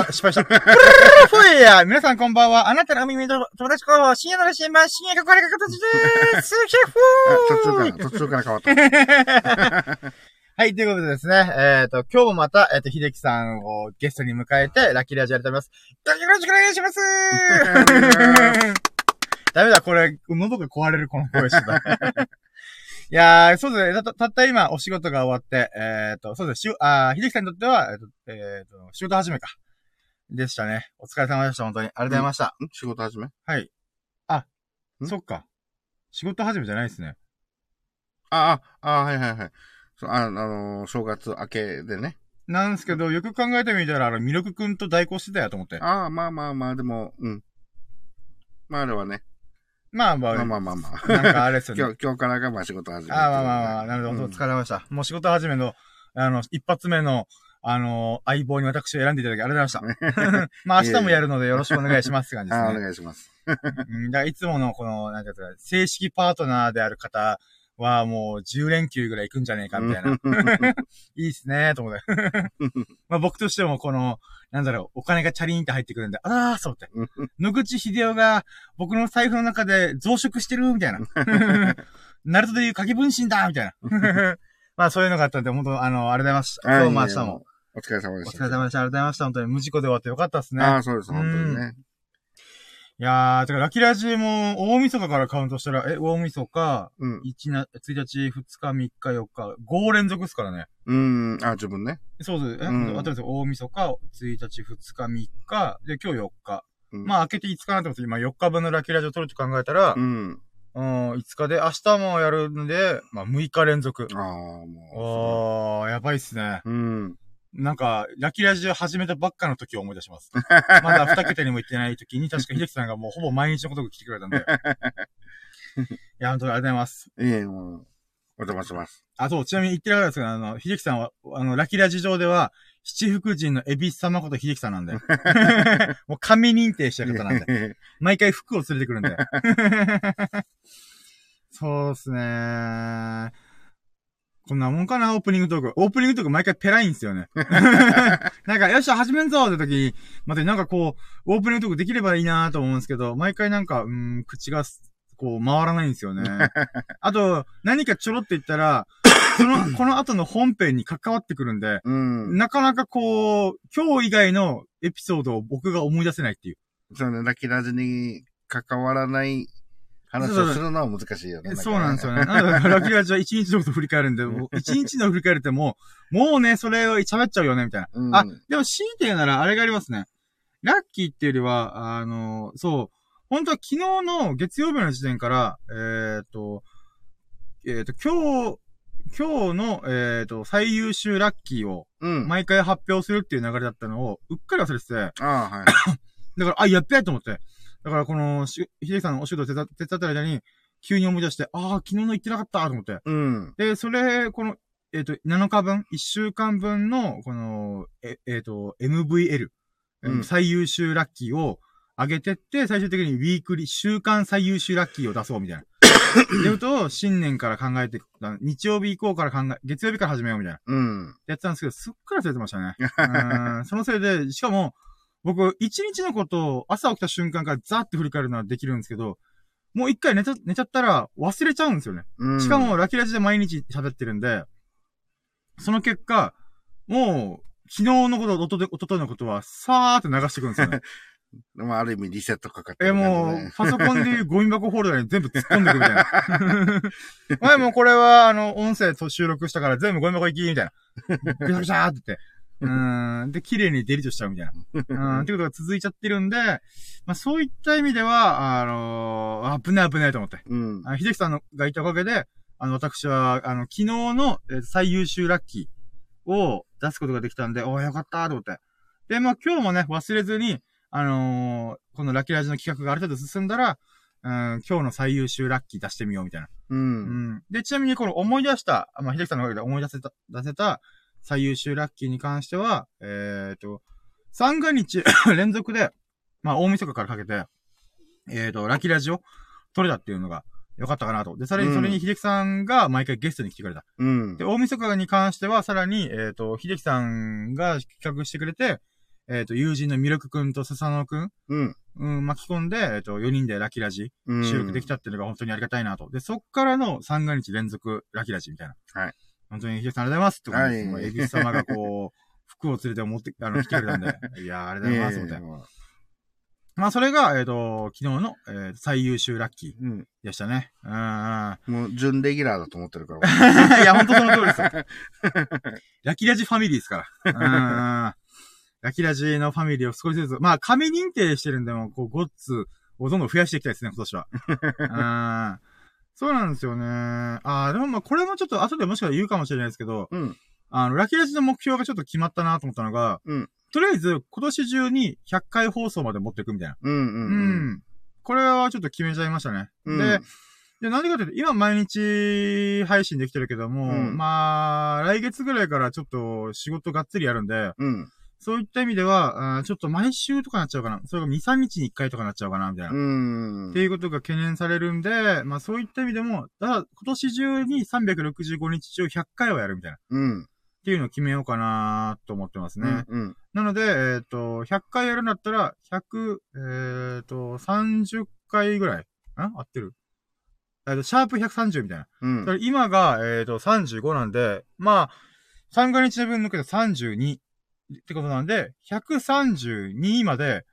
あ、失敗した。ふいや皆さんこんばんは。あなたのお耳の友達候補、深夜の新聞、深夜がこれが形でーす。ヒ途中から、途中から変わった。はい、ということでですね、えっ、と、今日もまた、えっ、と、秀樹さんをゲストに迎えて、ラッキーラジオやりたいと思います。よろしくお願いしますダメだ、これ、喉が壊れる、この声してた。いやー、そうですね。たたった今、お仕事が終わって、えっ、と、そうですね。しゅあ秀樹さんにとっては、えっ、と、えーと、仕事始めか。でしたね。お疲れ様でした、本当に。ありがとうございました。ん仕事始め？はい。あ、ん？そっか。仕事始めじゃないですね。あ、あ、あ、はいはいはい。そうああのー、正月明けでね。なんですけど、よく考えてみたら、あの、ミルクくんと代行してたやと思って。ああ、まあまあまあ、でも、うん。まああれはね。まあまあ、まあまあまあまあ。なんかあれですよね。今日、今日からがまあ仕事始め。ああ、まあまあまあ、なるほど、うんお疲れ様でした。もう仕事始めの、あの、一発目の、あの、相棒に私を選んでいただきありがとうございました。まあ明日もやるのでよろしくお願いしますって感じでああ、おすね。願いします。うん、だからいつものこの、なんていうか、正式パートナーである方はもう10連休ぐらい行くんじゃねえかみたいな。いいっすねと思って。まあ僕としてもこの、なんだろう、お金がチャリーンって入ってくるんで、ああ、そうって。野口秀夫が僕の財布の中で増殖してるみたいな。ナルトでいう影分身だみたいな。まあそういうのがあったんで、本当あの、ありがとうございました。今日も明日も。。お疲れ様おでした。疲れ様でした。ありがとうございました。本当に無事故で終わってよかったですね。ああ、そうです、本当にね。いやー、てか、ラキラジも、大晦日からカウントしたら、え、大晦日、うん。1な、1日、2日、3日、4日、5連続ですからね。うん、あ、自分ね。そうです。え、うんあとですよ、大晦日、1日、2日、3日、で、今日4日。うんまあ、明けて5日なってます今4日分のラキラジを取ると考えたら、ううん、ん。5日で、明日もやるんで、まあ、6日連続。ああ、もおー、やばいっすね。う。うん。なんか、ラキラジを始めたばっかの時を思い出します。まだ2桁にも行ってない時に、確か秀樹さんがもうほぼ毎日のことが来てくれたんで。いや、本当にありがとうございます。いえ、もう、お邪魔します。あ、そう、ちなみに言ってなかったですけど、あの、秀樹さんは、あの、ラキラジ上では、七福神のエビス様こと秀樹さんなんで。もう神認定してる方なんで。毎回服を連れてくるんで。そうっすねこんなもんかな、オープニングトーク。オープニングトーク毎回ペライんすよね。なんか、よっしゃ、始めんぞって時に、またなんかこう、オープニングトークできればいいなと思うんですけど、毎回なんか、うーん、口がす、こう、回らないんですよね。あと、何かちょろって言ったら、その、この後の本編に関わってくるんで、うん。なかなかこう、今日以外のエピソードを僕が思い出せないっていう。そうね、ラッキーラジに関わらない話をするのは難しいよね。えそうなんですよね。ラッキーラジは一日のこと振り返るんで、一日の振り返るってもう、もうね、それを喋っちゃうよね、みたいな。うんあ、でも強いて言うなら、あれがありますね。ラッキーっていうよりは、あの、そう、本当は昨日の月曜日の時点から、えっ、と、えっ、と、今日、今日の、えっ、と、最優秀ラッキーをうん。毎回発表するっていう流れだったのを、うっかり忘れてて、ああ、はい。だから、あ、やっべえと思って。だから、この、し秀樹さんのお仕事を手伝手伝ってる間に、急に思い出して、ああ、昨日の言ってなかったと思って。うん。で、それ、この、えっ、と、7日分、1週間分の、この、え、えっ、と、MVL、うん最優秀ラッキーを上げてって、最終的にウィークリー、週間最優秀ラッキーを出そうみたいな。ってことを、新年から考えて、日曜日以降から考え、月曜日から始めようみたいな。うん。やってたんですけど、すっかり忘れてましたね。うんそのせいで、しかも、僕、一日のことを朝起きた瞬間からザーって振り返るのはできるんですけど、もう一回寝ちゃ、寝ちゃったら忘れちゃうんですよね。うん。しかも、、ラキラジで毎日喋ってるんで、その結果、もう、昨日のこと、おととい、おとといのことは、さーって流してくるんですよね。まあ、ある意味リセットかかってえ、る感じもうね。、パソコンでいうゴミ箱ホルダーに全部突っ込んでくみたいな。前もうこれは、あの、音声と収録したから全部ゴミ箱行き、みたいな。ぐしゃぐしゃーって言って。うーん。で、綺麗にデリートしちゃうみたいな。うん。ってことが続いちゃってるんで、まあそういった意味では、あのー、危ない危ないと思って。うん。あの、秀樹さんのがいたおかげで、あの、私は、あの、昨日の、えー最優秀ラッキーを出すことができたんで、おーよかったと思って。で、まあ今日もね、忘れずに、あのーこのラッキーラジの企画がある程度進んだら、うん、今日の最優秀ラッキー出してみようみたいな。う。うんん。で、ちなみにこの思い出した、あまあ、秀樹さんのおかげで思い出せた、出せた最優秀ラッキーに関しては、えっ、と、三が日 連続で、まあ、大晦日からかけて、えっ、と、ラッキーラジオ撮れたっていうのが良かったかなと。で、さらにそれに秀樹さんが毎回ゲストに来てくれた。うんで、。大晦日に関しては、さらに、えっ、と、秀樹さんが企画してくれて、えっ、と、友人のミルクくんと笹野くん、うん。うん、巻き込んで、えっ、と、4人でラキラジうん。収録できたっていうのが本当にありがたいなと。で、そっからの3が日連続ラキラジみたいな。はい。本当に、ひでさんありがとうございますってことです。はいエビス様がこう、服を連れて持って、あの、来てくれたんで。いやー、ありがとうございます、みたいな。な。まあ、それが、えっ、と、昨日の、えー最優秀ラッキーうん。でしたね。うんうん。もう、準レギュラーだと思ってるから。いや、ほんとその通りですよ。ラキラジファミリーですから。うんうん。ラキラジのファミリーを少しずつ、まあ、紙認定してるんで、もう、こう、ゴッツをどんどん増やしていきたいですね、今年は。うん。そうなんですよね。ああ、でもまあ、これもちょっと後でもしかしたら言うかもしれないですけど、うん。あの、ラキラジの目標がちょっと決まったなと思ったのが、うんとりあえず、今年中に100回放送まで持っていくみたいな。うんうんううん。ん。これはちょっと決めちゃいましたね。うんで、で、なんでかというと、今毎日配信できてるけども、うんまあ、来月ぐらいからちょっと仕事がっつりやるんで、うん。そういった意味では、あーちょっと毎週とかなっちゃうかな。それが2、3日に1回とかなっちゃうかな、みたいな。うん。っていうことが懸念されるんで、まあそういった意味でも、だ今年中に365日中100回はやるみたいな。っうん。ていうのを決めようかなと思ってますね。うん。なので、えっ、と、100回やるんだったら、100、えっ、と、30回ぐらいん合ってる？えっ、と、シャープ130みたいな。うん今が、えっ、と、35なんで、まあ、3が日の分抜けて32ってことなんで、132まで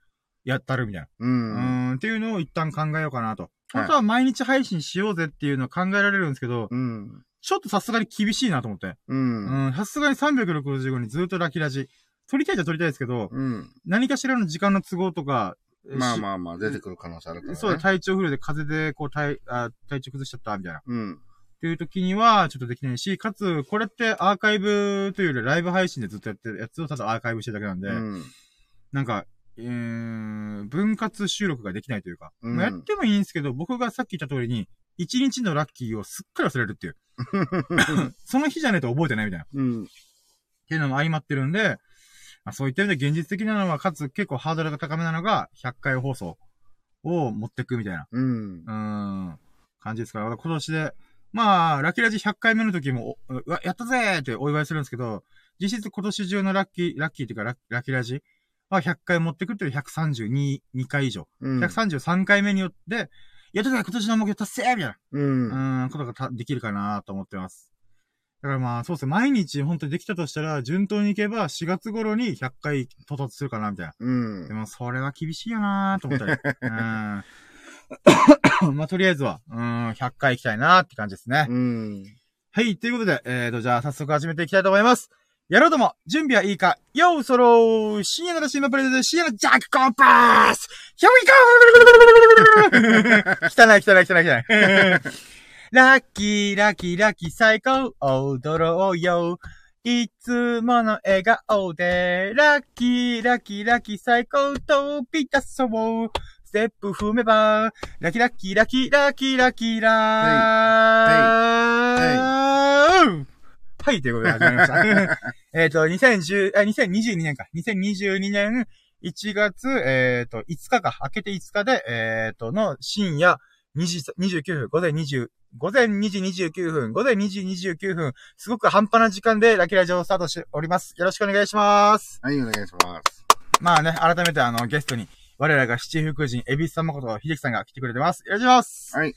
やったるみたいな。う。うんーん、っていうのを一旦考えようかなと。本当は毎日配信しようぜっていうのは考えられるんですけど、うん。ちょっとさすがに厳しいなと思って。うん。うん、さすがに365にずっとラキラジ。撮りたいじゃ撮りたいですけど、うん。何かしらの時間の都合とか、まああ。まあまあ、出てくる可能性あるからね。そうだ、体調不良で風邪で、こう、体、あ体調崩しちゃった、みたいな。っうん。ていう時には、ちょっとできないし、かつ、これってアーカイブというよりライブ配信でずっとやってるやつをただアーカイブしてるだけなんで、うん。なんか、えー、分割収録ができないというか、うんまあやってもいいんですけど、僕がさっき言った通りに、一日のラッキーをすっかり忘れるっていう。その日じゃないと覚えてないみたいな。っうん。ていうのも相まってるんで、まあ、そういった意味で現実的なのは、かつ結構ハードルが高めなのが、100回放送を持ってくみたいな、うん。うーん、感じですから、今年で、まあ、ラッキーラジ100回目の時も、おうわ、やったぜーってお祝いするんですけど、実質今年中のラッキー、ラッキーっていうかラッラッキーラジは100回持ってくっていう132、2回以上。うん。133回目によって、やったぜ今年の目標達成みたいな、うん。うーん、ことがたできるかなと思ってます。だからまあ、そうですね、毎日本当にできたとしたら、順当にいけば4月頃に100回到達するかな、みたいな。うんで。も、それは厳しいよなーと思ったり。うん。まあ、とりあえずは、うん、100回行きたいなーって感じですね。うん。はい、ということで、えーと、じゃあ早速始めていきたいと思います。やろうとも、準備はいいかようそろー深夜の新馬プレゼント深夜のジャックコンパス !Here we go! 汚い汚い汚い汚い。ラッキーラッキーラッキー最高踊ろうよいつもの笑顔で、ラッキーラッキーラッキー最高飛び出そうステップ踏めば、ラッキーラッキーラッキーラッキーラッキーラーはい、ということで始まりました。えっと、2010、あ、2022年か。2022年1月、えっ、と、5日か。明けて5日で、えっ、と、の深夜2時、29分、午前20、午前2時29分、午前2時29分、すごく半端な時間でラキラジオをスタートしております。よろしくお願いします。はい、お願いします。まあね、改めてあの、ゲストに、我らが七福神、エビスさんこと、秀樹さんが来てくれてます。よろしくお願いします。はい。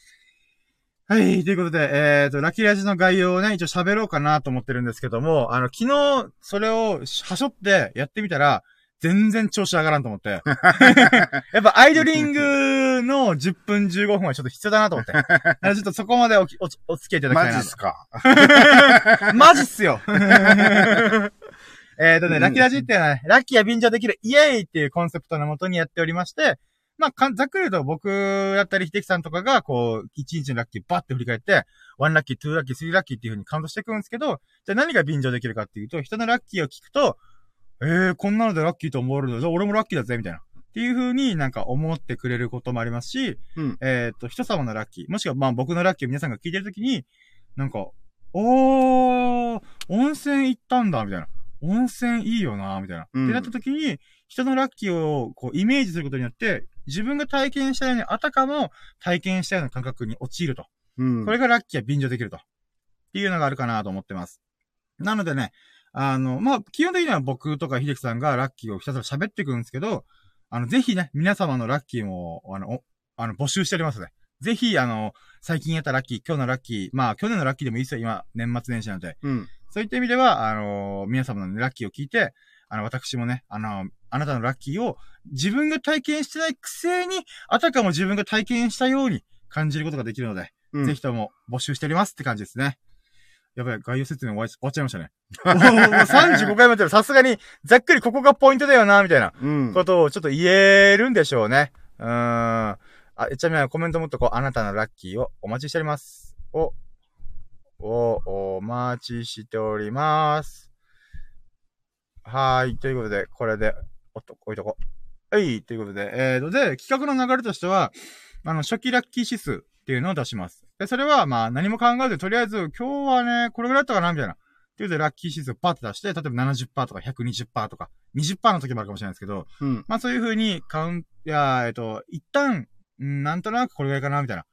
はい、ということで、えっ、と、ラッキーラジの概要をね、一応喋ろうかなと思ってるんですけども、あの、昨日、それを、はしょってやってみたら、全然調子上がらんと思って。やっぱアイドリングの10分15分はちょっと必要だなと思って。ちょっとそこまでおきおお付き合いいただきたいなとマジっす。か？マジっす よえっとね、うんラッキーラジっていうのはね、ラッキーは便乗できるイエーイっていうコンセプトのもとにやっておりまして、まあ、ざっくり言うと僕だったり秀樹さんとかが、こう、1日のラッキーバッて振り返って、1ラッキー、2ラッキー、3ラッキーっていう風にカウントしていくんですけど、じゃあ何が便乗できるかっていうと、人のラッキーを聞くと、えー、こんなのでラッキーと思われるの？じゃあ俺もラッキーだぜ、みたいな。っていう風になんか思ってくれることもありますし、うんえっ、と、人様のラッキー、もしくはまあ僕のラッキーを皆さんが聞いてるときに、なんか、おー、温泉行ったんだ、みたいな。温泉いいよな、みたいな。うんってなったときに、人のラッキーをこうイメージすることによって、自分が体験したように、あたかも体験したような感覚に陥ると。うん。これがラッキーは便乗できると。っていうのがあるかなと思ってます。なのでね、あの、まあ、基本的には僕とか秀樹さんがラッキーをひたすら喋ってくるんですけど、あの、ぜひね、皆様のラッキーも、あの、おあの、募集しておりますね。ぜひ、あの、最近やったラッキー、今日のラッキー、まあ、去年のラッキーでもいいですよ、今、年末年始なので。うん。そういった意味では、あの皆様の、ね、ラッキーを聞いて、あの、私もね、あのあなたのラッキーを自分が体験してないくせに、あたかも自分が体験したように感じることができるので、うんぜひとも募集しておりますって感じですね。やばい、概要説明終わり終わっちゃいましたね。もうもう35回目ってさすがに、ざっくりここがポイントだよな、みたいなうん。ことをちょっと言えるんでしょうね。うーん。あ、ちなみにコメントもっとこう、あなたのラッキーをお待ちしております。お、お、お待ちしております。はーい。ということで、これで、おっと、置いとこう。はい。ということで、えーと、で、企画の流れとしては、あの、初期ラッキー指数っていうのを出します。で、それは、まあ、何も考えず、とりあえず、今日はね、これぐらいだったかな、みたいな。というで、ラッキー指数をパッと出して、例えば70%とか120%とか、20%の時もあるかもしれないですけど、うん。まあそういう風にカウント、いや、えっと、一旦、んなんとなくこれぐらいかな、みたいな。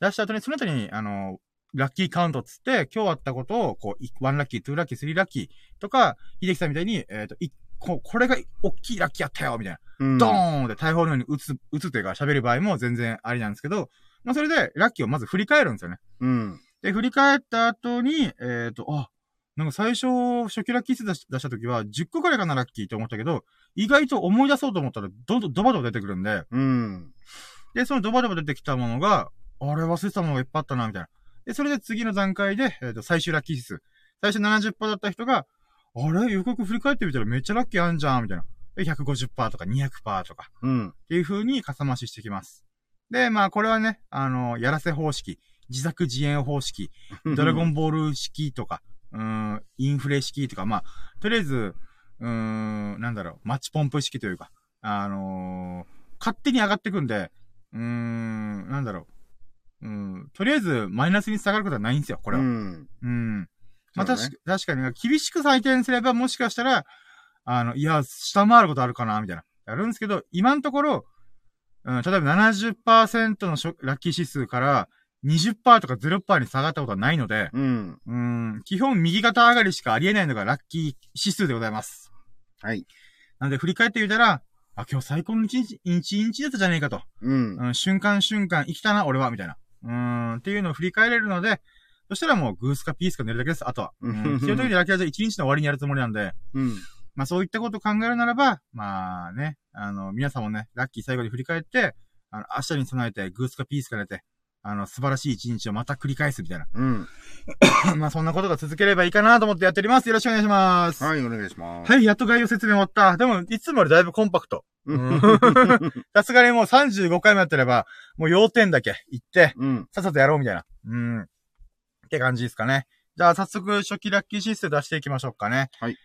出した後に、その後に、あの、ラッキーカウントっつって、今日あったことを、こう、1ラッキー、2ラッキー、3ラッキーとか、秀樹さんみたいに、えっ、と、いここれが大きいラッキーやったよ、みたいな。うん。ドーンって大砲のように打つ、打つというか喋る場合も全然ありなんですけど、まあそれで、ラッキーをまず振り返るんですよね。うん。で、振り返った後に、えっ、と、あ、なんか最初、初期ラッキー数出し出した時は、10個くらいかな、ラッキーと思ったけど、意外と思い出そうと思ったら、どんどんドバドバ出てくるんで、うん。で、そのドバドバ出てきたものが、あれ忘れてたものがいっぱいあったな、みたいな。で、それで次の段階で、えっ、と、最終ラッキー指数。最初70%だった人が、あれ？よくよく振り返ってみたらめっちゃラッキーあんじゃん、みたいな。で、150%とか200%とか。うん。っていう風にかさ増ししてきます。で、まあこれはね、あの、やらせ方式、自作自演方式、ドラゴンボール式とか、うーん、インフレ式とか、まあ、とりあえず、うーん、なんだろう、マッチポンプ式というか、あのー勝手に上がってくんで、うーん、なんだろう、うん、とりあえずマイナスに下がることはないんですよ、これは。ううん。ん。まあ、ね確かに、厳しく採点すればもしかしたら、あの、いや、下回ることあるかな、みたいな。やるんですけど、今のところ、うん、例えば70%のラッキー指数から20%とか0%に下がったことはないので、うん。うん、基本右肩上がりしかありえないのがラッキー指数でございます。はい。なので振り返ってみたら、あ、今日最高の一日、一日だったじゃねえかと。うん。うん、瞬間瞬間生きたな、俺は、みたいな。うーん、っていうのを振り返れるので、そしたらもうグースかピースか寝るだけです、あとは。うん、基本的にラッキーはじゃあ一日の終わりにやるつもりなんで、うん。まあそういったことを考えるならば、まあね、あの、皆さんもね、ラッキー最後に振り返って、あの、明日に備えてグースかピースか寝て、あの、素晴らしい一日をまた繰り返すみたいな。うん。まあそんなことが続ければいいかなと思ってやっております。よろしくお願いします。はい、お願いします。はい、やっと概要説明終わった。でも、いつもよりだいぶコンパクト。うん。さすがにもう35回もやってれば、もう要点だけ言って、うん。さっさとやろうみたいな。うん。って感じですかね。じゃあ早速初期ラッキーシステム出していきましょうかね。はい。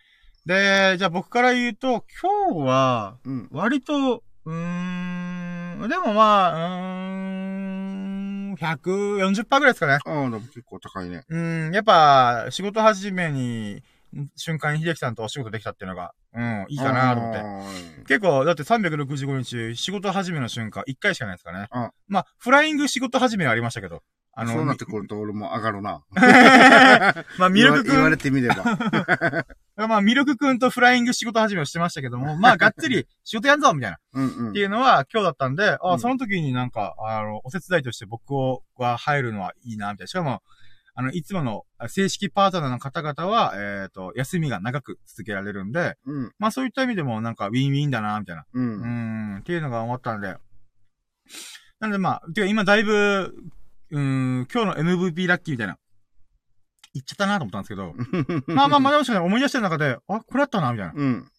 で、じゃあ僕から言うと、今日は、うん。割と、うーん、でもまあ、うーん、140%ぐらいですかね。ああ、でも結構高いね。うん、やっぱ、仕事始めに、瞬間に秀樹さんとお仕事できたっていうのが、うん、いいかなと思って。結構、だって365日、仕事始めの瞬間、1回しかないですかね。あまあ、フライング仕事始めはありましたけど。あの、そうなってくると俺も上がるな。まあ、ミルクくん言われ、てみれば。まあ、ミルクくんとフライング仕事始めをしてましたけども、まあ、がっつり仕事やんぞみたいな。うんうんって。いうのは今日だったんで、あ、うんその時になんか、あの、お手伝いとして僕を、が入るのはいいな、みたいな。しかも、あの、いつもの正式パートナーの方々は、えっ、と、休みが長く続けられるんで、うん。まあそういった意味でもなんかウィンウィンだな、みたいな。う。うんーん、っていうのが思ったんで。なんでまあ、てか今だいぶ、うーん、今日の MVP ラッキーみたいな。言っちゃったなと思ったんですけど。ま あまあまあ、もしかしたら思い出してる中で、あ、これあったな、みたいな。うん。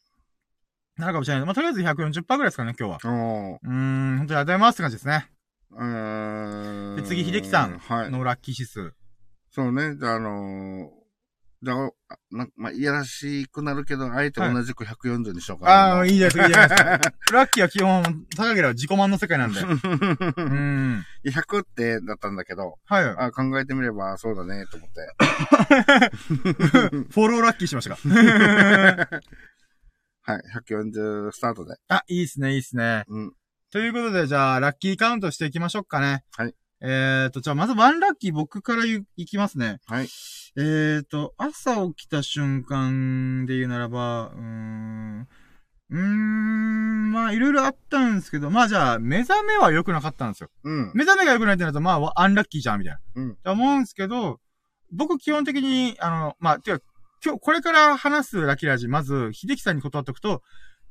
なるかもしれない。まあとりあえず140%ぐらいですかね、今日は。うーん、本当にありがとうございますって感じですね。うーん。で次秀樹さんはい。のラッキー指数。そうね。であのー、じゃあ、まあ、いやらしくなるけど、あえて同じく140にしようかな。ああ、いいです、いいですか。ラッキーは基本、高ければ自己満の世界なんで。うーん。100ってだったんだけど、はい。あ考えてみればそうだね、と思って。フォローラッキーしましたか？はい、140スタートで。あ、いいっすね、いいっすね。うん。ということで、じゃあ、ラッキーカウントしていきましょうかね。はい。えーと、じゃあまずワンラッキー僕からいきますね。はい。えーと、朝起きた瞬間で言うならば、うーん、うーん、まあいろいろあったんですけど、まあじゃあ目覚めは良くなかったんですよ。うん。目覚めが良くないってなると、まあアンラッキーじゃん、みたいな。うんと思うんですけど、僕基本的に、あの、まあ、てか、今日、これから話すラッキーラジ、まず、秀樹さんに断っておくと、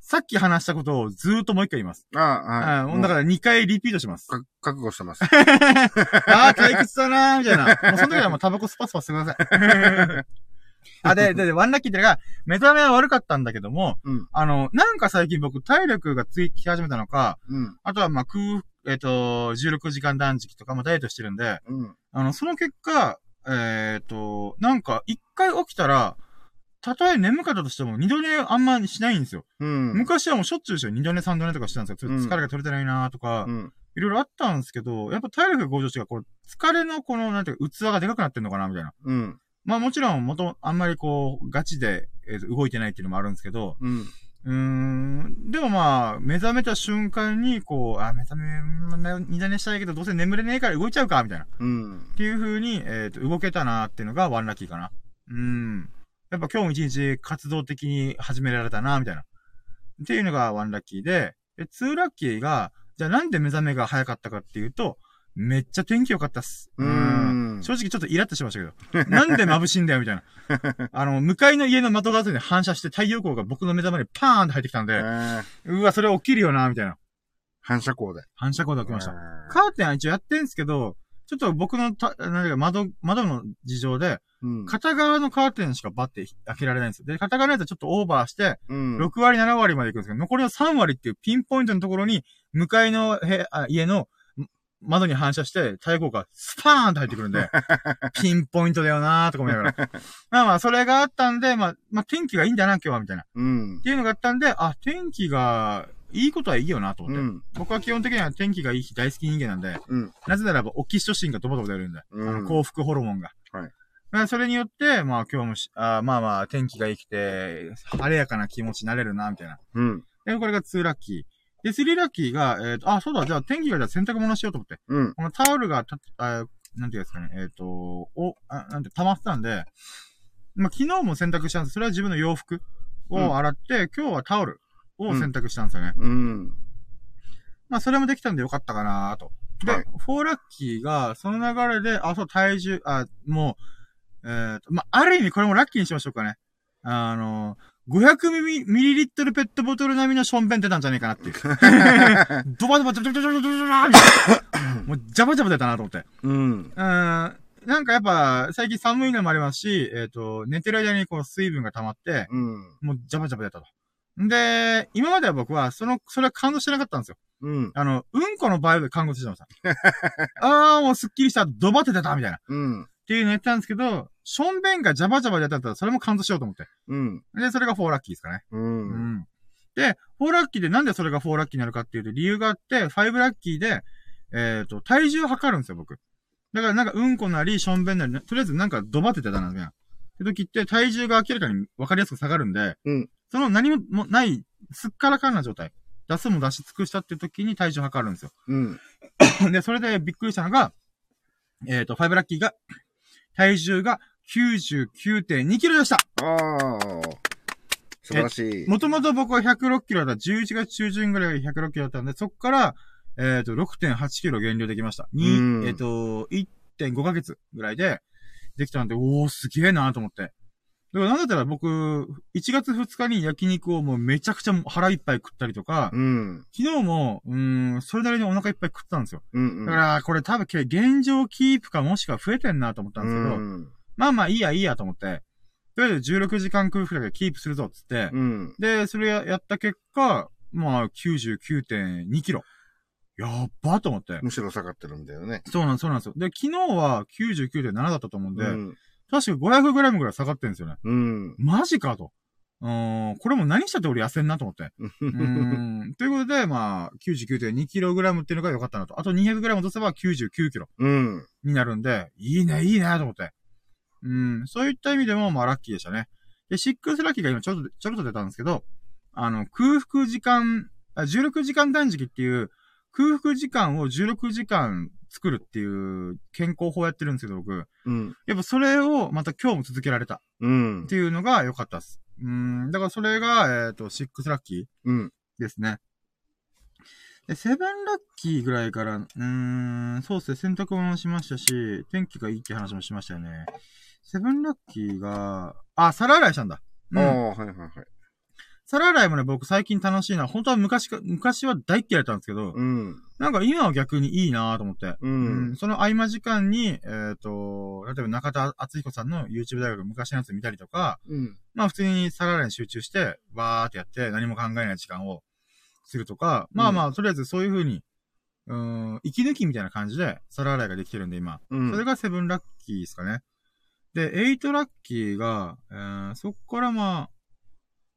さっき話したことをずーっともう一回言います。ああ、はい。うん、だから2回リピートします。か覚悟してます。ああ、退屈だなー、みたいな。もうその時はもうタバコスパスパしてください。あ、で、で、でワンラッキーってのが、目覚めは悪かったんだけども、うん。あの、なんか最近僕体力がつき始めたのか、うん。あとはまあ空、えっ、と、16時間断食とかもダイエットしてるんで、うん。あの、その結果、えっ、と、なんか一回起きたら、たとえ眠かったとしても二度寝あんましないんですよ。うん。昔はもうしょっちゅうでしょ。二度寝三度寝とかしてたんですよ。疲れが取れてないなとか、うん。いろいろあったんですけど、やっぱ体力が向上してこう、疲れのこの、なんていうか、器がでかくなってんのかなみたいな。うん。まあもちろん、もと、あんまりこう、ガチで、えーと動いてないっていうのもあるんですけど、うん。うーん、でもまあ、目覚めた瞬間に、こう、あ、目覚め、うん二度寝したいけど、どうせ眠れねえから動いちゃうか、みたいな。うん。っていう風に、えっ、と、動けたなっていうのがワンラッキーかな。うん。やっぱ今日も一日活動的に始められたな、みたいな。っていうのがワンラッキーで、で、ツーラッキーが、じゃあなんで目覚めが早かったかっていうと、めっちゃ天気良かったっす。うん正直ちょっとイラッとしましたけど。なんで眩しいんだよ、みたいな。あの、向かいの家の窓ガラスに反射して太陽光が僕の目覚めにパーンって入ってきたんで、えーうわ、それ起きるよな、みたいな。反射光で。反射光で起きました。えーカーテンは一応やってんすけど、ちょっと僕のた、なか窓、窓の事情で、うん。片側のカーテンしかバッて開けられないんですよ。で、片側のやつはちょっとオーバーして、うん。6割、7割まで行くんですけど、残りの3割っていうピンポイントのところに、向かいの部あ家のん窓に反射して、太陽光がスパーンと入ってくるんで、ピンポイントだよなーとか思いながら。まあまあ、それがあったんで、まあ、まあ、天気がいいんだな、今日は、みたいな。っうん。ていうのがあったんで、あ、天気が、いいことはいいよな、と思って。うん。僕は基本的には天気がいい日大好き人間なんで、うん。なぜならば、オキシトシンがドバドバ出るんで、うんあの幸福ホルモンが。はいまあ。それによって、まあ今日もし、あーまあまあ天気が良くて、晴れやかな気持ちになれるな、みたいな。うん。で、これが2ラッキー。で、3ラッキーが、えっ、と、あ、そうだ、じゃあ天気がじゃあ洗濯物しようと思って。うん。このタオルがた、あなんていうんですかね、えっ、と、お、あなんて、溜まってたんで、まあ昨日も洗濯したんですそれは自分の洋服を洗って、今日はタオルを洗濯したんですよね。うん。まあ、それもできたんでよかったかなと。で、はいフォーラッキーが、その流れで、あ、そう、体重、あ、もう、えっ、と、まあ、ある意味これもラッキーにしましょうかね。あの、500ミリミリリットルペットボトル並みのションベン出たんじゃねえかなっていう。ドバドバドバドバドバドバドバもう、ジャバジャバ出たなと思って。うん。うーん、なんかやっぱ、最近寒いのもありますし、えっ、と、寝てる間にこう水分が溜まって、うん。もうジャバジャバ出たと。で、今までは僕は、その、それは感動してなかったんですよ。うん。あの、うんこの場合で看護師してました。あー、もうスッキリした、ドバって出たみたいな。っうん。ていうのやってたんですけど、ションベンがジャバジャバでやったら、それも感動しようと思って。うん。で、それが4ラッキーですかね。う。うんん。で、4ラッキーでなんでそれが4ラッキーになるかっていうと、理由があって、5ラッキーで、えっ、と、体重を測るんですよ、僕。だからなんか、うんこなり、ションベンなり、とりあえずなんかドバって出たな、みたいな。って時って、体重が明らかに分かりやすく下がるんで、うんその何ももない、すっからかんな状態。出すも出し尽くしたっていう時に体重を測るんですよ。うん。で、それでびっくりしたのが、えっ、と、5ラッキーが、体重が99.2キロでした。ああ。素晴らしい。もともと僕は106キロだった。11月中旬ぐらいが106キロだったんで、そこから、えっ、と、6.8キロ減量できました。にうんえっ、と、1.5ヶ月ぐらいで、できたんで、おー、すげえなと思って。だからなんだったら僕、1月2日に焼肉をもうめちゃくちゃ腹いっぱい食ったりとか、うん。昨日も、うーん、それなりにお腹いっぱい食ったんですよ。うん。うんだから、これ多分、現状キープかもしくは増えてんなと思ったんですけど、うん。まあまあいいやいいやと思って、とりあえず16時間空腹だけキープするぞっつって、うん。で、それややった結果、まあ99.2キロ。やっばと思って。むしろ下がってるみたいなね。そうなんそうなんですよ。で、昨日は99.7だったと思うんで、うん。確か 500g ぐらい下がってるんですよね。うん。マジかと。うーん、これも何したって俺痩せんなと思って。うーん。ということで、まあ、99.2kg っていうのが良かったなと。あと 200g 落とせば 99kg うん。になるんで、いいね、いいね、と思って。うん、そういった意味でも、まあ、ラッキーでしたね。で、シックスラッキーが今ちょっと、ちょろっと出たんですけど、あの、空腹時間、あ16時間断食っていう、空腹時間を16時間作るっていう健康法やってるんですけど、僕。うん。やっぱそれをまた今日も続けられたうんって。いうのが良かったです。うん、だからそれが、えっ、と、6ラッキーうん。ですね。で、セブンラッキーぐらいから、うーん、そうですね、洗濯物もしましたし、天気がいいって話もしましたよね。セブンラッキーが、あ、皿洗いしたんだ。うん。ああ、はいはいはい。皿洗いもね、僕最近楽しいな。本当は昔か、昔は大っ嫌いだったんですけど、うん。なんか今は逆にいいなと思って。ううんん。その合間時間に、えっ、と、例えば中田敦彦さんの YouTube 大学昔のやつ見たりとか、うん。まあ普通に皿洗いに集中して、わーってやって何も考えない時間をするとか、まあまあ、とりあえずそういう風に、うーん、息抜きみたいな感じで皿洗いができてるんで今。うん。それがセブンラッキーですかね。で、エイトラッキーが、えー、そっからまあ、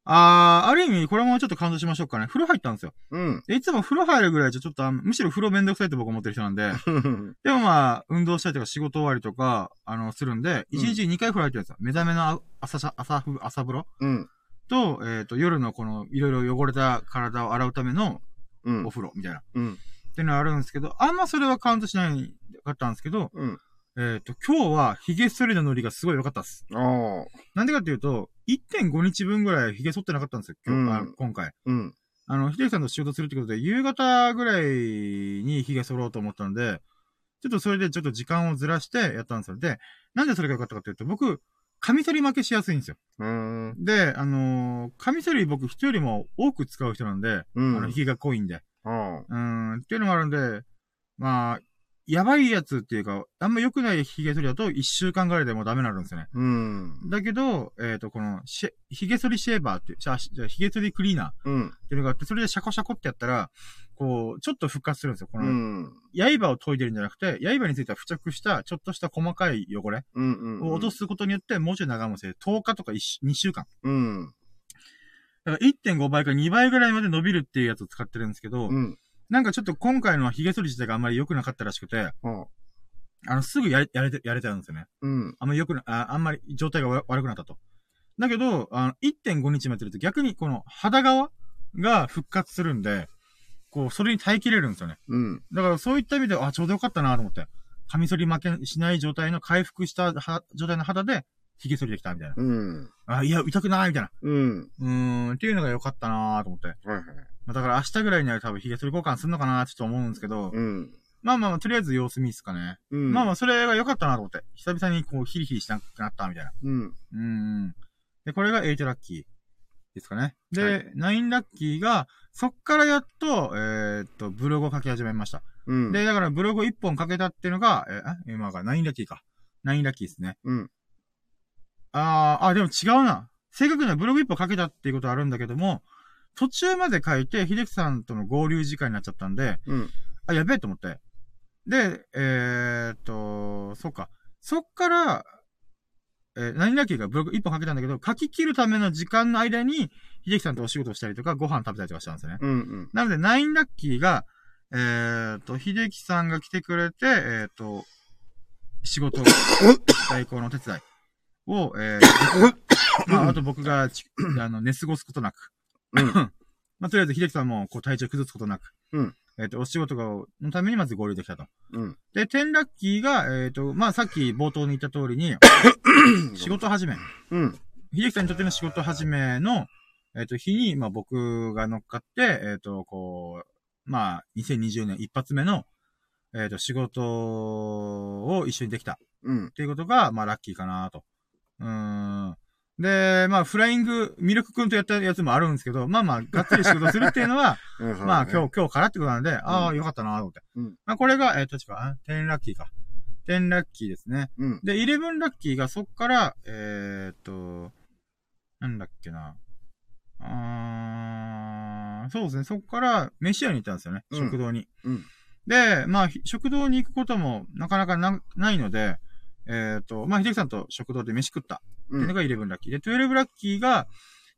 あー、ある意味これもちょっと感動しましょうかね。風呂入ったんですよ。うん。でいつも風呂入るぐらいじゃちょっとあん、むしろ風呂めんどくさいって僕思ってる人なんで、でもまあ、運動したりとか仕事終わりとか、あの、するんで、うん1日2回風呂入ってるんですよ。目覚めの朝しゃ、朝風、朝風呂うん。と、えっ、と、夜のこの、いろいろ汚れた体を洗うためのうんお。風呂みたいな。っうん。ていうのがあるんですけど、あんまそれはカウントしないかったんですけど、うん。えっ、と、今日は髭剃りのノリがすごい良かったです。ああ。なんでかっていうと、1.5日分ぐらい髭剃ってなかったんですよ、今日、うんあ今回。うん。あの、秀樹さんと仕事するってことで、夕方ぐらいに髭剃ろうと思ったんで、ちょっとそれでちょっと時間をずらしてやったんですよ。で、なんでそれが良かったかっていうと、僕、カミソリ負けしやすいんですよ。うん。で、あのーカミソリ僕人よりも多く使う人なんで、うん。あの、髭が濃いんで。うーん、っていうのもあるんで、まあ、やばいやつっていうか、あんま良くない髭剃りだと1週間ぐらいでもうダメになるんですよね。うん。だけど、えっ、と、この、髭剃りシェーバーっていう、じゃ髭剃りクリーナーっうん。ていうのがあって、それでシャコシャコってやったら、こう、ちょっと復活するんですよ。こうの、ん。刃を研いでるんじゃなくて、刃については付着した、ちょっとした細かい汚れ。を落とすことによって、もうちょい長持ちで、10日とか1週2週間。うん。だから1.5倍か2倍ぐらいまで伸びるっていうやつを使ってるんですけど、うん。なんかちょっと今回の髭剃り自体があんまり良くなかったらしくて、ああ。あの、すぐやれ、やれて、やれてたんですよね。うん。あんまり良くな、ああんまり状態が悪悪くなったと。だけど、あの、1.5日もやってると逆にこの肌側が復活するんで、こう、それに耐えきれるんですよね。うん。だからそういった意味で、あ、ちょうどよかったなと思って。カミソリ負けしない状態の回復したは状態の肌で、髭剃りできたみたいな。うん。あ、いや、痛くないみたいな。うん。うーん、っていうのが良かったなと思って。はいはい。まあだから明日ぐらいには多分髭剃り交換するのかなちょっと思うんですけど、うん。まあまあまあ、とりあえず様子見っすかね。うん。まあまあ、それが良かったなと思って。久々にこう、ヒリヒリしなくなったみたいな。うん。うーん。で、これが8ラッキーですかね。で、は9ラッキーが、そっからやっと、えーっと、ブログを書き始めました。うん。で、だからブログを1本書けたっていうのが、えー、あ今が9ラッキーか。9ラッキーですね。うん。あー、あ、でも違うな。正確にはブログ1本書けたっていうことはあるんだけども、途中まで書いて、秀樹さんとの合流時間になっちゃったんで、うん。あ、やべえと思って。で、えー、っと、そっか。そっから、えー何ラッキーかブログ一本書けたんだけど、書き切るための時間の間に、秀樹さんとお仕事をしたりとか、ご飯食べたりとかしたんですよね。うん。うん。なので、ナインラッキーが、えー、っと、秀樹さんが来てくれて、えー、っと、仕事、代行のお手伝いを、えー、まあ、あと僕がち、あの、寝過ごすことなく、うん。まあ、とりあえず秀樹さんも、こう、体調崩すことなく、うんえっ、と、お仕事がのためにまず合流できたと。うん。で、10ラッキーが、えっ、と、まあ、さっき冒頭に言った通りに、仕事始め。うん。秀樹さんにとっての仕事始めの、えっ、と、日に、まあ、僕が乗っかって、えっ、と、こう、まあ、2020年一発目の、えっ、と、仕事を一緒にできた。うん。っていうことが、まあ、ラッキーかなと。うーん。で、まあ、フライング、ミルク君とやったやつもあるんですけど、まあまあ、がっつり仕事するっていうのは、まあ、今日、今日からってことなんで、ああ、よかったなと思って。うんまあ、これが、えっ、と、違う、あ10ラッキーか。10ラッキーですね。日。うん。で、11ラッキーがそっから、えーっと、なんだっけな。あーそうですね。そっから、飯屋に行ったんですよね。うん食堂に。うんで、まあ、ひ食堂に行くこともなかなかなないので、えーっと、まあ、秀樹さんと食堂で飯食ったっていうのが11ラッキー。で、12ラッキーが、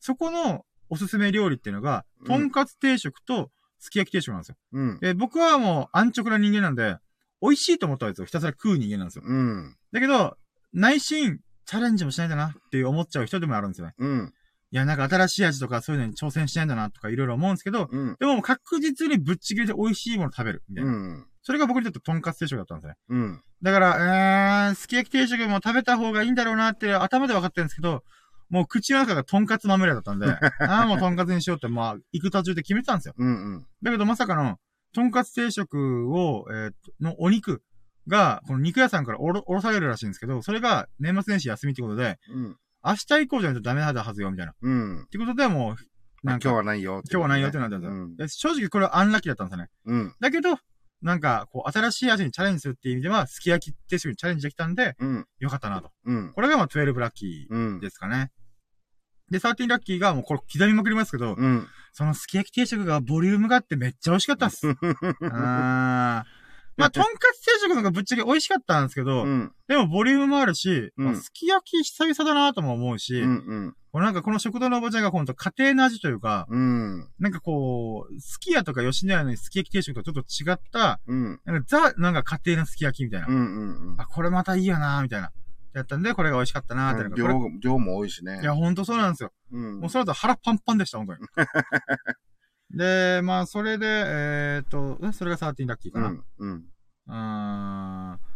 そこのおすすめ料理っていうのが、うんとんかつ定食とすき焼き定食なんですよ。うん。で、僕はもう安直な人間なんで、美味しいと思ったやつをひたすら食う人間なんですよ。うん。だけど、内心、チャレンジもしないんだなって思っちゃう人でもあるんですよね。うん。いや、なんか新しい味とかそういうのに挑戦しないんだなとかいろいろ思うんですけど、うん。でも確実にぶっちぎりで美味しいもの食べる。みたいうな。ん。それが僕にとってとんかつ定食だったんですね。うん。だから、えー、すき焼き定食も食べた方がいいんだろうなって頭で分かってるんですけど、もう口の中がとんかつまみれだったんで、ああ、もうとんかつにしようって、まあ、行く途中で決めてたんですよ。うんうん。だけどまさかの、とんかつ定食を、えーとのお肉が、この肉屋さんからおろ、おろされるらしいんですけど、それが年末年始休みってことで、うん。明日以降じゃないとダメなはずよ、みたいな。っうん。てことでもう、なんか、今日はないよって今日はないよってなったんですよ。うん。で正直これはアンラッキーだったんですよね。うん。だけど、なんか、こう、新しい味にチャレンジするっていう意味では、すき焼き定食にチャレンジできたんで、うん。よかったなと。うん。これがまあ12ラッキうんー。ですかね。で、13ラッキーがもうこれ刻みまくりますけど、うん。そのすき焼き定食がボリュームがあってめっちゃ美味しかったっす。あーまあ、とんかつ定食の方がぶっちゃけ美味しかったんですけど、うん。でもボリュームもあるし、うんまあすき焼き久々だなとも思うし、うん。うん。なんかこの食堂のおばちゃんがほんと家庭の味というか、うん。なんかこう、すき家とか吉野家のすき焼き定食とちょっと違った、うん。なんかザ、なんか家庭のすき焼きみたいな。うん。うん。あ、これまたいいよなみたいな。やったんで、これが美味しかったなーっていうのが、こ量、量も多いしね。れいや、ほんとそうなんですよ。うんもうその後腹パンパンでした、本当に。で、まあ、それで、えーっと、えそれが13ラッキーかな。うん。うん。あー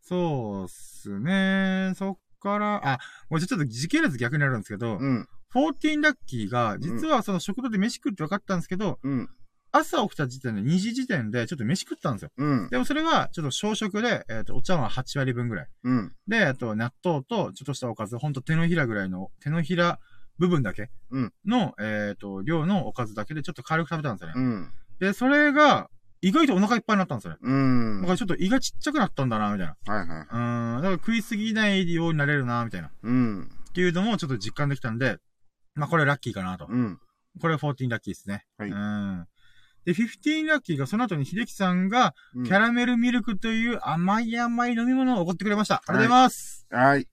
そうっすね。そっから、あ、もうちょっと時系列逆になるんですけど、うん。14ラッキーが、実はその食堂で飯食って分かったんですけど、うん。朝起きた時点で2時時点でちょっと飯食ったんですよ。うん。でもそれはちょっと小食で、えっ、と、お茶碗8割分ぐらい。うん。で、えっと、納豆とちょっとしたおかず、ほんと手のひらぐらいの、手のひら部分だけ？うんの、えっ、と、量のおかずだけでちょっと軽く食べたんですよね。うん。で、それが、意外とお腹いっぱいになったんですよね。うん。だからちょっと胃がちっちゃくなったんだな、みたいな。はいはい。うーん、だから食いすぎないようになれるな、みたいな。っうん。ていうのもちょっと実感できたんで、まあこれラッキーかなと。うん。これ14ラッキーですね。はいうん。で、15ラッキーがその後に秀樹さんが、うんキャラメルミルクという甘い甘い飲み物をおごってくれました。ありがとうございます。はい。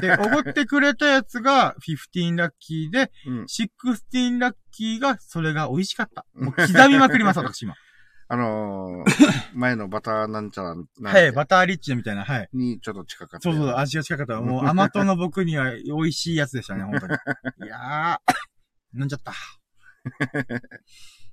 で、おごってくれたやつが15ラッキーで、うん。16ラッキーがそれが美味しかった。もう刻みまくります、私今。あのー、前のバターなんちゃらはい、バターリッチみたいな、はい。にちょっと近かった。そうそう、味が近かった。もう甘党の僕には美味しいやつでしたね、本当に。いやー、飲んじゃった。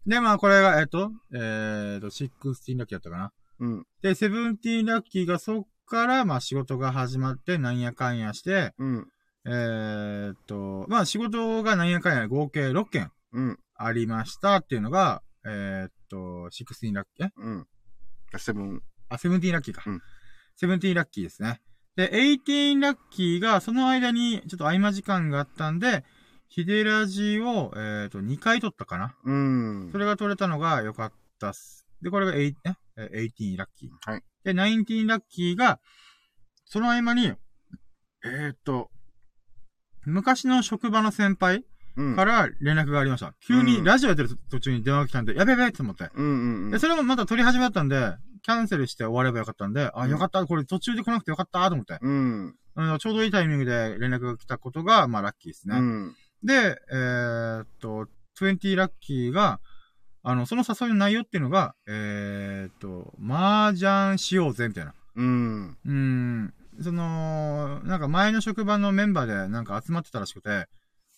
で、まあ、これが、えっと、えっと、16ラッキーだったかな。うん。で、17ラッキーがそっから、まあ仕事が始まって、なんやかんやして、うん。えーっと、まあ仕事がなんやかんや合計6件うん。ありましたっていうのが、えーっと、16ラッキー、えうん。セブン。あ、17ラッキーか。うん17ラッキーですね。で、18ラッキーが、その間にちょっと合間時間があったんで、ヒデラジを、えーっと、2回撮ったかな。うんそ。れが撮れたのが良かったっす。で、これが8、え？え18ラッキー。はい。で、19ラッキーが、その合間に、えーっと、昔の職場の先輩うん。から連絡がありました。急にラジオやってる途中に電話が来たんで、やべやべって思って。うんうんうん。で、それもまた撮り始めだったんで、キャンセルして終わればよかったんで、あ、うんよかった、これ途中で来なくてよかったと思って。うん。うんちょうどいいタイミングで連絡が来たことが、まあラッキーですね。うん。で、えーっと、20ラッキーが、あの、その誘いの内容っていうのが、えーっと、麻雀しようぜ、みたいな。うん。うーん、その、なんか前の職場のメンバーでなんか集まってたらしくて、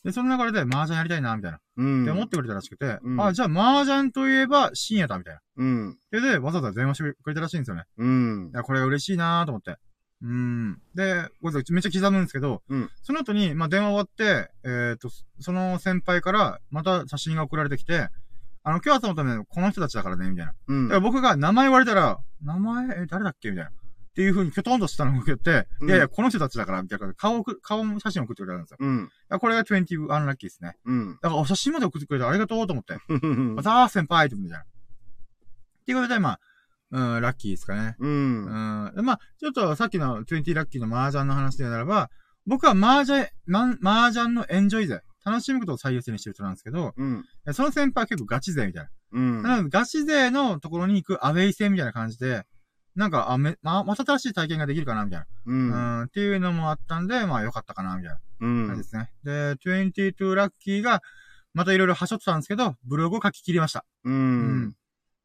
で、その流れで麻雀やりたいな、みたいな。うん。って思ってくれたらしくて、うんあ、じゃあ麻雀といえば深夜だ、みたいな。うん。で、で、わざわざ電話してくれたらしいんですよね。うんい。や、これ嬉しいなと思って。うん。で、ごめんなさいめっちゃ刻むんですけど、うんその後に、まあ、電話終わって、えっ、と、その先輩から、また写真が送られてきて、あの、今日集まったのこの人たちだからね、みたいな。うんだから僕が名前言われたら、名前、え、誰だっけ？みたいな。っていう風にキョトンとしたのを送って、うんいやいや、この人たちだから、みたいな。顔を送顔の写真を送ってくれたんですよ。うん。いやこれが20アンラッキーですね。うん。だから、お写真まで送ってくれてありがとうと思って。うんまた、先輩って思ってじゃん。っていうことで、まあ、うん、ラッキーですかね。うん。うん。でまあ、ちょっとさっきの20ラッキーの麻雀の話でならば、僕は麻雀、ま、麻雀のエンジョイ勢、楽しむことを最優先にしてる人なんですけど、うん。その先輩は結構ガチ勢みたいな。うん。なので、ガチ勢のところに行くアウェイ戦みたいな感じで、なんか、あ、め、ま、また新しい体験ができるかな、みたいな。う。うんん、っていうのもあったんで、まあ、良かったかな、みたいなうん。感じですね。で、22ラッキーが、またいろいろ端折ってたんですけど、ブログを書き切りました。うん。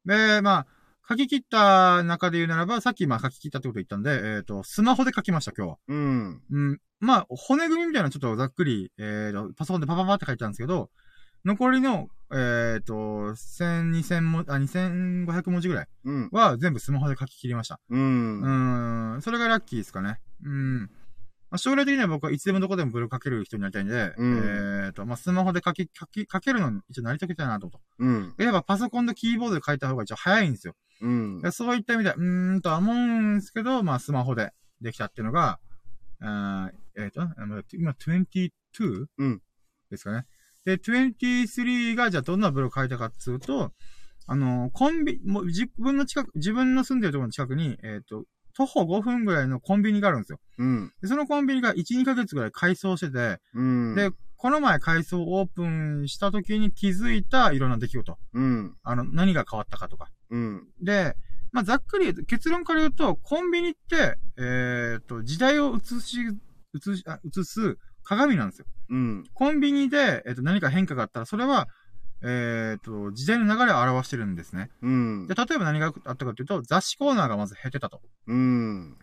で、まあ、書き切った中で言うならば、さっきまあ書き切ったってこと言ったんで、えっ、と、スマホで書きました、今日は。うん。うん。まあ、骨組みみたいなのちょっとざっくり、えーと、パソコンでパパパって書いたんですけど、残りの、えっ、と、1000、2000も、あ、2500文字ぐらいうん。は全部スマホで書き切りました。うん。うーん、それがラッキーですかね。うん。まあ、将来的には僕はいつでもどこでもブログ書ける人になりたいんで、うんえっ、と、まあ、スマホで書き、書き、書けるのに一応なりたけたいなと思った。うん。やっぱパソコンとキーボードで書いた方が一応早いんですよ。うん。でそういった意味では、うーんとは思うんですけど、まあ、スマホでできたっていうのが、あーえっ、と、あまあ今 22? うんですかね。で、23がじゃあどんなブログ書いたかっつうと、あの、コンビ、もう自分の近く、自分の住んでるところの近くに、えっ、と、徒歩5分ぐらいのコンビニがあるんですよ。うん。で、そのコンビニが1、2ヶ月ぐらい改装してて、うん。で、この前改装オープンした時に気づいたいろんな出来事。うん。あの、何が変わったかとか。うん。で、まあ、ざっくり言うと、結論から言うと、コンビニって、えっ、と、時代を映し、映し、あ映す鏡なんですよ。うん。コンビニで、えっ、と、何か変化があったら、それは、えっ、と、時代の流れを表してるんですね。うんで、。例えば何があったかというと、雑誌コーナーがまず減ってたと。うん。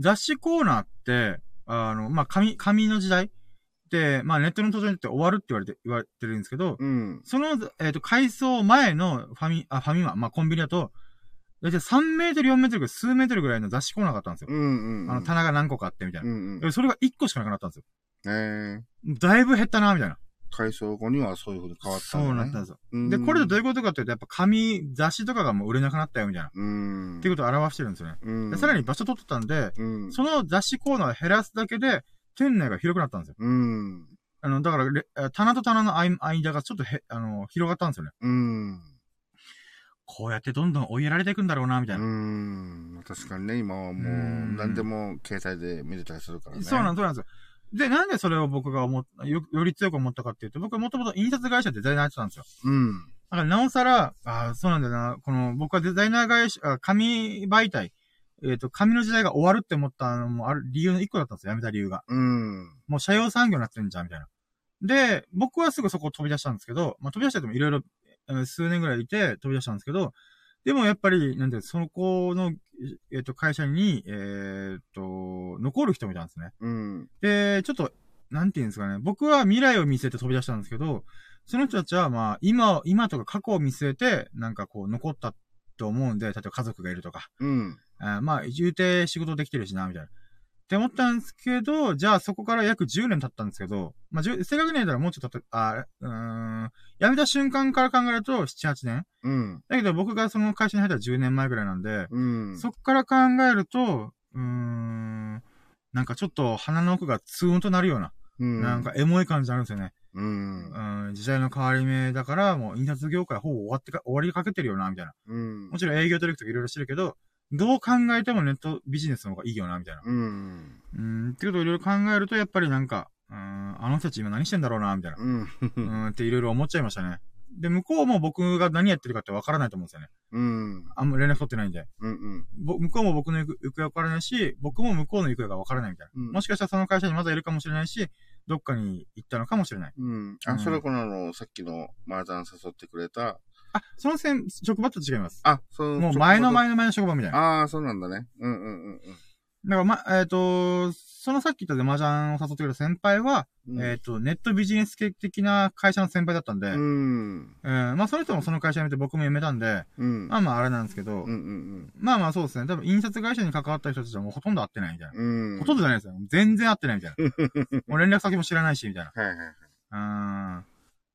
雑誌コーナーって、あの、まあ、紙、紙の時代で、まあ、ネットの登場によって終わるって言われて、言われてるんですけど、うん。その、えっ、と、改装前のファミ、あ、ファミマ、まあ、コンビニだと、だいたい3メートル、4メートル数メートルぐらいの雑誌コーナーがあったんですよ。うん。うん。あの、棚が何個かあって、みたいな。うん。でそれが1個しかなくなったんですよ。ええ。だいぶ減ったな、みたいな。改装後にはそういう風に変わったそうなったんですよ。で、これでどういうことかっていうと、やっぱ紙、雑誌とかがもう売れなくなったよ、みたいな。っうん。ていうことを表してるんですよね。うん。でさらに場所取ってたんで、うん。その雑誌コーナーを減らすだけで、店内が広くなったんですよ。うん。あの、だから棚と棚の間間がちょっとへ、あの、広がったんですよね。うん。こうやってどんどん追いやられていくんだろうな、みたいうな。ん。確かにね、今はもううん何でも携帯で見れたりするからね。そうなんそうなんですよ。で、なんでそれを僕が思っよ、より強く思ったかっていうと、僕はもともと印刷会社でデザイナーやってたんですよ。うん。だからなおさら、ああ、そうなんだよな。この、僕はデザイナー会社、あ紙媒体、えっ、と、紙の時代が終わるって思ったのもある理由の一個だったんですよ。辞めた理由が。うん。もう社用産業になってるんじゃん、みたいな。で、僕はすぐそこを飛び出したんですけど、まあ、飛び出しててもいろいろ、えー数年ぐらいいて飛び出したんですけど、でもやっぱり、なんて、その子の、えっ、と、会社に、えっ、と、残る人もいたんですね。うん。で、ちょっと、なんていうんですかね。僕は未来を見据えて飛び出したんですけど、その人たちは、まあ、今、今とか過去を見据えて、なんかこう、残ったと思うんで、例えば家族がいるとか、うん。あーまあ、言うて仕事できてるしな、みたいな。って思ったんですけど、じゃあそこから約10年経ったんですけど、まあ、10正確に言ったらもうちょっと経って、あーうーん、辞めた瞬間から考えると7、8年うん。だけど僕がその会社に入ったら10年前ぐらいなんで、うん。そっから考えると、うーん、なんかちょっと鼻の奥がツーンとなるような、うん。なんかエモい感じあるんですよね。うん。うん、時代の変わり目だから、もう印刷業界ほぼ終わってか、終わりかけてるよな、みたいな。うんも。ちろん営業取引とかいろいろしてるけど、どう考えてもネットビジネスの方がいいよな、みたいな。うん。うん、ってことをいろいろ考えると、やっぱりなんか、うん、あの人たち今何してんだろうな、みたいな。うん。うん、っていろいろ思っちゃいましたね。で、向こうも僕が何やってるかってわからないと思うんですよね。うん。あんま連絡取ってないんで。うん。ぼ向こうも僕の行く行方わからないし、僕も向こうの行方がわからないみたいな。うんもしかしたらその会社にまだいるかもしれないし、どっかに行ったのかもしれない。うん。うあ、んそれこのあの、さっきの麻雀誘ってくれた。あ、その線、職場と違います。あ、そう。もう前の前の前の職場みたいな。ああ、そうなんだね。うんうんうんだからま、えっ、と、そのさっき言った麻雀を誘ってくれた先輩は、うん。えっ、と、ネットビジネス系的な会社の先輩だったんで、うん。えーまあその人もその会社辞めて僕も辞めたんで、うん。まあまああれなんですけど、うんうんまあまあそうですね。多分印刷会社に関わった人たちはもうほとんど会ってないみたいな。うん。うん。ほとんどじゃないですよ。全然会ってないみたいな。もう連絡先も知らないし、みたいな。はいはいはい。うーん。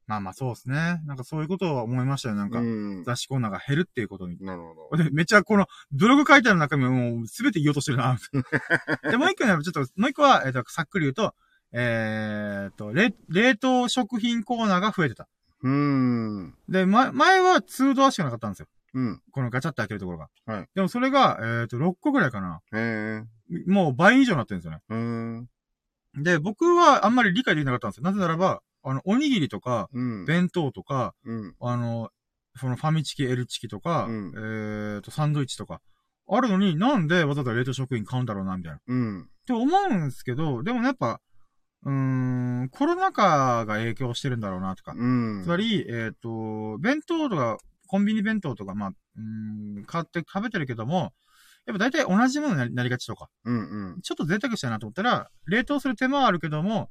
まあまあそうですね。なんかそういうことを思いましたよ。なんか、うん。雑誌コーナーが減るっていうことに。なるほど。で、めっちゃこの、ブログ書いてある中身はもうすべて言おうとしてるな。で、もう一個ね、ちょっと、もう一個は、えっ、と、さっくり言うと、えーっと、冷、冷凍食品コーナーが増えてた。うん。で、ま、前は2ドアしかなかったんですよ。うん。このガチャって開けるところが。はい。でもそれが、えーっと、6個ぐらいかな。へえ。もう倍以上になってるんですよね。うん。で、僕はあんまり理解できなかったんですよ。なぜならば、あの、おにぎりとか、うん。弁当とか、うん。あの、そのファミチキ、L チキとか、うんえーと、サンドイッチとか、あるのになんでわざわざ冷凍食品買うんだろうな、みたいな。っうん。て思うんですけど、でもねやっぱ、うーん、コロナ禍が影響してるんだろうな、とか。うん。つまり、えっ、と、弁当とか、コンビニ弁当とか、まあ、うーん、買って食べてるけども、やっぱ大体同じものになりなりがちとか、うんうん。ちょっと贅沢したいなと思ったら、冷凍する手間はあるけども、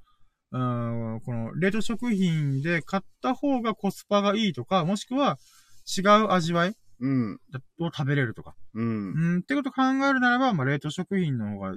うん、この冷凍食品で買った方がコスパがいいとか、もしくは違う味わいうん。を食べれるとか。うん。うん、ってこと考えるならば、まあ、冷凍食品の方が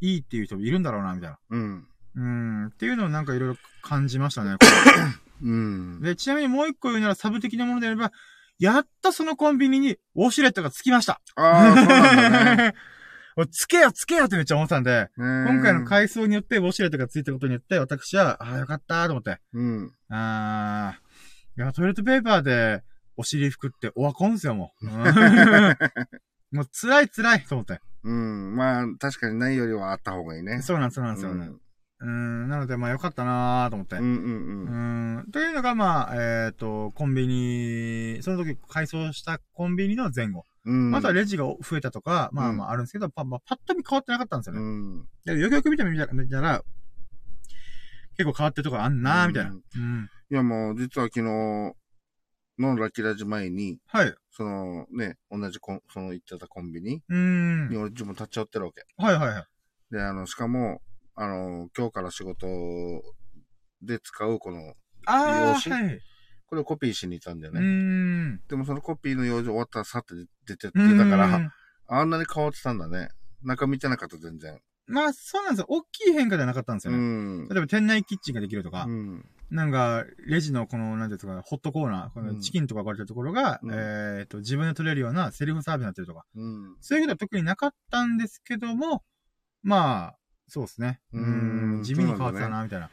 いいっていう人もいるんだろうな、みたいな。うん。うん、っていうのをなんかいろいろ感じましたね。うん。で、ちなみにもう一個言うならサブ的なものであれば、やっとそのコンビニにウォシュレットがつきました。ああ、そうなんだね。つけよつけよってめっちゃ思ってたんで、今今回の改装によってウォシュレットがついたことによって、私は、ああ、よかったーと思って。うん。あー、いや、トイレットペーパーでお尻拭くってオワコンですよ、もう。うんもう辛い辛いと思って。うん。まあ、確かにないよりはあった方がいいね。そうなんです、そうなんですよね。うん。うん、なので、まあよかったなーと思って。うんうんううん。ん、というのが、まあ、えっ、と、コンビニ、その時改装したコンビニの前後。うん。またレジが増えたとか、まあうんまああるんですけど、パまあパッと見変わってなかったんですよね。うん。でよくよく見てみたら、結構変わってるとこあんなーみたいな。ううんん。いやもう、実は昨日のラッキーラジ前に、はい。そのね、同じコン、その言ってたコンビニうーんに。俺自分立っちゃってるわけ。はいはいはい。で、あの、しかも、あの、今日から仕事で使うこの、ああ、はい。これをコピーしに行ったんだよね。ん。でもそのコピーの用事終わったらさって出てってうーんたから、あんなに変わってたんだね。中見てなかった全然。まあ、そうなんですよ。大きい変化ではなかったんですうよね。ん。例えば店内キッチンができるとか、うん。なんか、レジのこの、なんていうか、ホットコーナー、このうんチキンとか置かれてるところが、うんえっ、と、自分で取れるようなセルフサービスになってるとか、うん。そういうことは特になかったんですけども、まあ、そうですね。うんん、地味に変わってたな、みたいな。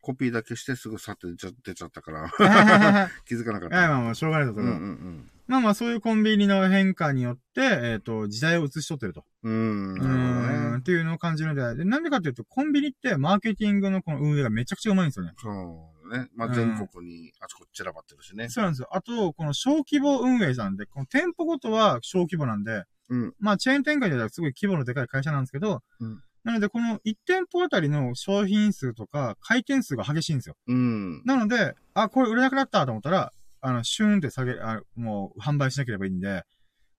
コピーだけしてすぐさって出ちゃ出ちゃったから、は い気づかなかった。まあまあ、しょうがないです、それはうんうんまあまあ、そういうコンビニの変化によって、えっ、と、時代を映しとってると。うん。うん。っていうのを感じるので、でなんでかっていうと、コンビニってマーケティングのこの運営がめちゃくちゃうまいんですよね。そうね。まあ、うん全国にあちこち散らばってるしね。そうなんですよ。あと、この小規模運営なんで、この店舗ごとは小規模なんで、うん。まあ、チェーン展開ではすごい規模のでかい会社なんですけど、うんなので、この1店舗あたりの商品数とか回転数が激しいんですよ。うん。なので、あ、これ売れなくなったと思ったら、あの、シューンって下げ、あもう販売しなければいいんで、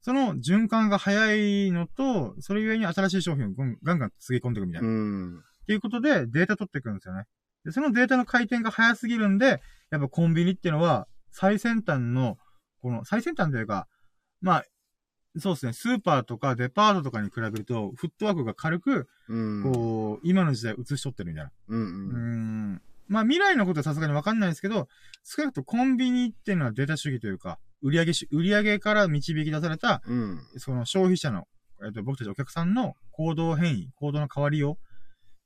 その循環が早いのと、それゆえに新しい商品をガンガンつぎ込んでいくみたいな。うっん。ていうことでデータ取っていくんですよね。で、そのデータの回転が早すぎるんで、やっぱコンビニっていうのは、最先端の、この、最先端というか、まあ、そうですね、スーパーとかデパートとかに比べると、フットワークが軽く、うん。こう、今の時代映しとってるみたいな。うん。うーん。まあ未来のことはさすがにわかんないですけど、少なくともコンビニっていうのはデータ主義というか、売上し、売上から導き出された、うん。その消費者の、えっ、と、僕たちお客さんの行動変異、行動の変わりよう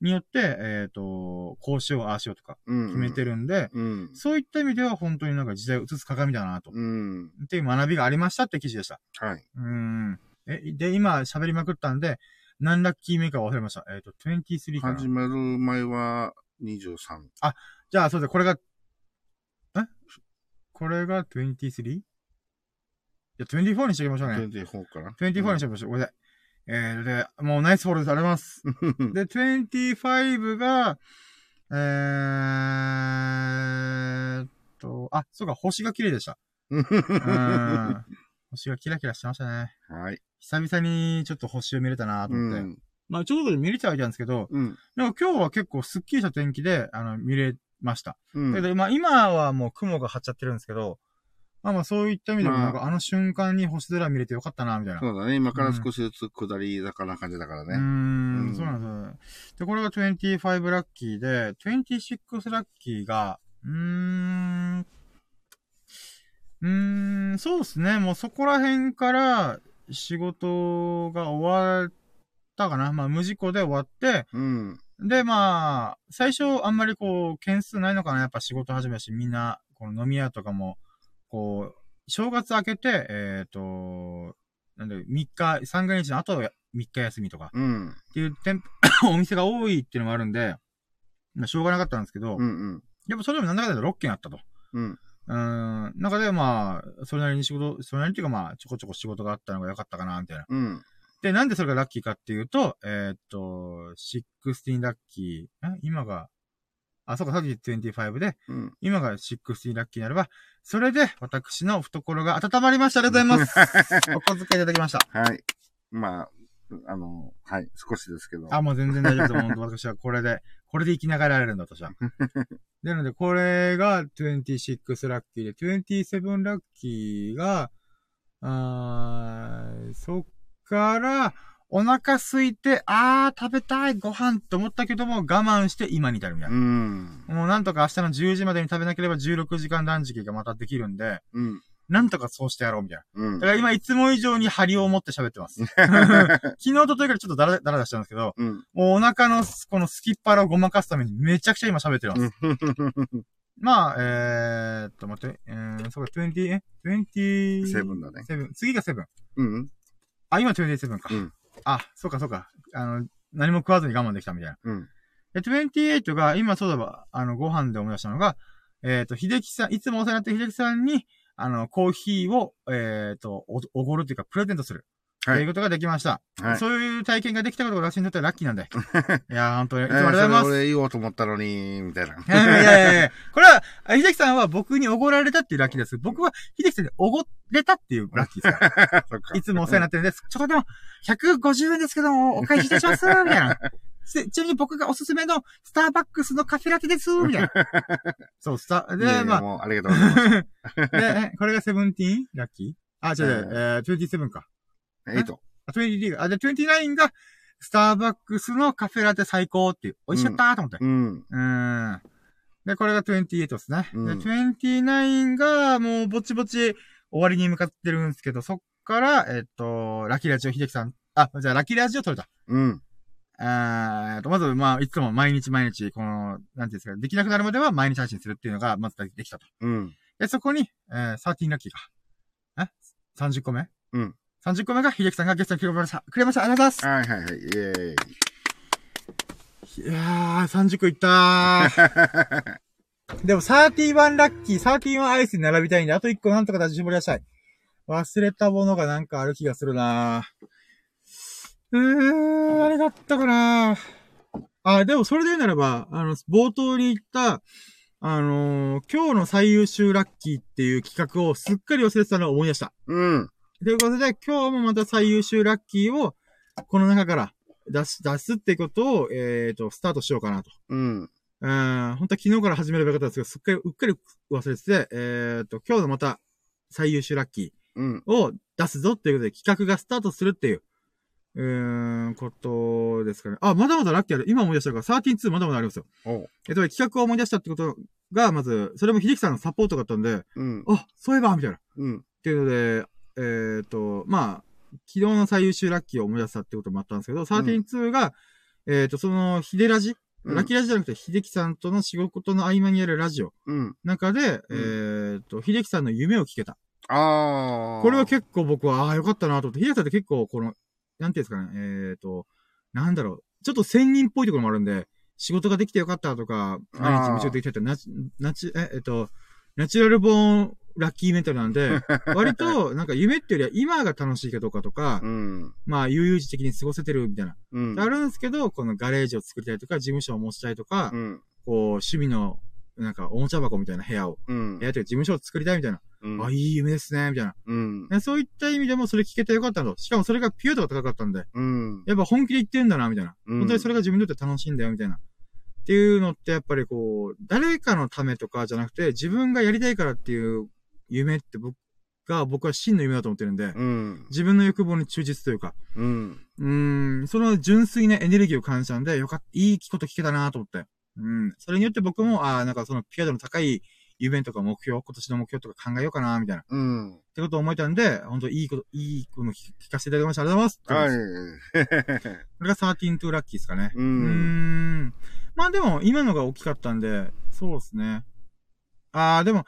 によって、えっ、と、こうしよう、ああしようとかうん。決めてるんで、うん。そういった意味では本当になんか時代を映す鏡だなと、うん。っていう学びがありましたって記事でした。はい。うーん。え、で、今喋りまくったんで、何ラッキーメーカー忘れました？えっ、と、23かな。始める前は23。じゃあ、そうです。これが、え？これが 23? いや、24にしておきましょうね。24かな。24にしておきましょう。ごめんなさい。えー、で、もうナイスフォローです。あります。う んで、25が、えーっと、あ、そうか、星が綺麗でした。うーん。星がキラキラしてましたね。はい。久々にちょっと星を見れたなとう思って。ん。まあ、ちょうど見れちゃいたんですけど、うん。でも今日は結構スッキリした天気で、あの、見れました。うん。けど、まあ今はもう雲が張っちゃってるんですけど、まあまあそういった意味でもまあなんかあの瞬間に星空見れてよかったな、みたいな。そうだね。今から少しずつ下り坂な感じだからね。ん、うんそうなんですよ。で、これが25ラッキーで、26ラッキーが、うーん、うーん、そうですね。もうそこら辺から仕事が終わったかな。まあ無事故で終わって、うん。で、まあ、最初あんまりこう、件数ないのかなやっぱ仕事始めだし、みんな、この飲み屋とかも、こう、正月明けて、えっ、と、なんで、3日、三が日の後、3日休みとか、うん。っていう店舗、お店が多いっていうのもあるんで、まあ、しょうがなかったんですけど、うん。うん。やっぱそれでもなんだかんだで6件あったと。うん。うーん、中でまあ、それなりに仕事、それなりにっていうかまあ、ちょこちょこ仕事があったのが良かったかな、みたいな。うん。で、なんでそれがラッキーかっていうと、えーっと、16ラッキー、え？今が、あ、そうか、さっき25で、うん。今が16ラッキーになれば、それで私の懐が温まりました。ありがとうございます。お小遣いいただきました。はい。まあ、あの、はい、少しですけど。あ、もう全然大丈夫です。本当私はこれで、これで生きながられるんだ、私は。なので、これが26ラッキーで、27ラッキーが、あーそっから、お腹空いて、あー、食べたい、ご飯と思ったけども、我慢して今に至るみたいうな。ん。もうなんとか明日の10時までに食べなければ16時間断食がまたできるんで、うん。なんとかそうしてやろうみたいな。うんだか。ら今いつも以上に張りを持って喋ってます。昨日とといからちょっとダラダラ出したんですけど、うん。もうお腹のこのスキッパラをごまかすためにめちゃくちゃ今喋ってます。まあ、えーっと、待って、えー、そうか、20、え ?20? セブンだね。セブン。次がセブン。うん。あ、今27か。うんあ、そうかそうか。あの、何も食わずに我慢できたみたいな。うん。で、28が、今そうだわ、あの、ご飯で思い出したのが、えーっと、秀樹さん、いつもお世話になってる秀樹さんに、あの、コーヒーを、えーっと、お、おごるというか、プレゼントする。はいということができました。はい。そういう体験ができたことが私にとってはラッキーなんで。いやー、本当に、いつもあえーりがとうございます。それ俺言おうと思ったのに、みたいな。いやいやいやこれは、あ秀樹さんは僕におごられたっていうラッキーです。僕は秀樹さんにおごれたっていうラッキーですから。いつもお世話になってるんです。ちょっとでも、150円ですけども、お返しいたします、みたいな。ちちなみに僕がおすすめのスターバックスのカフェラテです、みたいな。そう、スタ、で、いやいやまあ、もうありがとうございます。で、えこれがセブンティーンラッキー？あ、違う違う、えー、27か。えっと。あ、23が、あ、で、29が、スターバックスのカフェラテ最高っていう。美味しかったーと思って。うん。うーん。で、これが28ですね。うんで、29がもうぼちぼち終わりに向かってるんですけど、そっから、えっと、ラッキーラジオ秀樹さん、あ、じゃあラッキーラジオ撮れた。うん。えっと、まず、まあ、いつも毎日毎日、この、なんていうんですか、できなくなるまでは毎日配信するっていうのが、まずできたと。うん。で、そこに、えー、13ラッキーか。え ?30 個目？うん。30個目が秀樹さんがゲストに来てくれました。くれました。ありがとうございます。はいはいはい。イェーイ。いやー、30個いったー。でも、31ラッキー、31アイスに並びたいんで、あと1個なんとか出し絞り出したい。忘れたものがなんかある気がするなー。うーん、あれだったかなあ、でもそれで言うならば、あの、冒頭に言った、あのー今日の最優秀ラッキーっていう企画をすっかり忘れてたのを思い出した。うん。ということで、今日もまた最優秀ラッキーを、この中から出し、出すってことを、えっ、と、スタートしようかなと。うん。うん、本当は昨日から始めればよかったんですけど、すっかり、うっかり忘れてて、えっ、と、今日のまた最優秀ラッキうん。ーを出すぞっていうことで企画がスタートするっていう、うーん、ことですかね。あ、まだまだラッキーある。今思い出したから、13-2まだまだありますよ。えっと、企画を思い出したってことが、まず、それも秀樹さんのサポートがあったんで、うん。あ、そういえばみたいな。うん。っていうので、えっ、と、まあ、昨日の最優秀ラッキーを思い出したってこともあったんですけど、13-2が、えっ、と、その、ヒデラジ、うんラッキーラジじゃなくて、秀樹さんとの仕事の合間にやるラジオうん。中で、うんえっ、と、秀樹さんの夢を聞けた。ああ。これは結構僕は、ああ、よかったなと思って、秀樹さんって結構、この、なんていうんですかね、えっ、と、なんだろう、ちょっと仙人っぽいところもあるんで、仕事ができてよかったとか、毎日夢中できてたナチ、ナチ、え、えっ、と、ナチュラルボーンラッキーメンタルなんで、割と、なんか夢っていうよりは今が楽しいかどうかとか、うん。まあ、悠々自適に過ごせてるみたいな。うん。あるんですけど、このガレージを作りたいとか、事務所を持ちたいとか、うん。こう、趣味の、なんか、おもちゃ箱みたいな部屋を、うん部。屋というか事務所を作りたいみたいな。うん。あ、いい夢ですね、みたいな。うん。でそういった意味でもそれ聞けてよかったと。しかもそれがピュア度が高かったんで、うん。やっぱ本気で言ってるんだな、みたいな。うん本当にそれが自分にとって楽しいんだよ、みたいな。っていうのってやっぱりこう、誰かのためとかじゃなくて、自分がやりたいからっていう夢って僕が、僕は真の夢だと思ってるんで、うん。自分の欲望に忠実というか、うん。うーん、その純粋なエネルギーを感じたんで、よかった、いいこと聞けたなと思って。うん。それによって僕も、ああ、なんかそのピアノの高い夢とか目標、今年の目標とか考えようかな、みたいな。っうん。てことを思えたんで、本当いいこと、いいこと聞かせていただきました。ありがとうございます。はい。これが13 to ラッキーですかね。ううーん。ん。まあでも、今のが大きかったんで、そうですね。ああ、でも、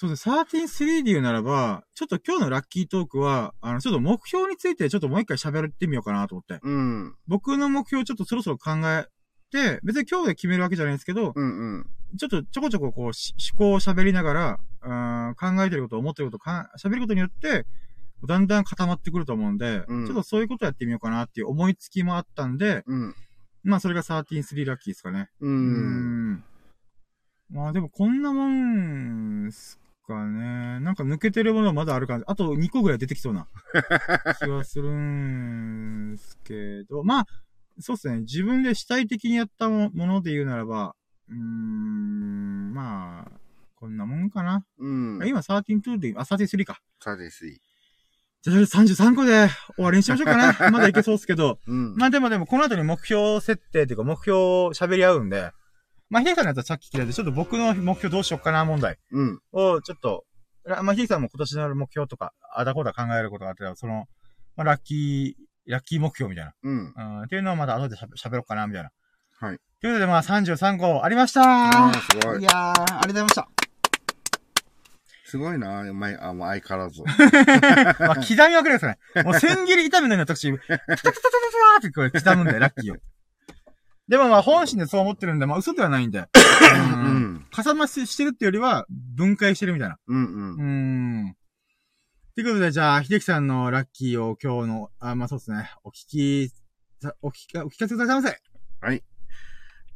そうですね、13-3で言うならば、ちょっと今日のラッキートークは、あの、ちょっと目標についてちょっともう一回喋ってみようかなと思って。うん。僕の目標ちょっとそろそろ考えて、別に今日で決めるわけじゃないんですけど、うん。うん。ちょっとちょこちょここうし思考を喋りながら、うーん考えてること、思ってることか、喋ることによって、だんだん固まってくると思うんで、うんちょっとそういうことやってみようかなっていう思いつきもあったんで、うん。まあそれが13-3ラッキーですかね。う。うんん。まあでもこんなもん、すかね。なんか抜けてるものまだある感じ。あと2個ぐらい出てきそうな 気はするんすけど。まあ、そうっすね。自分で主体的にやったもので言うならば、うーん、まあ、こんなもんかな。うん。今13-2で、あ、13か。そうです。じゃあ33個で終わりにしましょうかな。まだいけそうっすけど。うん。まあでもでも、この後に目標設定っていうか目標を喋り合うんで、まあ、秀樹さんのやつはさっき聞いたで、ちょっと僕の目標どうしようかな問題うん。を、ちょっと、らまあ、秀樹さんも今年の目標とか、あだこだ考えることがあったら、その、まあ、ラッキー、ラッキー目標みたいうん。な。うん、っていうのをまた後でしゃべ喋ろうかな、みたいな。はい。ということで、まあ、33個ありましたああ、すごいい。やー、ありがとうございました。すごいな、前、あ、もう相変わらず。まあ、刻みまくりですね。もう千切り炒めのような時、タタタタタタタってこれ刻むんで、ラッキーを。でもまあ、本心でそう思ってるんで、まあ、嘘ではないんで。ううんん。かさ増ししてるってよりは、分解してるみたいな。うんう。うんーん。ということで、じゃあ、秀樹さんのラッキーを今日の、あ、まあそうですね。お聞き、さお聞きか、お聞かせくださいませ。はい。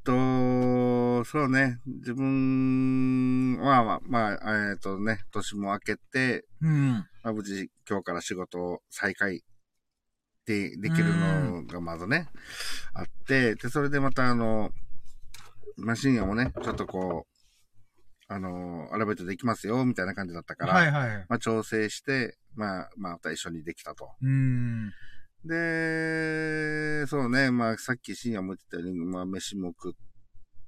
と、そうね。自分は、まあ、まあ、えっ、とね、年も明けて、うん。まあ、無事今日から仕事を再開で、できるのがまずね、あって、で、それでまたあの、まあ、深夜もね、ちょっとこう、あの、アルバイトできますよ、みたいな感じだったから、はいはい。まあ、調整して、まあ、また一緒にできたと。うん。で、そうね、まあ、さっき深夜も言ってたように、まあ、飯も食っ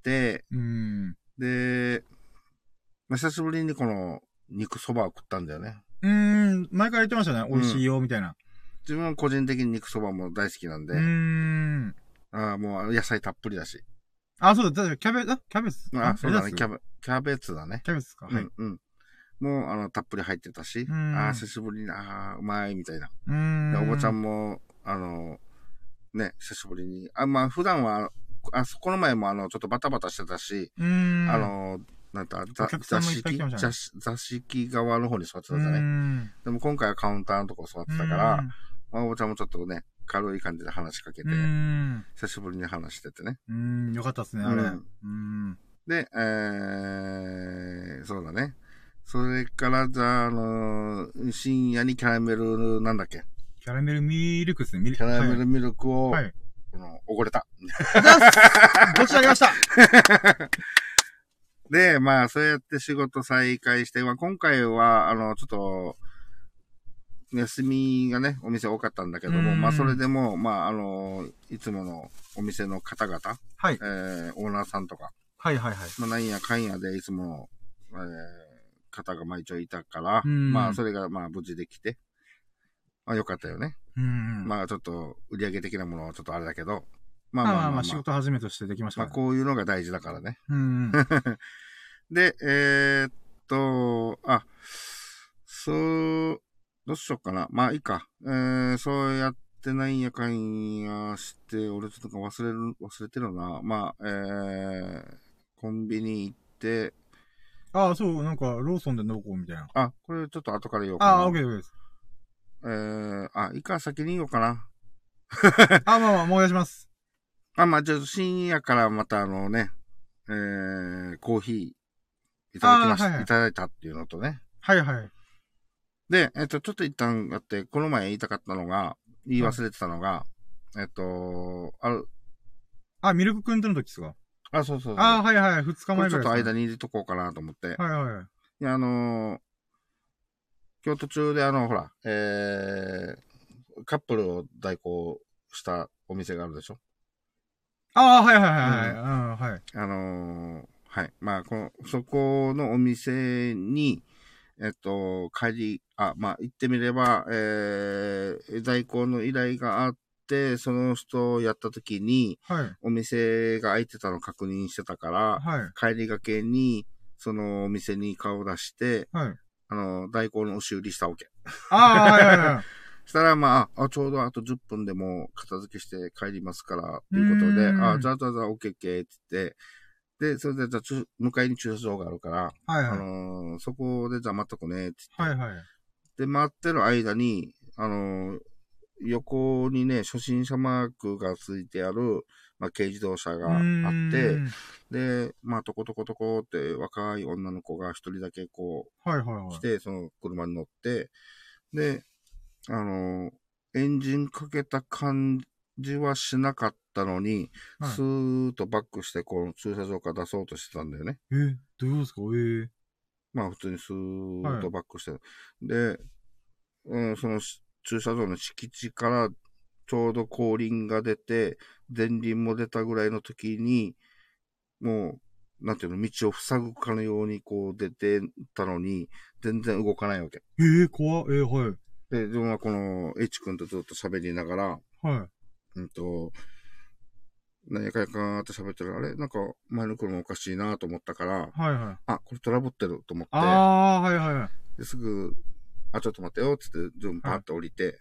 て、うん。で、まあ、久しぶりにこの、肉そばを食ったんだよね。うん。前から言ってましたね。美味しいよ、みたいな。自分は個人的に肉そばも大好きなんで、うん。ああもう野菜たっぷりだし。あ、そうだ。だってキャベキャベツあ、そうだね、キャベ、キャベツだね。キャベツか。はい。うん、うん。もう、あの、たっぷり入ってたし、うんああ、久しぶりに、ああ、うまい、みたいな。うん。でおばちゃんも、あの、ね、久しぶりに、あ、まあ、普段は、あ、そこの前も、あの、ちょっとバタバタしてたし、うん。あ、の、なんだ、座敷座敷側の方に座ってたうんだね。ん。でも今回はカウンターのとこ座ってたから、まあ、おばちゃんもちょっとね、軽い感じで話しかけてう、ん。久しぶりに話しててね。うん。よかったっすね、あれ。うんうん。で、えー、そうだね。それから、じゃあ、あのー深夜にキャラメル、なんだっけ？キャラメルミルクですね、ミルキャラメルミルクを、はい。はい。この、おごれた。ごちそうありました。で、まあ、そうやって仕事再開して、まあ、今回は、あの、ちょっと、休みがね、お店多かったんだけども、うんまあ、それでも、まあ、あの、いつものお店の方々、はいえ。ー、オーナーさんとか、はいはいはい。まあ、なんやかんやでいつもの、えー、方がまあ一応いたから、うんまあ、それがまあ無事できて、まあ、よかったよね。うん。まあ、ちょっと、売り上げ的なものはちょっとあれだけど、ままあまあまあ、仕事始めとしてできましたまあ、ね。こういうのが大事だからね。うん。で、えー、っと、あ、そう、どうしようかな。まあ、いいか。えー、そうやってなんやかんやして、俺ちょっと忘れる、忘れてるな。まあ、えー、コンビニ行って、ああ、そう、なんか、ローソンでどこうみたいな。あ、これちょっと後から言おうかな。ああ、オッケーです。えー、あ、いいか、先に言おうかな。あ、まあまあ、もうお願いします。あ、まあ、じゃあ深夜からまたあのね、えー、コーヒーいただきました、はいはいいただいたっていうのとね。はいはい。で、えっと、ちょっと一旦あって、この前言いたかったのが、言い忘れてたのが、えっと、ある、あ、ミルクくんとの時ですか？あ、そうそう。ああ、はいはい。二日前ぐらいですね。間に入れとこうかなと思って。はいはい。いや、あのー今日途中であの、ほら、えー、カップルを代行したお店があるでしょ？ああ、はいはいはいはい。うん、はい。あのーはい。まあ、この、そこのお店に、えっと、帰り、あ、まあ、行ってみれば、えー、代行の依頼があって、その人をやった時に、はい。お店が開いてたの確認してたから、はい。帰りがけに、そのお店に顔を出して、はい。あの、代行の押し売りしたわけ。ああ、はいはいはい。したら、まあ、あ、ちょうどあと10分でもう片付けして帰りますから、ということで、あ、じゃあじゃあじゃあ、オッケーオッケーって言って、で、それで、じゃあ、向かいに駐車場があるから、はいはい。あのーそこで、じゃあ待っとくね、って言って、はいはい。で、待ってる間に、あのー横にね、初心者マークがついてある、まあ、軽自動車があうっーてん、で、まあ、トコトコトコって若い女の子が一人だけこはいはいはい。う来て、その車に乗って、で、あの、エンジンかけた感じはしなかったのに、はいスーッとバックして、こう、駐車場から出そうとしてたんだよね。え、どういうことですか？えまあ普通にスーッとバックして、で、うん、そのし駐車場の敷地からちょうど後輪が出て、前輪も出たぐらいの時に、もう、なんていうの、道を塞ぐかのようにこう出てたのに、全然動かないわけ。えー、怖っえー、はい。で、自分はこの H 君とずっと喋りながら、はい。うんと、何回かって喋ってる、あれなんか前の車おかしいなと思ったから、はいはい。あ、これトラブってると思って、あー、はいはいはい。ですぐ、あ、ちょっと待ってよ、つって、自分パーッと降りて、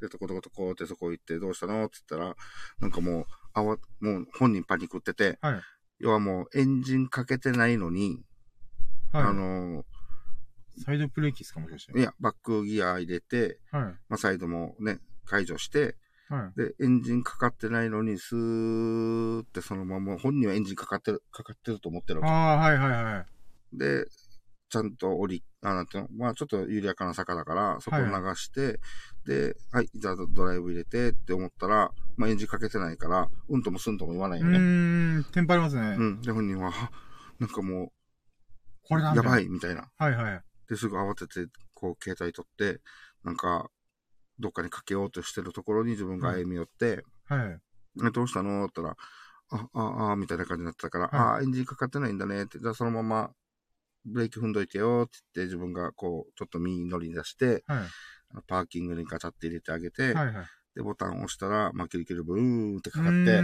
で、とことことこうってそこ行って、どうしたの？つったら、なんかもう、あわ、もう本人パニックってて、はい要はもうエンジンかけてないのに、はい。あのサイドブレーキですかもしかして。いや、バックギア入れて、はい。まあ、サイドもね、解除して、はい。で、エンジンかかってないのに、スーってそのまま、本人はエンジンかかってる、かかってると思ってるわけ。あー、はいはいはい。で、ちゃんと降り、あ、なんていうの、まあちょっと緩やかな坂だから、そこを流して、で、はい、じゃあドライブ入れてって思ったら、まあエンジンかけてないから、うんともすんとも言わないうよね。ーん、テンパりますね。うん。で、本人は、はなんかもう、これなんだやばい、みたいな。はいはい。で、すぐ慌てて、こう、携帯取って、なんか、どっかにかけようとしてるところに自分が歩み寄って、はい。えどうしたの？って言ったら、あ、あ、あ、みたいな感じになってたから、はあ、エンジンかかってないんだねって、じゃあそのまま、ブレーキ踏んどいてよって言って、自分がこう、ちょっと身乗り出して、はい。パーキングにガチャって入れてあげて、はいはい。で、ボタンを押したら、まあ、キルキルブーンってかかうって、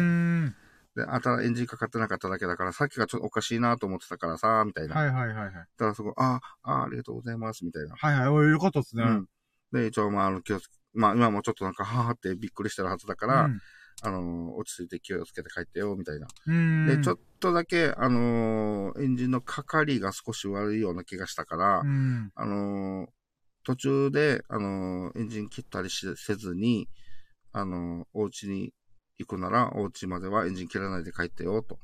で、あただエンジンかかってなかっただけだから、さっきがちょっとおかしいなと思ってたからさ、みたいな。はいはいはいはい。だからそこ、あ、あ、ありがとうございます、みたいな。はいはい。おいよかったっすね。うん。で、一応、まあ、あの、気をつけ、まあ、今もちょっとなんか、はーってびっくりしてるはずだから、うんあの、落ち着いて気をつけて帰ってよ、みたいな。で、ちょっとだけ、あのーエンジンのかかりが少し悪いような気がしたから、うん。あのー途中で、あのーエンジン切ったりしせずに、あのーお家に行くなら、お家まではエンジン切らないで帰ってよ、と。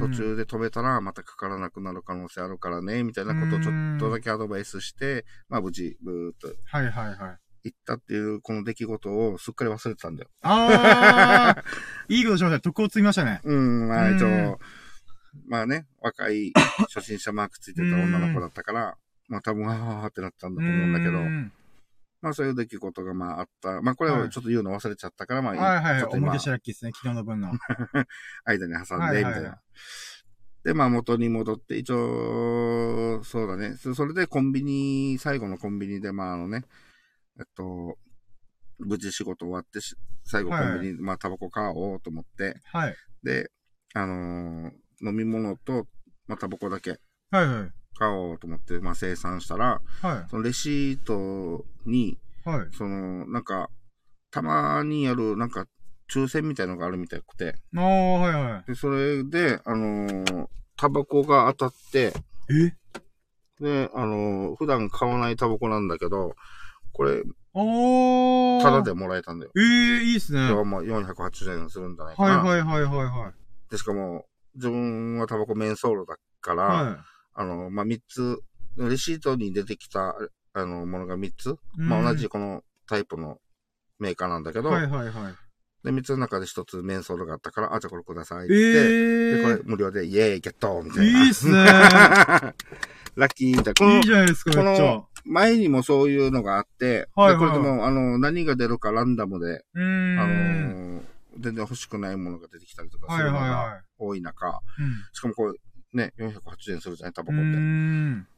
途中で止めたら、またかからなくなる可能性あるからね、みたいなことをちょっとだけアドバイスして、まあ、無事、ブーっとはいはいはい。行ったっていう、この出来事をすっかり忘れてたんだよ。あー いいことしました。徳を積みましたね。うん、まあ一うん応、まあね、若い初心者マークついてた女の子だったから、まあ多分、あーってなったんだと思うんだけどまあそういう出来事がまああった。まあこれをちょっと言うの忘れちゃったから、まあ、はいはい。ちょっと今思い出したラッキーですね。昨日の分の。間に挟んで、はいはいはいみたいな。で、まあ元に戻って、一応、そうだね。そそれでコンビニ、最後のコンビニで、まああのね、えっと、無事仕事終わってし、最後コンビニ、まあタバコ買おうと思って、はい。で、あのー飲み物と、まあタバコだけはいはい。買おうと思って、まあ生産したら、はそのレシートに、い。はい。その、なんか、たまにやる、なんか、抽選みたいのがあるみたくて、ああ、はいはい。で、それで、あのータバコが当たって、え？で、あのー普段買わないタバコなんだけど、これ、おー。タダでもらえたんだよ。ええいいっすね。は要はまあ480円するんじゃないかいな。はいはいはいはい。で、しかも、自分はタバコメンソールだから、はあの、まあ、3つ、レシートに出てきた、あの、ものが3つ。い。まあ、同じうんこのタイプのメーカーなんだけど、はいはいはい。で、3つの中で1つメンソールがあったから、あ、じゃあこれくださいってえで、これえ無料で、イェーイ、ゲットみたいな。いいっすね。ラッキーみたいな。いいじゃないですか、この。前にもそういうのがあって、はいはいで、これでも、あの、何が出るかランダムで、うーん。あの、全然欲しくないものが出てきたりとかはいするのがはいは多い中、い。しかもこれ、ね、480円するじゃない、タバコって。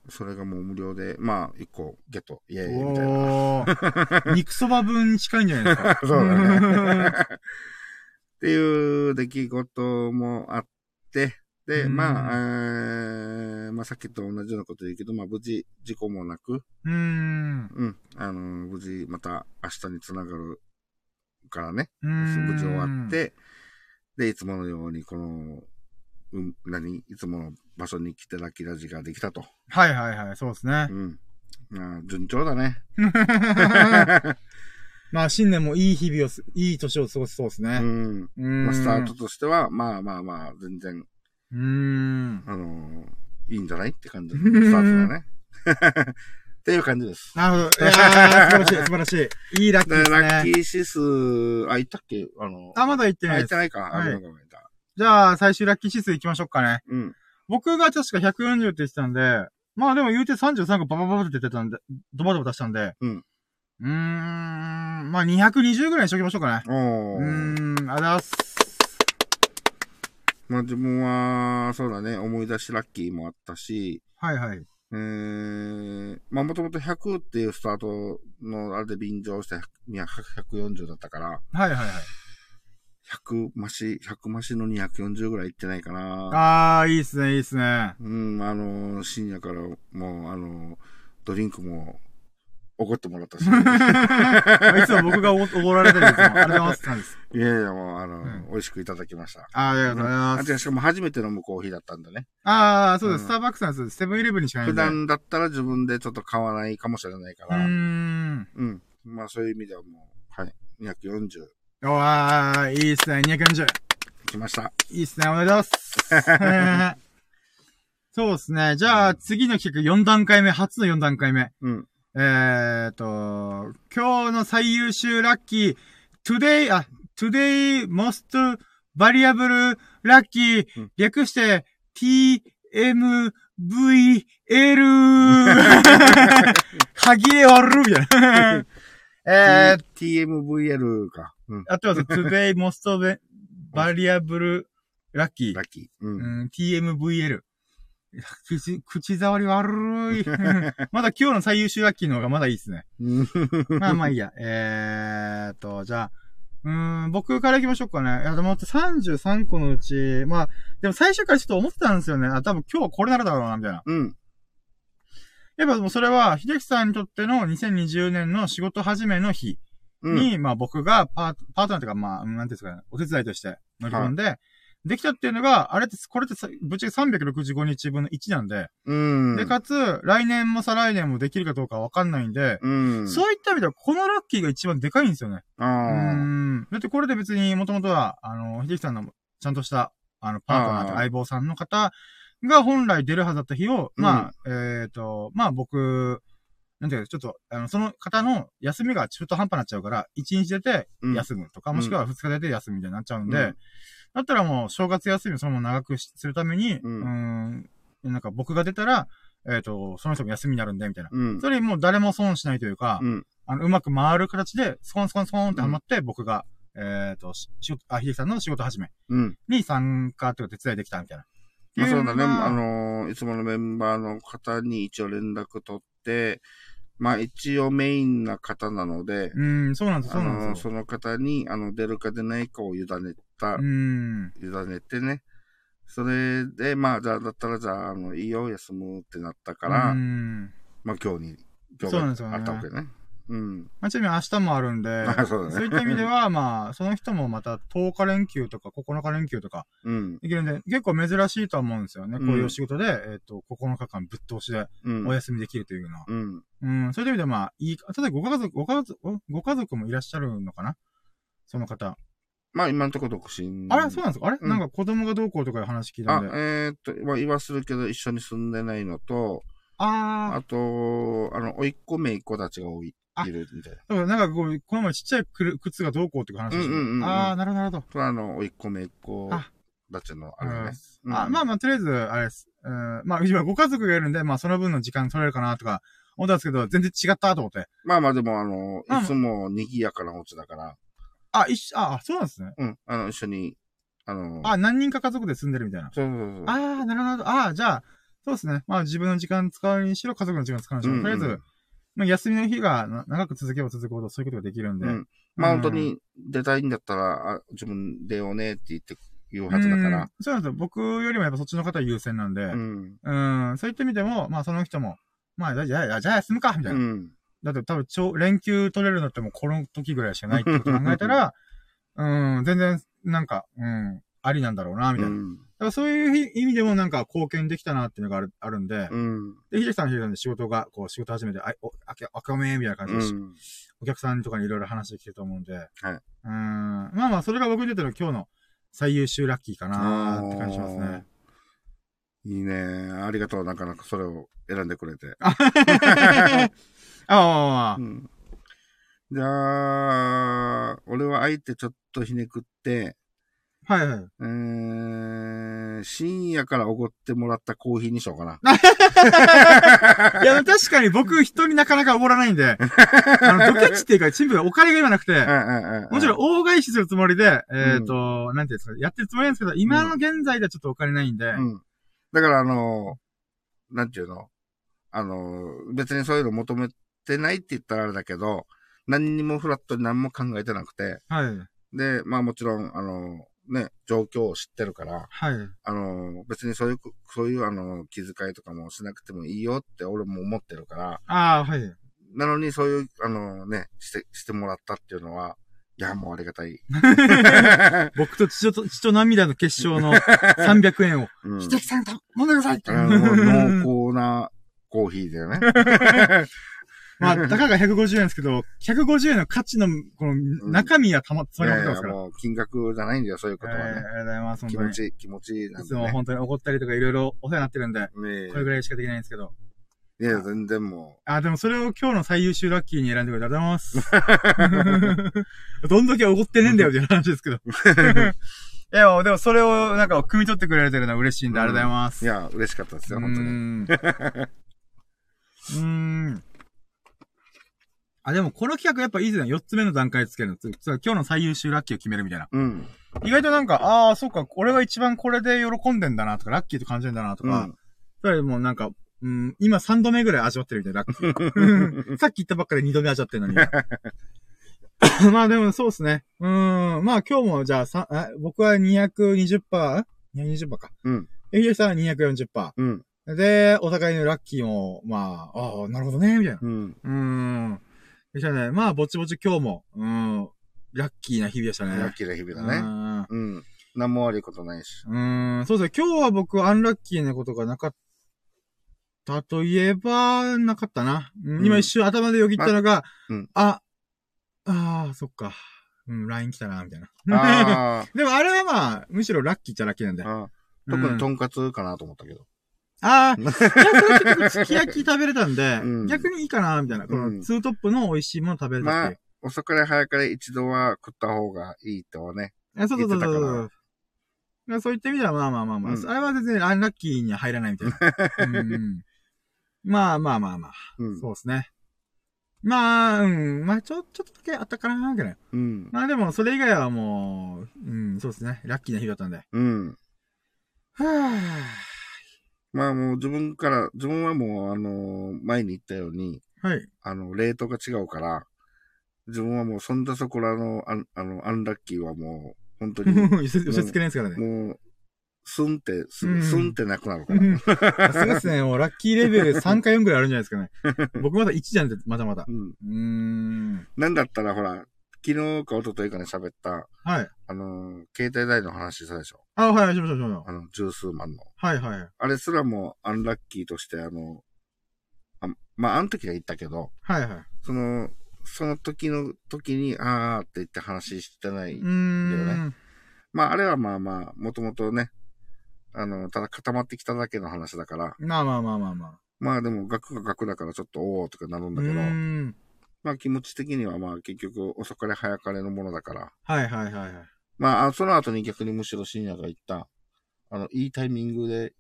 それがもう無料で、まあ、1個ゲット、イェーイ、みたいな。肉そば分に近いんじゃないですか。そうだね。っていう出来事もあって、で、うんまあ、えーまあさっきと同じようなこと言うけど、まあ無事事故もなく、うーん。うん、あの無事また明日につながるからね、無事終わっ。て、で、いつものようにこの、うん、何いつもの場所に来てラッキーラジができたと。はいはいはい、そうですねう。ん。まあ、順調だね。まあ、新年もいい日々をす、いい年を過ごせそうですうね。ん。うん。まあ、スタートとしては、まあまあまあ、全然、うーん。あのーいいんじゃないって感じのスタートだね。っていう感じです。なるほど。いやー、素晴らしい、素晴らしい。いいラッキーで、ですラッキね。ー指数、あ、言ったっけ？あの、あ、まだ言ってあないです。言ってないか。あ、はいごめんじゃあ、最終ラッキー指数行きましょうかね。うん。僕が確か140って言ってたんで、まあでも言うて33個ババババって出てたんで、ドバドバ出したんで、うん。うーん、まあ220ぐらいにしときましょうかね。おー。うーん、ありがとうございます。まあ自分は、そうだね、思い出しラッキーもあったし、はいはい。えー、まあもともと100っていうスタートのあれで便乗して100 140だったから、はいはいはい。100増し、100増しの240ぐらいいってないかな。あー、いいっすね、いいっすね。うん、あの、深夜からもう、あの、ドリンクも、おごってもらったし。いつも僕がおごられてるんです。ありがとうございますって感じです。やいや、もう、あの、ん美味しくいただきました。あーありがとうございます。あじゃあしかも初めて飲むコーヒーだったんだね。あー、そうです。うんスターバックスなんです。セブンイレブンにしかない。普段だったら自分でちょっと買わないかもしれないから。ん。うん。まあそういう意味ではもう、はい。240おー、いいっすね。240。来ました。いいっすね。おめでとうございます。そうですね。じゃあ、次の企画4段階目、初の4段階目。うん。えーと、今日の最優秀ラッキー、today, あ、today most variable lucky うん、略して TMVL 歯切れ悪るみたいな。えー、TMVL か。うん。あとは today most variable lucky ラッキー。う。うんん、TMVL。口、口触り悪い。まだ今日の最優秀ラッキーの方がまだいいですね。まあまあいいや。えーっと、じゃあ、うーん、僕から行きましょうかね。いや、でも33個のうち、まあ、でも最初からちょっと思ってたんですよね。あ、多分今日はこれならだろうな、みたいな。うん。やっぱもうそれは、秀樹さんにとっての2020年の仕事始めの日うん。に、まあ僕がパート、パートナーというか、まあ、うんなんていうんですかね、お手伝いとして乗り込んで、できたっていうのが、あれって、これってさぶっちゃけ365日分の1なんで、うん。で、かつ、来年も再来年もできるかどうかわかんないんで、うん。そういった意味では、このラッキーが一番でかいんですよね。うーあん。だってこれで別に、もともとは、あの、秀樹さんの、ちゃんとした、あの、パートナーとあー相棒さんの方が本来出るはずだった日を、うんまあ、えっ、と、まあ僕、なんていうか、ちょっと、あの、その方の休みが中途半端になっちゃうから、1日出てうん休むとか、うんもしくは2日出て休むみたいになっちゃうんで、うんだったらもう、正月休みをそのまま長くしするために、ううんん、なんか僕が出たら、えっ、と、その人も休みになるんで、みたいな。うん。それにもう誰も損しないというか、うん。あの、うまく回る形で、スコンスコンスコンってハマって、僕が、えっ、と、しあ、ひでさんの仕事始めうん。に参加というか手伝いできたみたいな。まあそうだね。まあのーいつものメンバーの方に一応連絡取って、まあ一応メインな方なので、うん、そうなんです、そうあのーなんですよ。その方に、あの、出るか出ないかを委ねた、うん。委ねてね。それで、まあ、じゃあ、だったら、じゃあ、あの、いいよ、休むってなったから、うん。まあ、今日に、今日そうなんですよねがあったわけね。うん。まあ、ちなみに明日もあるんで、あそうだねいった意味では、まあ、その人もまた10日連休とか9日連休とかうん。できるんで、結構珍しいとは思うんですよね。うんこういうお仕事で、えっ、と、9日間ぶっ通しでうん。お休みできるというのは。うん。うん、そういう意味でまあ、いい、ただご家族、ご家族、ご家族もいらっしゃるのかな？その方。まあ、今のところ独身。あれ？そうなんですか？あれ、うんなんか子供がどうこうとかいう話聞いたあん、で。えーっと、まあ、言わするけど、一緒に住んでないのと、ああと、あの、おいっ子めいっ子たちが多い、あいるみたいな。なんかこう、この前ちっちゃいくる靴がどうこうっていう話をしてうんうんうんうんああ、なるほど、なるほど。と、あの、おいっ子めいっ子あたちの、あれね。うんあまあまあ、とりあえず、あれです。うん、まあ、今ご家族がいるんで、まあ、その分の時間取れるかなとか、思ったんですけど、全然違ったと思って。まあまあ、でも、あの、まあいつも賑やかなお家だから、あ、一緒、あ、そうなんですね。うん、あの、一緒に、あの、あ、何人か家族で住んでるみたいな。そうそうそう。ああ、なるほど。ああ、じゃあ、そうですね。まあ、自分の時間使うにしろ、家族の時間使うにしろ、うんうんとりあえず、まあ、休みの日がな長く続けば続くほど、そういうことができるんで。うん。まあうん本当に出たいんだったら、あ自分出ようねって言って言うはずだかうんら。そうなんですよ。僕よりもやっぱそっちの方優先なんで、ううん、ん。そういった意味でも、まあその人も、まあ、じゃあ、じゃあ休むかみたいな。うん。だって多分、超、連休取れるのってもうこの時ぐらいしかないってことを考えたら、うん、全然、なんか、うん、ありなんだろうな、みたいな。うん。からそういう意味でもなんか貢献できたなっていうのがある、あるんで、うん。で、秀樹さんは秀樹さんで仕事が、こう、仕事始めて、あ、お、あけ、赤めみたいな感じでし、うん。お客さんとかにいろいろ話できてると思うんで、はい。うん。まあまあ、それが僕にとっての今日の最優秀ラッキーかなーって感じしますね。いいね。ありがとう。なかなかそれを選んでくれて。あああう、ん。じゃあ、俺は相手ちょっとひねくって、はいはい。えー、深夜からおごってもらったコーヒーにしようかな。いや、確かに僕人になかなかおごらないんで、あの、ドケチっていうか、チンプがお金が今なくて、うんうんうんもちろん大返しするつもりで、えっ、と、なんていうんですか、やってるつもりなんですけど、今の現在ではちょっとお金ないんで、うん。だからあの、なんていうの？あの、別にそういうの求めてないって言ったらあれだけど、何にもフラットに何も考えてなくて、はい。で、まあもちろん、あの、ね、状況を知ってるから、はい。あの、別にそういう、そういうあの、気遣いとかもしなくてもいいよって俺も思ってるから、ああ、はい。なのにそういう、あのね、して、してもらったっていうのは、いや、もうありがたい。僕と血と、血と涙の結晶の 300円を、うん。秀樹さんと飲んでくださいって。濃厚なコーヒーだよね。まあ、たかが150円ですけど、150円の価値の、この、中身はたま、い詰まやいや、りまってますから。もう金額じゃないんだよ、そういうことはえーありね。がとうございます、本当に。気持ちいい、気持ちいいなんいつ。も本当に怒ったりとかいろいろお世話になってるんで、ねこれぐらいしかできないんですけど。いや、全然もあ、でもそれを今日の最優秀ラッキーに選んでくれてありがとうございます。どんだけ怒ってねえんだよっていう 話ですけど。いや、でもそれをなんか汲み取ってくれてるのは嬉しいんで、ありがとうございまう、す。いや、嬉しかったですよ、う本当に。うーん。あ、でもこの企画やっぱいいですね。4つ目の段階つけるの。つつ今日の最優秀ラッキーを決めるみたいな。うん。意外となんか、ああ、そうか、俺が一番これで喜んでんだなとか、ラッキーと感じるんだなとか、うん。もうなんか、うん、今3度目ぐらい味わってるみたいな、ラッキー。さっき言ったばっかり2度目味わってるのに。まあでもそうですね。うーん。まあ今日もじゃあさあ僕は 220%?220% か。うん。え、ひでさんは240%。うん。で、お互いのラッキーも、まあ、ああ、なるほどね、みたいな。うん。うーん。でしたね。まあ、ぼちぼち今日も、うん、ラッキーな日々でしたね。ラッキーな日々だね。ね。うん。何も悪いことないし。うーん、そうですね。今日は僕、アンラッキーなことがなかったといえば、なかったな。うんうん今一瞬頭でよぎったのが、うんあ、ああ、そっか。うん、LINE 来たな、みたいな。あ でもあれはまあ、むしろラッキーっちゃラッキーなんで。ーあー。特うんにとんかつかなと思ったけど。ああ、いや、それ結構すき焼き食べれたんで、うん逆にいいかな、みたいな。こうんのツートップの美味しいもの食べれたっていう。遅かれ早かれ一度は食った方がいいとね。あそうそうそうそう言ってたそう。いやそういった意味では、まあまあまあまあ、うんあれは全然アンラッキーには入らないみたいな。う んうん、まあまあまあまあ、うん。そうですね。まあ、うん、まあちょ、ちょっとだけあったかな、ぐらい。うん。まあでも、それ以外はもう、うん、そうですね。ラッキーな日だったんで。うん。はぁ。まあもう自分から、自分はもうあの、前に言ったように、はい。あの、レートが違うから、自分はもうそんだそこらの、ああの、アンラッキーはもう、本当に、寄せ寄せ付けないですからね。もう、スンって、すうんスンってなくなるから。さすがですね。もうラッキーレベル3か4ぐらいあるんじゃないですかね。僕まだ1じゃんって、まだまだ。うん。うーん。なんだったらほら、昨日か一昨日かね喋った、はい。あの、携帯代の話したでしょ？あ、はい、しましょう、しまし。あの、十数万の。はい、はい。あれすらもアンラッキーとして、あの、あまあ、あの時は言ったけど、はい、はい。その、その時の時に、あーって言って話してない。うーん。まあ、あれはまあまあ、もともとね、あの、ただ固まってきただけの話だから、まあまあまあまあまあ。まあでも、額が額だからちょっと、おーとかなるんだけど。まあ気持ち的にはまあ結局、遅かれ早かれのものだから、はい、はい、はい、はい。まああ、その後に逆にむしろ深夜が言った、あの、いいタイミングで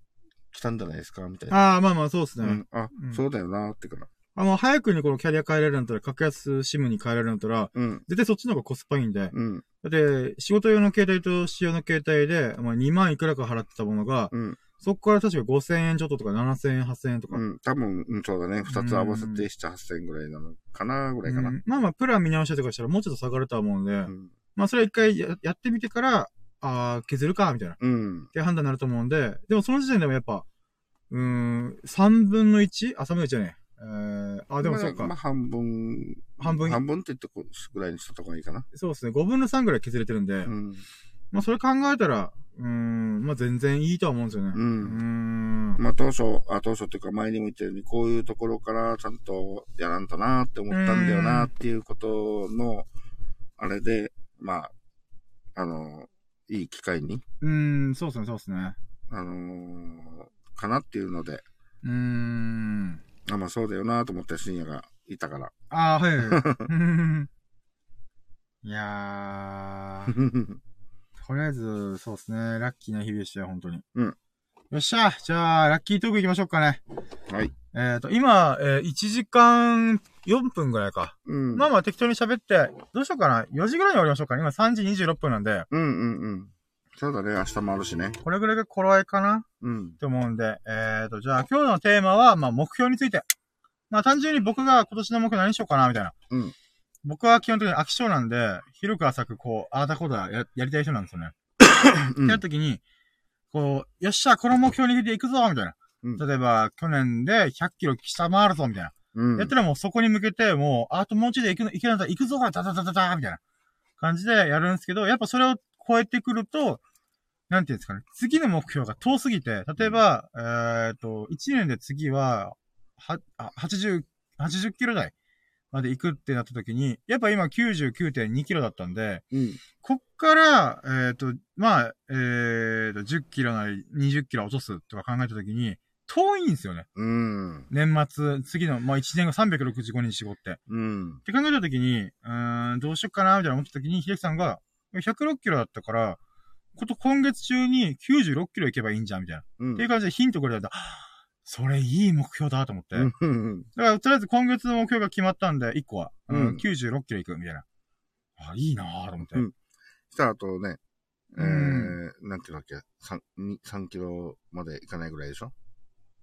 来たんじゃないですかみたいな。ああ、まあまあ、そうですね。うん、あ、うんそうだよなってから。あの、早くにこのキャリア変えられるんだったら、格安シムに変えられるんだったら、うん、絶対そっちの方がコスパいいんで。うん、だって、仕事用の携帯と私用の携帯で、まあ、2万いくらか払ってたものが、うん、そこから確か5000円ちょっととか7000円、8000円とか。うん。多分、うん、そうだね。二つ合わせて7、8000円ぐらいなのかなぐらいかな。うんまあまあ、プラン見直したりとかしたらもうちょっと下がるとは思うんで、うん、まあそれは一回ややってみてから、ああ、削るか、みたいな。っうん、ていう判断になると思うんで、でもその時点でもやっぱ、うーん、3分の 1? あ、3分の1じゃねえ。えー、あ、でもそうか。まあ、まあ、半分、半分？半分って言ってこぐらいにしたとこがいいかな。そうですね。5分の3ぐらい削れてるんで、うん、まあそれ考えたら、うん、まあ全然いいとは思うんですよね。う。うんん。まあ当初、あ、当初っていうか前にも言ったように、こういうところからちゃんとやらんとなって思ったんだよなっていうことの、あれで、まあ、あの、いい機会に、うん、そうですね、そうですね。あのーかなっていうので、うーん。あ、まあそうだよなと思って深夜がいたから。ああ、はいはい いやー、とりあえず、そうですね、ラッキーな日々でしたよ、本当に。うん。よっしゃじゃあ、ラッキートーク行きましょうかね。はい。えっ、と、今、えー、1時間4分ぐらいか。うん。まあまあ適当に喋って、どうしようかな。4時ぐらいに終わりましょうかね。今3時26分なんで、うんうんうん。そうだね、明日もあるしね。これぐらいが頃合いかなうん。って思うんで、えっ、と、じゃあ今日のテーマは、まあ目標について。まあ単純に僕が今年の目標何しようかな、みたいな。うん。僕は基本的に飽き性なんで、広く浅くこう、ああだこうだややりたい人なんですよね。うんってやった時に、こう、よっしゃ、この目標に向けていくぞみたいな。うん例えば、去年で100キロ下回るぞみたいな。うん。やったらもうそこに向けて、もう、あともうちょいで行くの、行けなかったら行くぞダダダダダみたいな感じでやるんですけど、やっぱそれを超えてくると、なんていうんですかね。次の目標が遠すぎて、例えば、えっ、と、1年で次は、は、あ80、80キロ台まで行くってなった時に、やっぱ今99.2キロだったんで、うん。こっから、えっ、と、まあ、えっ、と、10キロなり20キロ落とすとか考えた時に、遠いんですよね。うん。年末、次の、まあ、1年後365日絞って。うん。って考えたときに、うーん、どうしよっかな、みたいな思ったときに、秀樹さんが、106キロだったから、こと今月中に96キロ行けばいいんじゃん、みたいな。うん。っていう感じでヒントくれたら、それいい目標だと思って。だうん。から、とりあえず今月の目標が決まったんで、1個は、うんうん96キロ行く、みたいな。あ、いいなぁと思って。うんしたらあとね、えうー、なんていうんだっけ、3、に3キロまでいかないぐらいでしょ？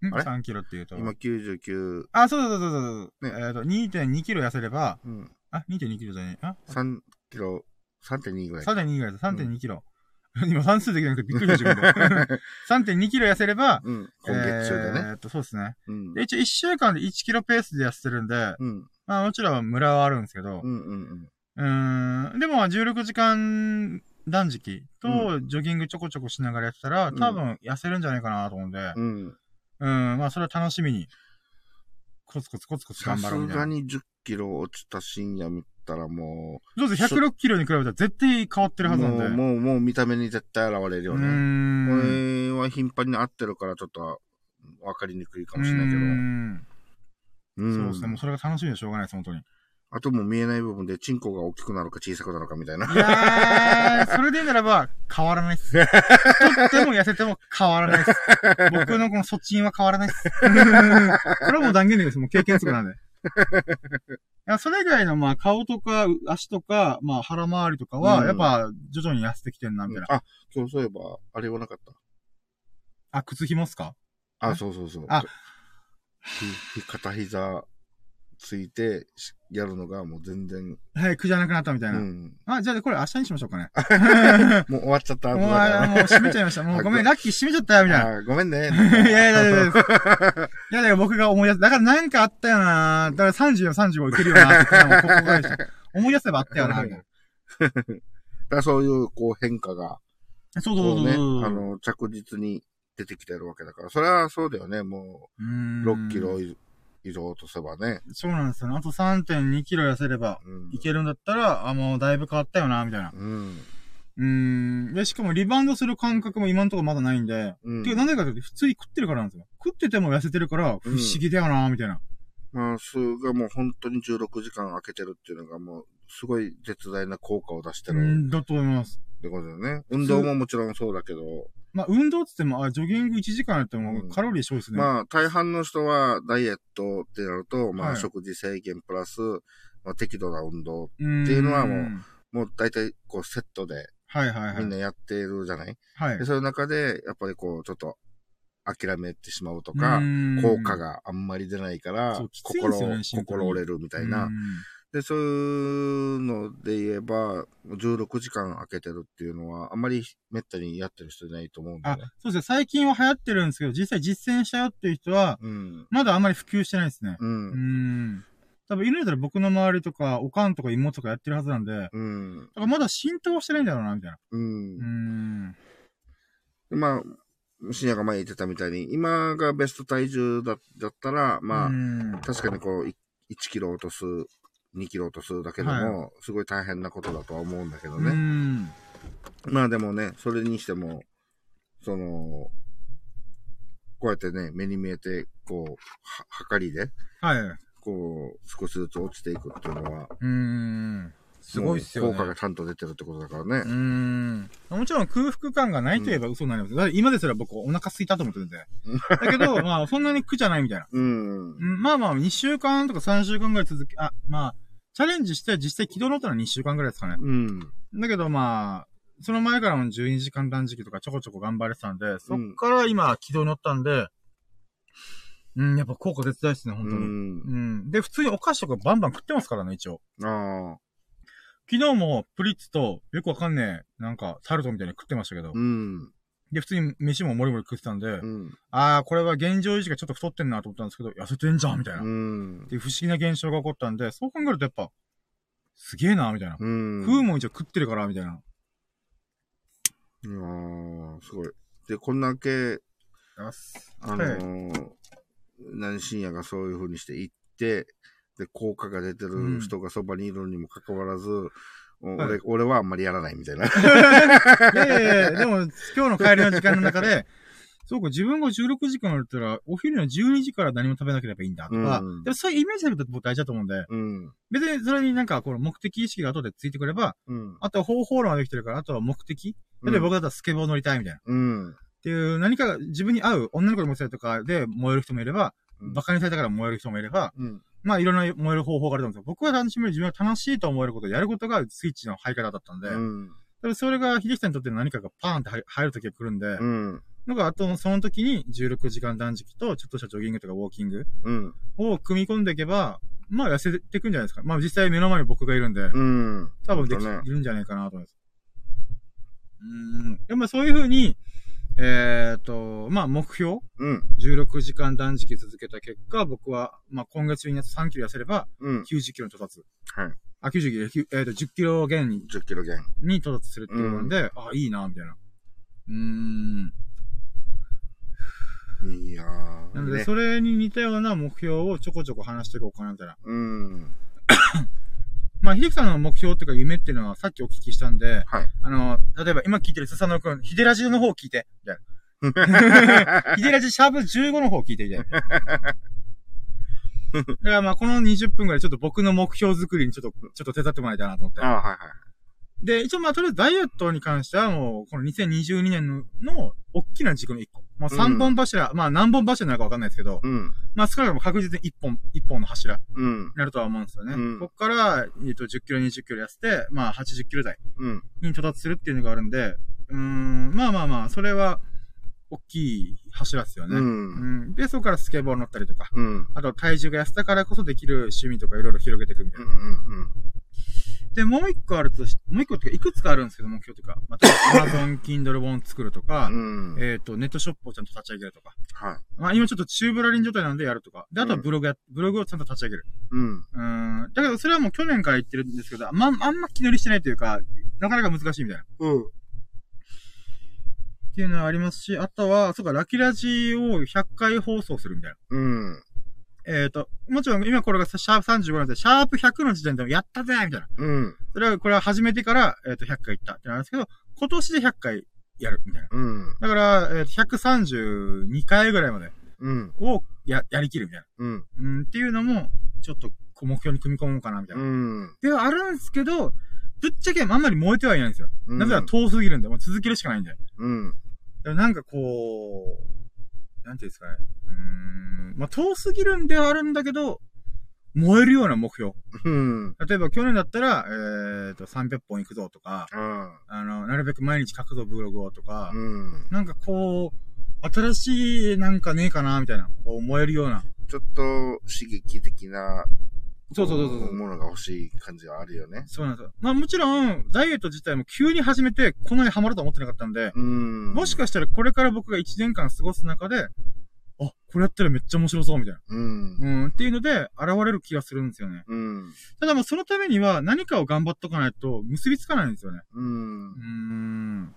んあれ ?3 キロって言うと。今99、あ、そうそうそうそうそう。ねえっ、と、2.2キロ痩せれば、うん。あ、2.2キロじゃねえ。あ？3キロ、3.2ぐらい。3.2ぐらいだ。3.2キロ。今算数できなくてびっくりした自分で。3.2キロ痩せれば、うん。今月中でね。えーっと、そうですね。うん。で、一応1週間で1キロペースで痩せてるんで、うん。まあもちろん村はあるんですけどう、んうんうーん、でもまあ16時間断食とジョギングちょこちょこしながらやってたら、うん多分痩せるんじゃないかなと思うんで、うん。うん。うん、まあそれは楽しみに、コツコツコツコツさす頑張ろうみたいな。がに10キロ落ちた深夜見たらもどうせ106キロに比べたら絶対変わってう、るはずなんで。もう、もう、もう見た目に絶対現れるよね。ん。俺は頻繁に会ってるからちょっとわかりにくいかもしれないけど。んうんそうですね。もうそれが楽しみでしょうがないです、本当に。あともう見えない部分でチンコが大きくなるか小さくなるかみたいな。いやー、それで言うならば、変わらないっす。太っても痩せても変わらないっす。僕のこのそっちんは変わらないっす。これはもう断言です。もう経験則なんで。それ以外の、まあ、顔とか、足とか、まあ、腹周りとかは、うんやっぱ、徐々に痩せてきてんな、みたいな。あ、今日そういえば、あれ言わなかった。あ、靴紐っすか？あ、そうそうそう。あひ、ひ、片膝ついてしやるのがもう全然、はい、苦じゃなくなったみたいうな。ん。あ、じゃあこれ明日にしましょうかね。もう終わっちゃったもう、もう閉めちゃいました。もうごめん、ラッキー閉めちゃったよ、みたいな。あごめんね。いやいやいやいや。いや、だから僕が思い出す。だからなんかあったよなだから34、35いけるよなってもうここぐらいでした。思い出せばあったよなみたいだからそういう、こう、変化が、な。そうそうそううそう。あの、着実に出てきてるわけだから、それはそうだよね、もう、6キロ以上とせばね。そうなんですよね。あと3.2キロ痩せればうん。いけるんだったら、あ、もうだいぶ変わったよなみたいな。うん。うーん。で、しかもリバウンドする感覚も今のところまだないんで。うんてか、なんでかというと、普通に食ってるからなんですよ。食ってても痩せてるから、不思議だよなみたいな。まあ、それがもう本当に16時間空けてるっていうのがもう、すごい絶大な効果を出してるっうん、だと思います。てことだよね。運動ももちろんそうだけど、まあ、運動っつっても、あ、ジョギング1時間やってうんもカロリー消費するね。まあ、大半の人はダイエットってなると、まあ、はい食事制限プラス、まあ、適度な運動、っていうのはもうもう大体こうセットではいはいはい。みんなやってるじゃない、はいで、。そういう中で、やっぱりこう、ちょっと諦めてしまうとか、効果があんまり出ないから心、よね心折れるみたいなうん。で、そういうので言えば、16時間空けてるっていうのは、あんまりめったにやってる人いないと思うんだあよね。、そうですね。最近は流行ってるんですけど、実際実践したよっていう人は、うん。まだあんまり普及してないですね。う。うんん。多分、いるんだったら僕の周りとか、おかんとか妹とかやってるはずなんで、だかうん。らまだ浸透してないんだろうな、みたいな。う。うんん。まあ、深夜が前言ってたみたいに、今がベスト体重だだったら、まあ、うん確かにこう、い1キロ落とす、2キロ落とすだけでも、すごい大変なことだとは思うんだけどうね。ん。まあでもね、それにしても、その、こうやってね、目に見えて、こう、は、測りで、はい。こう、少しずつ落ちていくっていうのは、うん。すごいっすよね。効果がちゃんと出てるってことだからね。うーん。もちろん空腹感がないといえば嘘になります。だって今ですら僕お腹空いたと思ってるんで。だけど、まあそんなに苦じゃないみたいな。うん。うんまあまあ2週間とか3週間ぐらい続き、あ、まあ、チャレンジして実際軌道乗ったのは2週間ぐらいですかね。うん。だけどまあ、その前からも12時間断食とかちょこちょこ頑張れてたんで、そっから今軌道に乗ったんで、うん、やっぱ効果絶大ですね、本う当に。ん。うん。で、普通にお菓子とかバンバン食ってますからね、一応。ああ。昨日もプリッツと、よくわかんねえ、なんか、タルトみたいに食ってましたけど。うん。で、普通に飯ももりもり食ってたんで、うん。あー、これは現状維持がちょっと太ってんなと思ったんですけど、痩せてんじゃんみたいな。うっんて。いう不思議な現象が起こったんで、そう考えるとやっぱ、すげえなみたいな。うん。食うもん一応食ってるから、みたいな。いやーすごい。で、こんだけ、あのー、何深夜がそういう風にして行って、で、効果が出てる人がそばにいるにもかかわらず、おはい俺、俺はあんまりやらないみたいな。いやいやいや、でも、今日の帰りの時間の中で、そうか、自分が16時間やったら、お昼の12時から何も食べなければいいんだとか、うんでもそういうイメージだけど僕大事だと思うんで、うん。別にそれになんかこの目的意識が後でついてくれば、うん。あとは方法論ができてるから、あとは目的例えば僕だったらスケボー乗りたいみたいな。っうん。ていう何かが自分に合う女の子にモテたりとかで燃える人もいれば、うんバカにされたから燃える人もいれば、うん。まあいろんな燃える方法があると思うんですよ。僕は楽しめる自分が楽しいと思えることをやることがスイッチの入り方だったんで、うん。でもそれが秀樹さんにとっての何かがパーンって入入る時が来るんで、うん。なんかあとその時に16時間断食とちょっとしたジョギングとかウォーキングうん。を組み込んでいけば、まあ痩せていくんじゃないですか。まあ実際目の前に僕がいるんで、うん。多分できるんじゃないかなと思います。うーん。でもそういうふうに、えっ、と、まあ目標？うん。16時間断食続けた結果、僕は、まあ今月に3キロ痩せればうん。90キロに到達。はい。あ、90キロ、えっ、と、10キロ減に10キロ減。に到達するっていうので、あ、いいな、みたいな。うーん。いやー。なので、ねそれに似たような目標をちょこちょこ話していこうかな、みたいな。うん。まあ、秀樹さんの目標っていうか夢っていうのはさっきお聞きしたんで、はい。あの、例えば今聞いてるスサノオくん、ヒデラジの方を聞いて、みたいな。ヒデラジシャープ15の方を聞いて、みたいな。だからまあ、この20分ぐらいちょっと僕の目標作りにちょっと、ちょっと手伝ってもらいたいなと思ってあ。はいはい。で、一応まあ、とりあえずダイエットに関してはもう、この2022年の、の、大きな軸の1個。まあ、3本柱、まあ、何本柱になるかわかんないですけど、うん。まあ、少なくとも確実に1本、1本の柱にうん。なるとは思うんですよね。うんこっから、えっと、10キロ、20キロ痩せて、まあ、80キロ台うん。に到達するっていうのがあるんで、うーん、まあまあまあ、それは、大きい柱ですよね。う。うんん。で、そこからスケボー乗ったりとか、うん。あと体重が痩せたからこそできる趣味とかいろいろ広げていくみたいな。うん。うん。で、もう一個あるとし、もう一個っていうか、いくつかあるんですけど、目標というか、また、Amazon Kindle 本作るとか、うん。えっ、と、ネットショップをちゃんと立ち上げるとか。はい。まあ、今ちょっとチューブラリン状態なんでやるとか。で、あとはブログや、ブログをちゃんと立ち上げる。うん。うーん。だけど、それはもう去年から言ってるんですけど、ま、あんま気乗りしてないというか、なかなか難しいみたいな。うん。っていうのはありますし、あとは、そうか、ラキラジを100回放送するみたいな。うん。えっ、と、もちろん今これがシャープ35なんで、シャープ100の時点でもやったぜみたいな。うん。それは、これは始めてから、えっ、と、100回いったってなんですけど、今年で100回やるみたいな。うん。だから、えーと、132回ぐらいまでうん。をや、やりきるみたいな。うん。うん、っていうのも、ちょっと、こう目標に組み込もうかな、みたいな。うん。ではあるんですけど、ぶっちゃけあんまり燃えてはいないんですよ。うんなぜなら遠すぎるんで、もう続けるしかないんで。うん。なんかこう、なんていうんですかね。うーん、まあ、遠すぎるんではあるんだけど、燃えるような目標。うん。例えば去年だったら、えっ、と、300本行くぞとか、ああの、なるべく毎日書くぞブログをとか、うん。なんかこう、新しいなんかねえかなみたいな。こう燃えるような。ちょっと刺激的なそうそうそうそう。ものが欲しい感じはあるよね。そうなんですよ。まあもちろん、ダイエット自体も急に始めて、こんなにハマるとは思ってなかったんで、うん。もしかしたらこれから僕が1年間過ごす中で、あ、これやったらめっちゃ面白そうみたいな。うん。うん、っていうので、現れる気がするんですよね。うん。ただまあそのためには何かを頑張っとかないと結びつかないんですよね。うんうー。ん。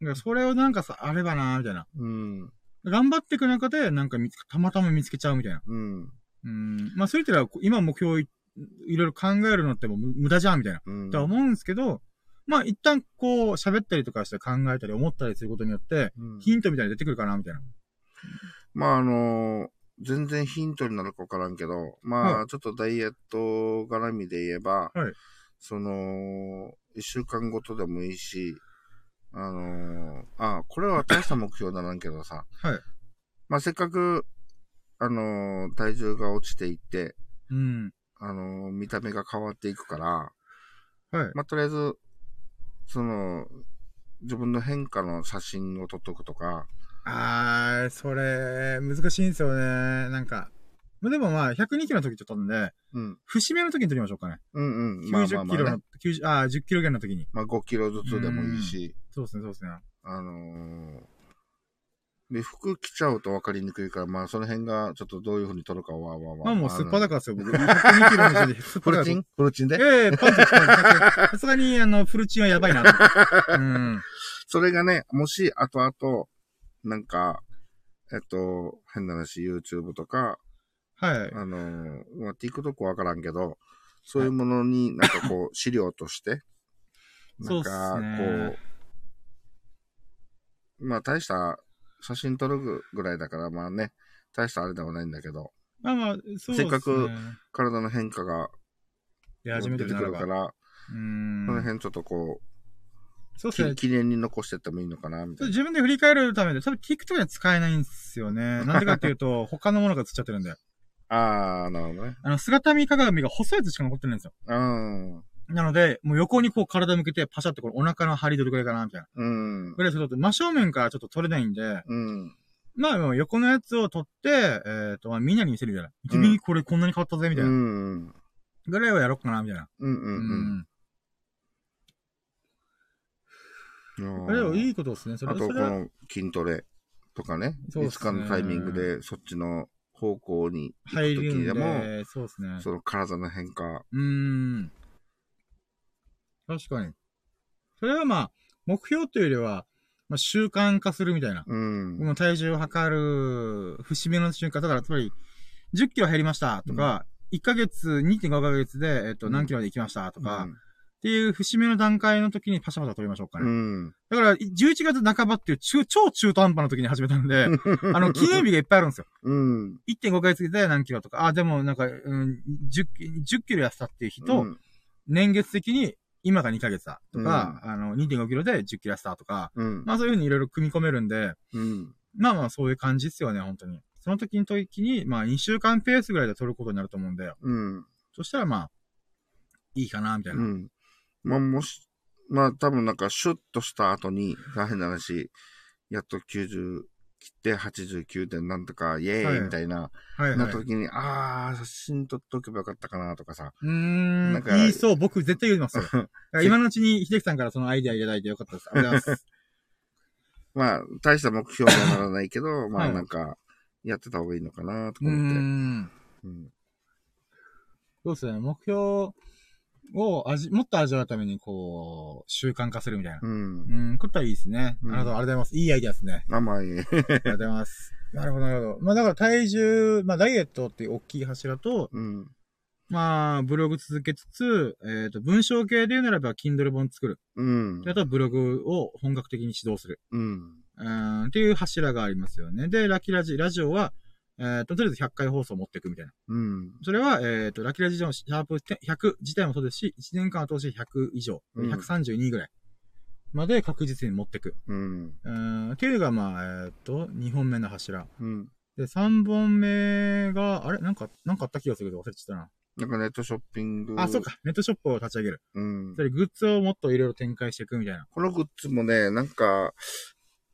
だからそれをなんかさ、あればなみたいな。うん。頑張っていく中で、なんか見つたまたま見つけちゃうみたいな。うん。うん。まあ、そういう点は、今目標いいろいろ考えるのってもう無無駄じゃんみたいな。うん。とは思うんですけど、まあ、一旦こう、喋ったりとかして考えたり思ったりすることによって、うんヒントみたいなの出てくるかなみたいな。まああの全然ヒントになるかわからんけど、まあ、はちょっとダイエット絡みで言えば、はいその、一週間ごとでもいいし、あのあ、これは大した目標ならんけどさ、はい。まあせっかく、あの体重が落ちていって、うん。あの見た目が変わっていくから、はい。まあとりあえず、その、自分の変化の写真を撮っとくとか、あー、それ、難しいんですよね。なんか。まあでもまあ、102キロの時ちょっと飛んで、うん、節目の時に撮りましょうかね。うんうん、まあまあ90まあ、キロの、ね、90あー、10キロぐらいの時に。まあ5キロずつでもいいし、そうですね、そうですね。あのーで、服着ちゃうと分かりにくいから、まあその辺がちょっとどういう風に撮るかは、まあまあまあもうすっぱだか。かですよ、僕。102キロでフル チン？フルチンで？ええパンツ着たんですさすがに、あの、フルチンはやばいなと。うん。それがね、もし後々、なんか、えっと、変な話、YouTube とか、はい。あのーまあ、TikTok わからんけど、そういうものになんかこう、資料として、なんか、ねこう、まあ大した写真撮るぐらいだから、まあね、大したあれではないんだけど、まあまあ、そうですね。せっかく体の変化が出て。くるから、うーん。その辺ちょっとこう、そうですねき。記念に残してってもいいのかな、みたいな。自分で振り返るためで、多分 TikTok では使えないんですよね。なんでかっていうと、他のものが映っちゃってるんで。あー、なるほどね。あの、姿見鏡が細いやつしか残ってないんですよ。うん。なので、もう横にこう体向けてパシャってこのお腹の張りどれくらいかな、みたいな。うん。ぐらいすると、真正面からちょっと撮れないんで、うん。まあ横のやつを撮って、えっ、と、まあみんなに見せるみたいな。君これこんなに変わったぜ、みたいうな。ん。ぐらいはやろうかな、みたいな。うん。ううん。ん。うん。あれはいいことですね。それあと、この筋トレとかね。そうねいつかのタイミングでそっちの方向に行入くときでも、で、そうですね。その体の変化。うーん。確かに。それはまあ、目標というよりは、まあ、習慣化するみたいな。うん。もう体重を測る、節目の瞬間。だから、つまり、10キロ減りましたとか、1ヶ月、2.5ヶ月で、えっと、うん何キロで行きましたとか、っていう節目の段階の時にパシャパシャ取りましょうかね。うん。だから、11月半ばっていう中、超中途半端な時に始めたんで、あの、記念日がいっぱいあるんですよ。うん。1.5ヶ月で何キロとか、あ、でもなんか、うん、10, 10キロ痩せたっていう人、うん年月的に今が2ヶ月だとか、あの、2.5キロで10キロ痩せたとか、うん。まあそういうふうにいろいろ組み込めるんで、うん。まあまあそういう感じですよね、本当に。その時の時に、まあ2週間ペースぐらいで取ることになると思うんで、うん。そしたらまあ、いいかな、みたいな。うん。まあ、もし、まあ、多分なんか、シュッとした後に、大変な話、やっと90切って89点なんとか、イエーはいイみたいな、はいはい。な時に、あー、写真撮っとけばよかったかなとかさ。うーんなんか、言いそう、僕絶対言いますよ。今のうちに秀樹さんからそのアイディアいただいてよかったです。ありがとうございます。まあ、大した目標にはならないけど、まはいあなんか、やってた方がいいのかなとか思って。ん。うん。そうですね、目標を味、もっと味わうために、こう、習慣化するみたいな。うん。うん、ことはいいですね。うんありがとうありがとうございます。いいアイディアですね。あ、まあいい。ありがとうございます。なるほど、なるほど。まあだから体重、まあダイエットっていう大きい柱と、うん。まあ、ブログ続けつつ、えっ、と、文章系で言うならば、Kindle 本作る。うんで。あとはブログを本格的に指導する。うん。うん、っていう柱がありますよね。で、ラキラジ、ラジオは、えっ、と、とりあえず100回放送を持っていくみたいな。うん。それは、えっ、と、ラキラジのシャープ100自体もそうですし、1年間を通して100以上、うん132ぐらいまで確実に持っていく。うん。うん、っていうのが、まあ、えっ、と、2本目の柱。うん。で、3本目が、あれ？なんか、なんかあった気がするけど忘れちゃったなんかネットショッピング。な。あ、そう。か。ネットショップを立ち上げる。うんそ。れグッズをもっといろいろ展開していくみたいな。このグッズもね、なんか、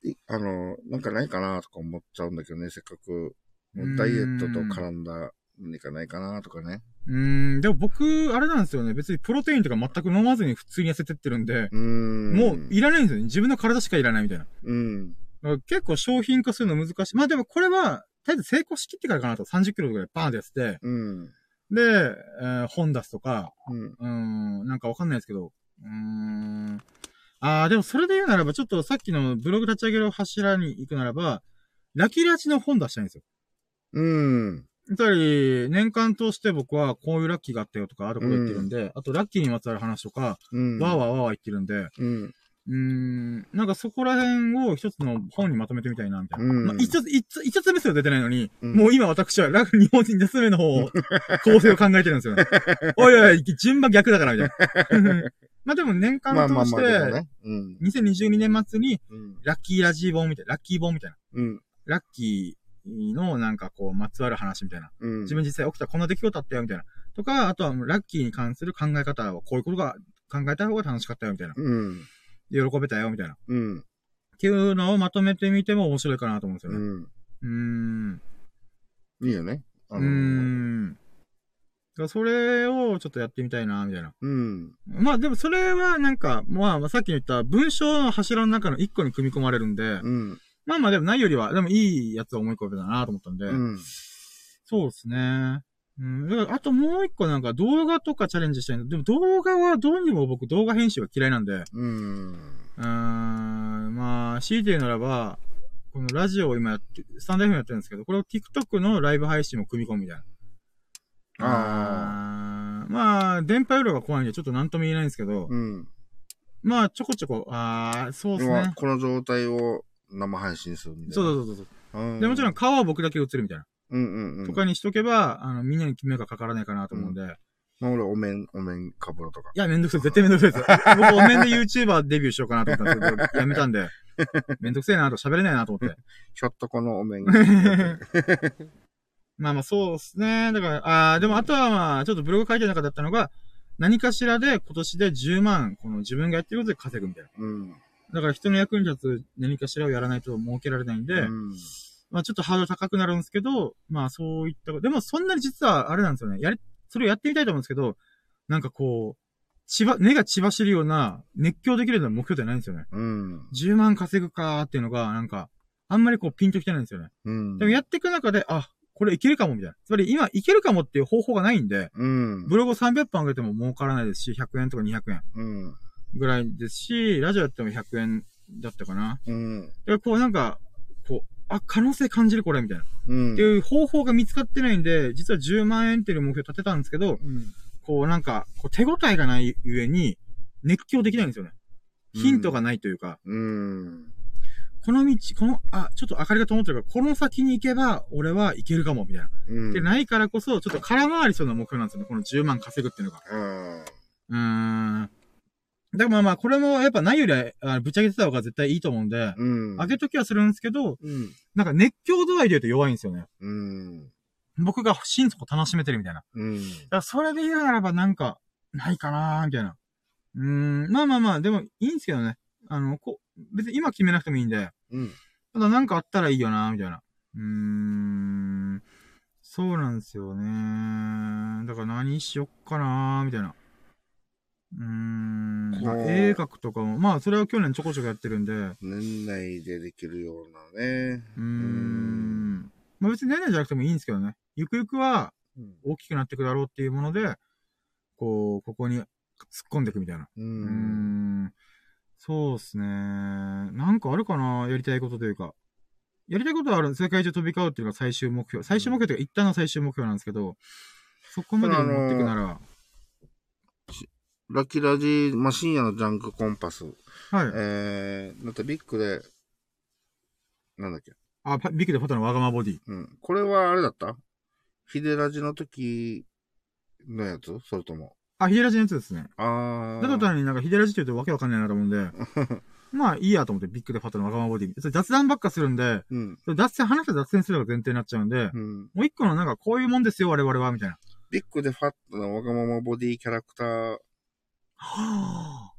いあの、なんかないかなとか思っちゃうんだけどね、せっかく、ダイエットと絡んだ何かないかなとかね。うーん、でも僕、あれなんですよね。別にプロテインとか全く飲まずに普通に痩せてってるんで、うーん。もういらないんですよね。自分の体しかいらないみたいな。だうん。結構商品化するの難しい。まあでもこれは、とりあえず成功しきってからかなと。30キロぐらいバーンってやってて、うん。で、えー本出すとか、うん。うーん、なんかわかんないですけど、うーん、ああ、でもそれで言うならば、ちょっとさっきのブログ立ち上げる柱に行くならば、ラキラジの本出したいんですよ。うん。やっぱり、年間通して僕はこういうラッキーがあったよとか、あること言ってるんで、あとラッキーにまつわる話とか、うん。わーわーわーわー言ってるんで、うん。うーん、なんかそこら辺を一つの本にまとめてみたいな、みたいな。うんまあ、一つ、一つ、一つ目すら出てないのに、うんもう今私はラフ日本人二つ目の方を、構成を考えてるんですよね。おいおい、順番逆だから、みたいな。まあでも年間まあまあまあ、通して、でもね。うん。2022年末に、うん。ラッキーラジー本みたいな、ラッキー本みたいな。うん。ラッキーのなんかこう、まつわる話みたいな。うん。自分実際起きたこんな出来事あったよ、みたいな。とか、あとはラッキーに関する考え方は、こういうことが考えた方が楽しかったよ、みたいな。うん。喜べたよ、みたいな。っうん。ていうのをまとめてみても面白いかなと思うんですよね。うん。うーん。いいよね。あうーん。だからそれをちょっとやってみたいな、みたいな。うん。まあでもそれはなんか、まあさっき言った文章の柱の中の一個に組み込まれるんで、うん。まあまあでもないよりは、でもいいやつを思い浮かべたなと思ったんで、うん。そうですね。うん。だからあともう一個なんか動画とかチャレンジしたいんだでも動画はどうにも僕動画編集が嫌いなんで、うん。うーん、まあ、強いて言うならば、このラジオを今やって、スタンド FM やってるんですけど、これを TikTok のライブ配信も組み込むみたいな。ああーまあ、電波量が怖いんでちょっと何とも言えないんですけど、うん。まあ、ちょこちょこ、ああ、そうですね。今この状態を生配信するみたいな。そうそうそうそう。うん。で、もちろん顔は僕だけ映るみたいな。うんうんうん。とかにしとけば、あの、みんなに決めがかからないかなと思うんで。まあ俺、お面、お面かぶろとか。いや、めんどくさい。絶対めんどくさいです。僕、お面で YouTuber デビューしようかなと思ったんですけど、やめたんで。めんどくせえなと喋れないなと思って。ひょっとこのお面。まあまあそうですね。だから、ああ、でもあとはまあ、ちょっとブログ書いてる中だったのが、何かしらで今年で10万、この自分がやってることで稼ぐみたいな。うん。だから人の役に立つ何かしらをやらないと儲けられないんで、うん。まあちょっとハードル高くなるんですけど、まあそういった、でもそんなに実はあれなんですよね。やり、それをやってみたいと思うんですけど、なんかこう、血ば、根が血走るような熱狂できるような目標じゃないんですよね。うん。10万稼ぐかーっていうのが、なんか、あんまりこうピンときてないんですよね。うん。でもやっていく中で、あ、これいけるかもみたいな。つまり今いけるかもっていう方法がないんで、うん。ブログを300本上げても儲からないですし、100円とか200円うん。ぐらいですし、ラジオやっても100円だったかな。うん。だからこうなんか、こう、あ、可能性感じるこれみたいな。うん。っていう方法が見つかってないんで、実は10万円っていう目標立てたんですけど、うん。こうなんか、こう手応えがない上に、熱狂できないんですよね。ヒントがないというか、うん。この道、この、あ、ちょっと明かりが灯ってるから、この先に行けば、俺はいけるかも、みたいな。うん。で、ないからこそ、ちょっと空回りそうな目標なんですよね。この10万稼ぐっていうのが。うん。うーん。だからまあまあ、これもやっぱないよりは、あぶっちゃけてた方が絶対いいと思うんで、うん。上げときはするんですけど、うん。なんか熱狂度合いで言うと弱いんですよね。うん。僕が心底楽しめてるみたいな。うん。だからそれで言うならばなんか、ないかなーみたいな。うーん、まあまあまあ、でもいいんですけどね。あの、こう、別に今決めなくてもいいんで、うん。ただなんかあったらいいよなーみたいな。うーん、そうなんですよね。だから何しよっかなーみたいな。うーん、まあこう絵描くとかも、まあそれは去年ちょこちょこやってるんで、う年内でできるようなね。ーん、まあ別に年内じゃなくてもいいんですけどね。ゆくゆくはうん。大きくなっていくだろうっていうもので、こう、ここに突っ込んでいくみたいな。うん。ん。そうっすね。なんかあるかなやりたいことというか。やりたいことはある。世界中飛び交うっていうのが最終目標。最終目標というか、一旦の最終目標なんですけど、そこまで持っていくなら、ラッキーラジ、まあ、深夜のジャンクコンパス。はい。えー、だってビッグで、なんだっけ？あ、パビッグでフォトのわがまボディ。うん。これはあれだった？ヒデラジの時のやつ？それとも。あ、ヒデラジのやつですね。あー。だとたになんかヒデラジって言うとわけわかんないなと思うんで、まあいいやと思ってビッグでフォトのわがまボディ。それ雑談ばっかするんで、うん。脱線、話して脱線するのが前提になっちゃうんで、うん。もう一個のなんかこういうもんですよ、我々は、みたいな。ビッグでファットなわがままボディキャラクター。は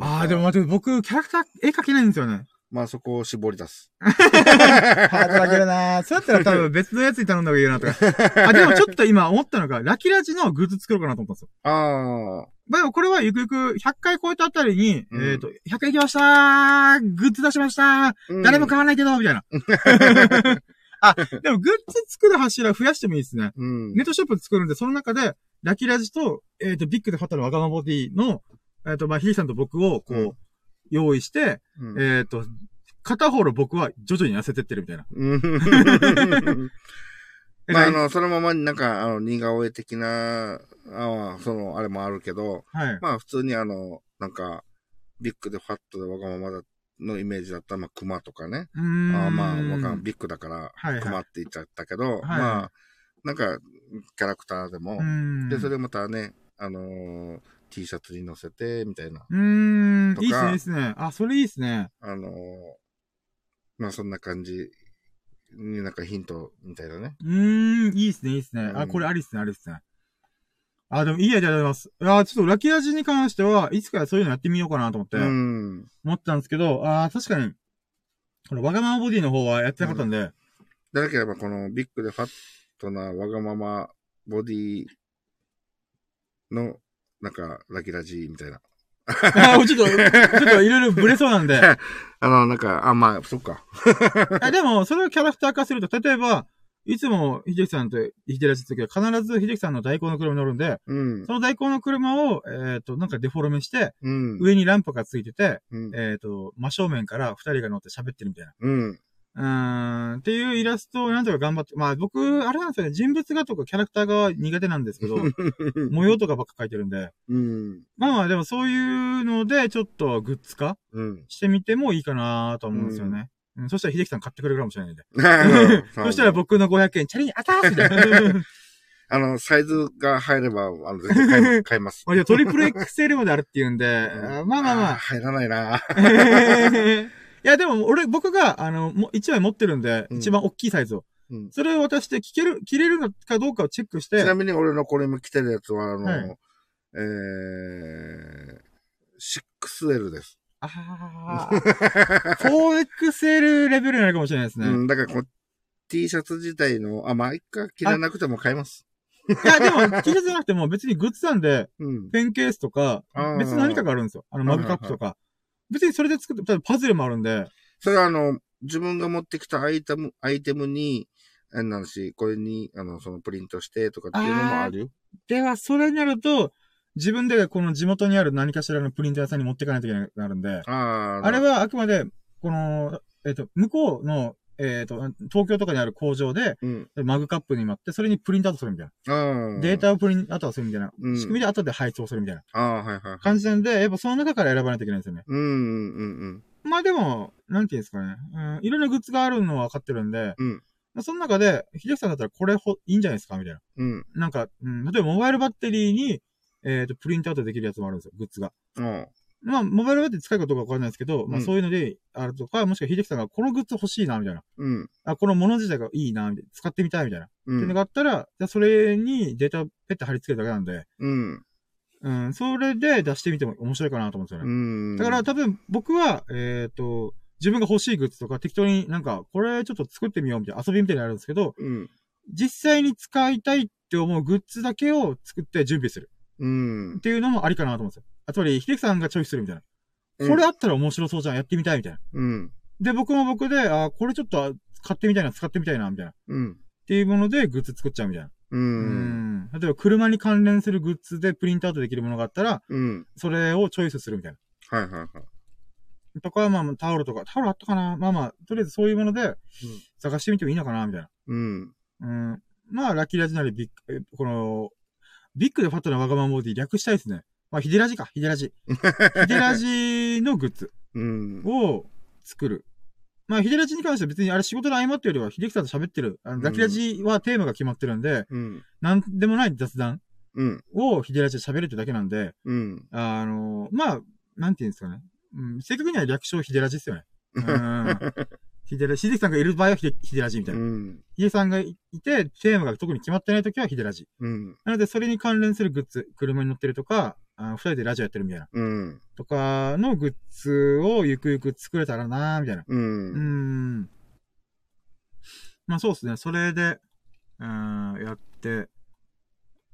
ああ、でも待って、僕、キャラクター、絵描けないんですよね。まあそこを絞り出す。ハードル上げるなーそうやったら多分 別のやつに頼んだ方がいいなとか。あ、でもちょっと今思ったのが、ラキラジのグッズ作ろうかなと思ったんですよ。あまあでもこれはゆくゆく100回超えたあたりに、うんえっ、と、100回行きましたーグッズ出しましたーー。誰も買わないけどみたいな。あ、でもグッズ作る柱増やしてもいいですね。うん。ネットショップ作るんで、その中で、ラキラジと、えっ、と、ビッグでファットのわがまボディのえっ、と、まあ、ひできさんと僕を、こう、うん用意して、うんえっ、と、片方の僕は徐々に痩せてってるみたいな。うん まあ、あはの、そのままになんか、あの、似顔絵的な、あその、あれもあるけど、い。まあ、普通にあの、なんか、ビッグでファットでわがままだのイメージだったら、まあ、熊とかね。あーまあ、わかんビッグだから、はいはい熊って言っちゃったけど、はいまあ、なんか、キャラクターでもう、ん。で、それまたね、あのー T シャツに乗せて、みたいな、うーん。いいっすね、いいっすね。あ、それいいっすね。あのーまあ、そんな感じになんかヒントみたいなね。うーん、いいっすね、いいっすね。あ、うんこれありっすね、ありっすね。あ、でもいいアイデアありがとうございます。いや、ちょっとラッキーラジに関しては、いつかそういうのやってみようかなと思って、うん。思ったんですけど、あー確かに、このわがままボディの方はやってなかったんで、でなければ、このビッグでファットなわがままボディの、なんか、ラキラジみたいな。あーちょっと、ちょっといろいろブレそうなんで、あの、なんか、あ、まあ、そっか。あでも、それをキャラクター化すると、例えば、いつも、秀樹さんと秀ラジの時は必ず秀樹さんの代行の車に乗るんで、うん。その代行の車を、えっ、と、なんかデフォルメして、うん。上にランプがついてて、うん。えっ、と、真正面から二人が乗って喋ってるみたいな。うん。うーん、っていうイラストをなんとか頑張って、まあ僕、あれなんですよね、人物画とかキャラクター画は苦手なんですけど、模様とかばっか描いてるんで、うん。まあまあでもそういうので、ちょっとグッズ化うん。してみてもいいかなと思うんですよね。うん、そしたら秀樹さん買ってくれるかもしれないんで。そそしたら僕の500円、チャリン、あたーみたいな。あの、サイズが入れば、あの、全然買い買います。ま あ、いやトリプル XL まであるっていうんで、うんまあまあまー入らないな。あ。いや、でも、俺、僕が、あの、も1枚持ってるんで、うん一番大きいサイズを。うんそれを渡して、着ける、着れるのかどうかをチェックして、ちなみに俺のこれも着てるやつは、あの、はいえー、6L です。ああ、4XL レベルになるかもしれないですね。うん、だからこう、T シャツ自体の、あ、まあ、一回着らなくても買います。いや、でも、T シャツじゃなくても別にグッズなんで、うん。ペンケースとか別に何かがあるんですよ。あの、マグカップとか。別にそれで作って、パズルもあるんで、それはあの、自分が持ってきたアイテム、アイテムに、あのし、これに、あの、そのプリントしてとかっていうのもあるよ。では、それになると、自分でこの地元にある何かしらのプリンター屋さんに持っていかないといけなくなるんで、ああ。あれはあくまで、この、えっ、と、向こうの、えっ、と、東京とかにある工場で、うん。マグカップに待って、それにプリントアウトするみたいな。データをプリントアウトするみたいな。うん仕組みで後で配送するみたいなああ、はいはいはい。感じなんで、やっぱその中から選ばないといけないんですよね。うん、うん、うん。まあでも、なんていうんですかね。うん、いろんなグッズがあるのは分かってるんで、うんまあ、その中で、秀樹さんだったらこれほ、いいんじゃないですかみたいな。うん。なんか、うん、例えばモバイルバッテリーに、えっ、と、プリントアウトできるやつもあるんですよ、グッズが。うん。まあ、モバイルバッテリー使うかどうかわかんないですけど、まあうんそういうのであるとか、もしくは秀樹さんがこのグッズ欲しいな、みたいな。うん。あ、このもの自体がいいな、みたいな。使ってみたい、みたいな。う。っていうのがあったら、じゃあそれにデータペッて貼り付けるだけなんで、うん。うん、それで出してみても面白いかなと思うんですよね。うん。だから多分僕は、えっ、と、自分が欲しいグッズとか適当になんか、これちょっと作ってみようみたいな遊びみたいになるんですけど、うん。実際に使いたいって思うグッズだけを作って準備するうんっ。ていうのもありかなと思うんですよ。あつまり、秀樹さんがチョイスするみたいな。うんこれあったら面白そうじゃん、やってみたいみたいな。うん。で、僕も僕で、あ、これちょっと買ってみたいな、使ってみたいな、みたいな。っうん。ていうものでグッズ作っちゃうみたいな。う。うんん。例えば、車に関連するグッズでプリントアウトできるものがあったら、うん。それをチョイスするみたいな。はいはいはい。とか、まあ、タオルとか、タオルあったかなまあまあ、とりあえずそういうもので、探してみてもいいのかなみたいな。うん。うん。まあ、ラッキーラジなりビッこの、ビッグでファットなわがままボディ略したいですね。まあ、ヒデラジか、ヒデラジ。ヒデラジのグッズうん。を作る。まあ、ヒデラジに関しては別にあれ仕事の合間っていうよりは、秀樹さんと喋ってる。あのラッキーラジはテーマが決まってるんで、うん。なんでもない雑談うん。をヒデラジで喋るってだけなんで、うん。あの、まあ、なんていうんですかね。うん、正確には略称ヒデラジですよね。うん。ヒデラ、秀樹さんがいる場合はヒデヒデラジみたいな。うん。ヒデさんがいて、テーマが特に決まってないときはヒデラジ。うん。なので、それに関連するグッズ、車に乗ってるとか、あ二人でラジオやってるみたいな。うん。とかのグッズをゆくゆく作れたらなーみたいな。う。うんん。まあそうですね。それで、うん、やって、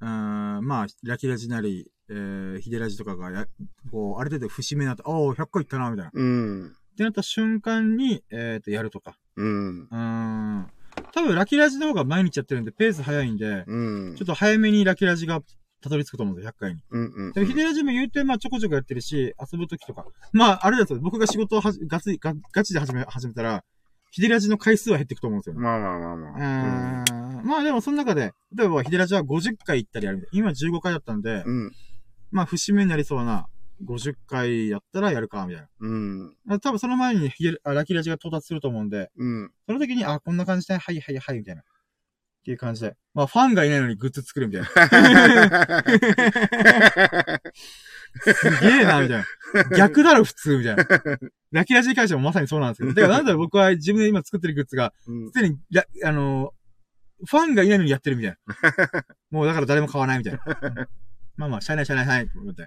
うん、まあ、ラキラジなり、えー、ヒデラジとかがや、こう、ある程度節目になって、おー、100個いったな、みたいな。っうん。てなった瞬間に、えっ、と、やるとか。うん。うん。多分、ラキラジの方が毎日やってるんで、ペース早いんで、うん。ちょっと早めにラキラジがたどり着くと思うんですよ、100回に。うんうん。でも、ヒデラジも言うて、まあ、ちょこちょこやってるし、遊ぶときとか。まあ、あれだと、僕が仕事をはじガツイガガチで始め、始めたら、ヒデラジの回数は減っていくと思うんですよね。まあまあまあまあ。うーんまあでもその中で、例えばヒデラジは50回行ったりやるみたいな。今15回だったんで、うん。まあ節目になりそうな50回やったらやるか、みたいうん。な。多分その前にラキラジが到達すると思うんで、うん。その時に、あ、こんな感じで、はいはいはい、みたいな。っていう感じで。まあファンがいないのにグッズ作るみたいな。すげえな、みたいな。逆だろ、普通、みたいな。ラキラジに関してもまさにそうなんですけど。だからなんだろう、僕は自分で今作ってるグッズが、うんすでに、ラあのーファンがいないのにやってるみたいな。もうだから誰も買わないみたいな。うんまあまあ、しゃあないしゃあないしゃあないと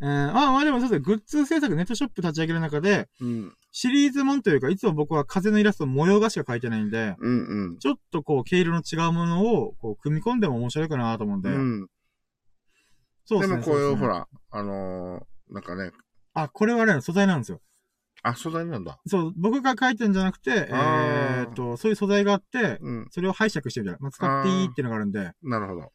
思って。うん、まあまあでもそうですね、グッズ制作ネットショップ立ち上げる中で、うん。シリーズもんというか、いつも僕は風のイラスト模様画しか描いてないんで、うんうん。ちょっとこう、毛色の違うものを、こう、組み込んでも面白いかなと思うんで。うん。そうですね。でもこういう、ほ。ら、あのー、なんかね、あ、これはね、素材なんですよ。あ、素材なんだ。そう、僕が描いてんじゃなくて、えーっと、そういう素材があって、うん。それを拝借してみたいな。まあ、使っていいっていうのがあるんで。なるほど。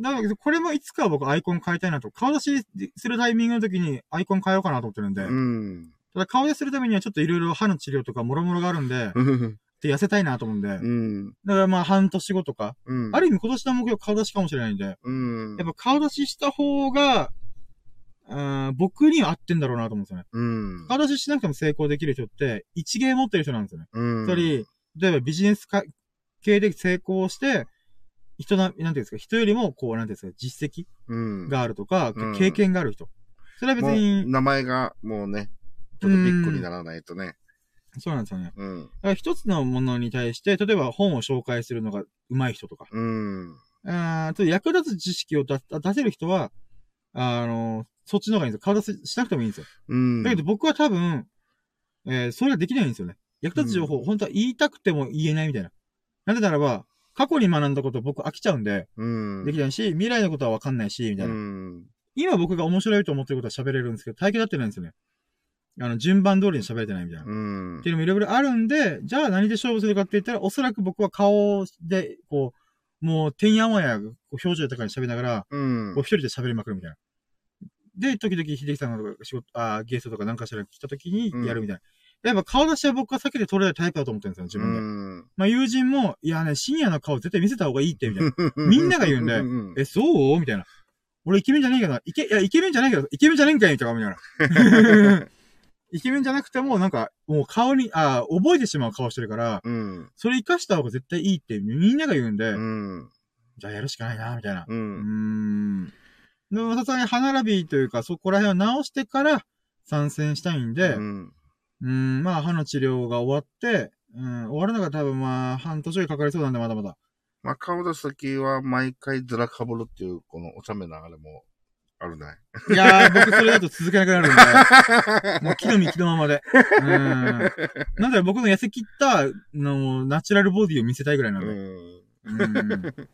だけど、これもいつかは僕アイコン変えたいなと。顔出しするタイミングの時にアイコン変えようかなと思ってるんで。うん。ただ顔出しするためにはちょっといろいろ歯の治療とかもろもろがあるんで、うん。で痩せたいなと思うんで。だうん。からまあ半年後とか、うん。ある意味今年の目標顔出しかもしれないんで、うん。やっぱ顔出しした方が、うん僕には合ってんだろうなと思うんですよね。うん。顔出ししなくても成功できる人って、一芸持ってる人なんですよね。うん。つまり、例えばビジネスか系で成功して、人な、なんていうんですか、人よりも、こう、なんていうんですか、実績うん。があるとか、うん経験がある人。それは別に、名前がもうね、ちょっとビッグにならないとね。そうなんですよね。うん。だから一つのものに対して、例えば本を紹介するのが上手い人とか、うん。あーちょっと役立つ知識を出出せる人は、あの、そっちの方がいいんですよ。顔出ししなくてもいいんですよ。うん。だけど僕は多分、えーそれができないんですよね。役立つ情報、本当は言いたくても言えないみたいな。なぜならば、過去に学んだこと僕飽きちゃうんで、うん。できないし、未来のことは分かんないし、みたいうな。ん。今僕が面白いと思ってることは喋れるんですけど、体系立ってないんですよね。あの、順番通りに喋れてないみたいな。うんっていうのもいろいろあるんで、じゃあ何で勝負するかって言ったら、おそらく僕は顔で、こう、もう、てんやわんや、こう表情とかに喋りながら、うんこう。一人で喋りまくるみたいな。で、時々、秀樹さんが仕事、あーゲストとかなんかしら来た時にやるみたいな。やっぱ顔出しは僕は避けて取れないタイプだと思ってるんですよ、自分で。うんまあ友人も、いやね、深夜の顔絶対見せた方がいいって、みたいな。みんなが言うんでんえ、そう？みたいな。俺イケメンじゃねえけど、イケ、いや、イケメンじゃないけど、イケメンじゃねえんかいとか、みたいな。イケメンじゃなくても、なんか、もう顔に、あー覚えてしまう顔してるから、うん。それ活かした方が絶対いいってみんなが言うんで、うん。じゃあやるしかないな、みたいな。う。うんーん。でも、さすがに歯並びというか、そこら辺を直してから参戦したいんで、ううん、ん。まあ、歯の治療が終わって、うん、終わるのが多分まあ、半年かかりそうなんで、まだまだ。まあ、顔出すときは毎回ずらかぶるっていう、このお茶目なあれもあるね。いやー、僕それだと続けなくなるんで、もう木の実木のままで。うん。なんだろ、僕の痩せ切ったの、ナチュラルボディを見せたいぐらいなうので。ん。うん。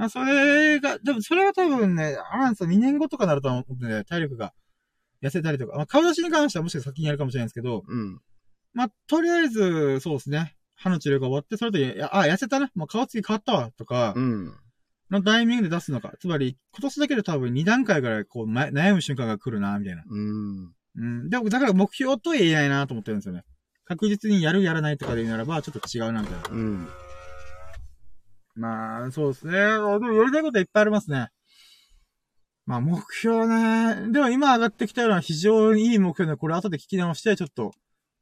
あそれが、でもそれは多分ね、あれなんですよ、2年後とかなると思うんで、体力が痩せたりとか、まあ、顔出しに関してはもしかしたら先にやるかもしれないですけど、うん。まあ、とりあえず、そうですね。歯の治療が終わって、それと、いやあ、痩せたな。もう顔つき変わったわ。とかう、ん。のタイミングで出すのか。つまり、今年だけで多分2段階ぐらい、こう、ま悩む瞬間が来るな、みたいな。うん。うん。でも、だから目標とは言えないなと思ってるんですよね。確実にやる、やらないとかで言うならば、ちょっと違うな、みたいな。うん。まあ、そうですね。あでも、やりたいことはいっぱいありますね。まあ、目標ね。でも今上がってきたのは非常にいい目標で、これ後で聞き直して、ちょっと、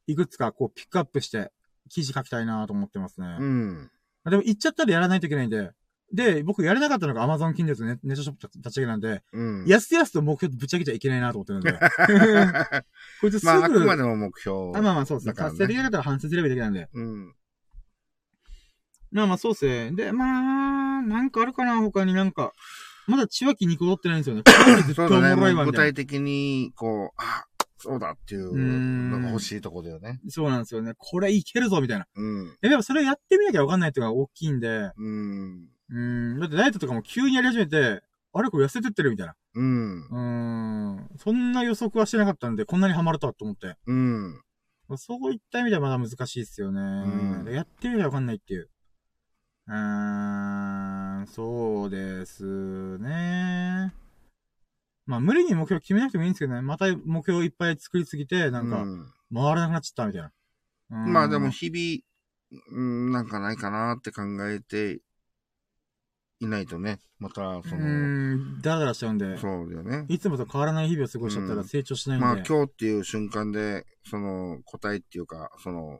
いくつかこうピックアップして、記事書きたいなと思ってますね。うん。でも、言っちゃったらやらないといけないんで。で、僕やれなかったのが Amazon Kindle とネネットショップ立ち上げなんで、うん。やすやすと目標ぶち上げちゃいけないなと思ってるんで。こいつすぐ、まあ、あくまでも目標。あまあまあそうですね。達成できなかったら反省すればいいだけなんで。うん。まあまあそうっすね。で、まあ、なんかあるかな他になんか。まだ千秋に戻ってないんですよね。これ絶対。もろいわ、もう具。体的に、こう、あ、そうだっていうのが欲しいとこだよね。そうなんですよね。これいけるぞ、みたいな。うん。え、でもそれやってみなきゃわかんないっていうのが大きいんで。うん。うん。だってダイエットとかも急にやり始めて、あれこれ痩せてってるみたいな。うん。うーん。そんな予測はしてなかったんで、こんなにハマるとはと思って。うん。そういった意味ではまだ難しいですよね。うんやってみなきゃわかんないっていう。うーん、そうですね。まあ、無理に目標決めなくてもいいんですけどね。また目標いっぱい作りすぎて、なんか、うん回らなくなっちゃったみたいな。うんまあでも、日々、うん、なんかないかなって考えていないとね、また、うその、ダラダラしちゃうんで、そうだよね。いつもと変わらない日々を過ごしちゃったうんら成長しないんで。まあ今日っていう瞬間で、その答えっていうか、その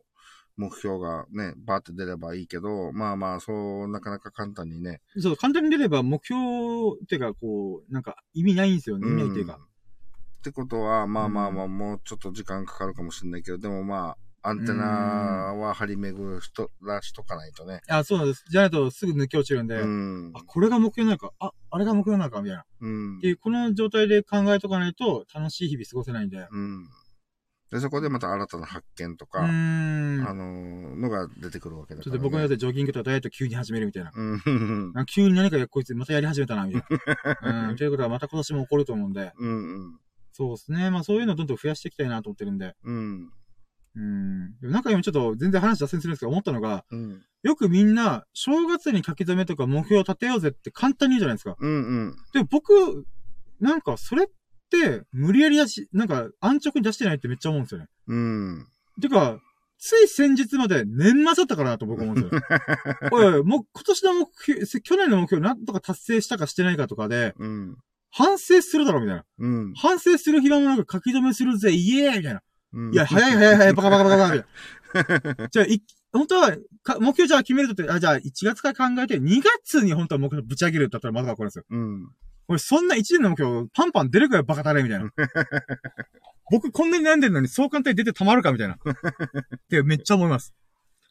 目標がね、バーって出ればいいけど、まあまあ、そう、なかなか簡単にね。そう、簡単に出れば目標っていうか、こう、なんか意味ないんですよね。意味ないっていうか。ってことは、まあまあまあ、もうちょっと時間かかるかもしれないけど、でもまあ、アンテナは張り巡る人らしとかないとね。あ、そうなんです。じゃないとすぐ抜け落ちるんで、うん。あ、これが目標なのか、あ、あれが目標なのか、みたいな。っうんて。いう、この状態で考えとかないと楽しい日々過ごせないんで。うん。で、そこでまた新たな発見とうか。あのーのが出てくるわけだちょから、ね。っと僕のやつでジョギングとかダイエット急に始めるみたいな。うん。急に何かこいつまたやり始めたな、みたいな。うん。ということはまた今年も起こると思うんで。うん。うん。そうですね。まあそういうのをどんどん増やしていきたいなと思ってるんで。うん。うん。でもなんか今ちょっと全然話脱線するんですけど、思ったのが、うん。よくみんな、正月に書き初めとか目標を立てようぜって簡単に言うじゃないですか。うん。うん。でも僕、なんかそれって、無理やりやし、なんか安直に出してないってめっちゃ思うんですよね。うん。てか、つい先日まで年末だったからなと僕思うんですよ。おいおい、もう今年の目標、せ去年の目標なんとか達成したかしてないかとかで、うん。反省するだろ、みたいな。うん。反省する暇もなく書き留めするぜ、イエーイみたいな。うんいや、早い早い早い、バカバカバカバカみたいな。じゃあ、い、本当は、か目標じゃあ決めるとって、あ、じゃあ1月から考えて、2月に本当は目標ぶち上げるだったらまだわかるんですよ。うん。俺、そんな1年の目標、パンパン出るかよ、バカタレみたいな。僕、こんなに悩んでるのに、そう簡単に出てたまるかみたいな。ってめっちゃ思います。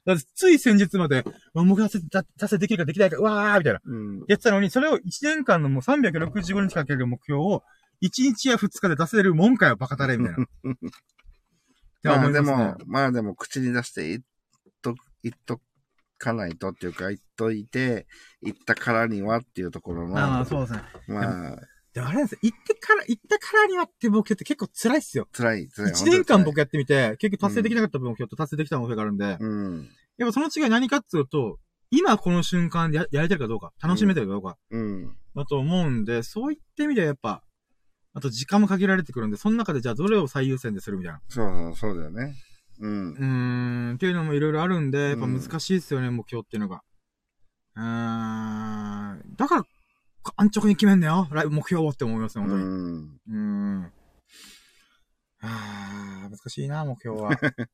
だって、つい先日まで、目標達成できるかできないか、うわーみたいな。うん。やってたのに、それを1年間のもう365日かける目標を、1日や2日で出せるもんかよ、バカタレみたいな。まますねでも、まあでも口に出して言っと、言っとかないとっていうか言っといて、言ったからにはっていうところの、まあまあ、そうですね。まあ、でもあれなんですよ。行ってから、行ったからにはって目標って結構辛いっすよ。辛い、辛い。1年間僕やってみて、結局達成できなかった目標と達成できた目標があるんで、うん。やっぱその違い何かっていうと、今この瞬間でややれてるかどうか、楽しめてるかどうか、うん。だと思うんで、そういった意味ではやっぱ、あと時間も限られてくるんで、その中でじゃあどれを最優先でするみたいな。そう、そうだよね。うん。うーん、っていうのもいろいろあるんで、やっぱ難しいですよね、目標っていうのが。うーん、だから、安直に決めんなよ、来目標をって思いますね、う本当に。ん。うーん。あー、難しいな、目標は。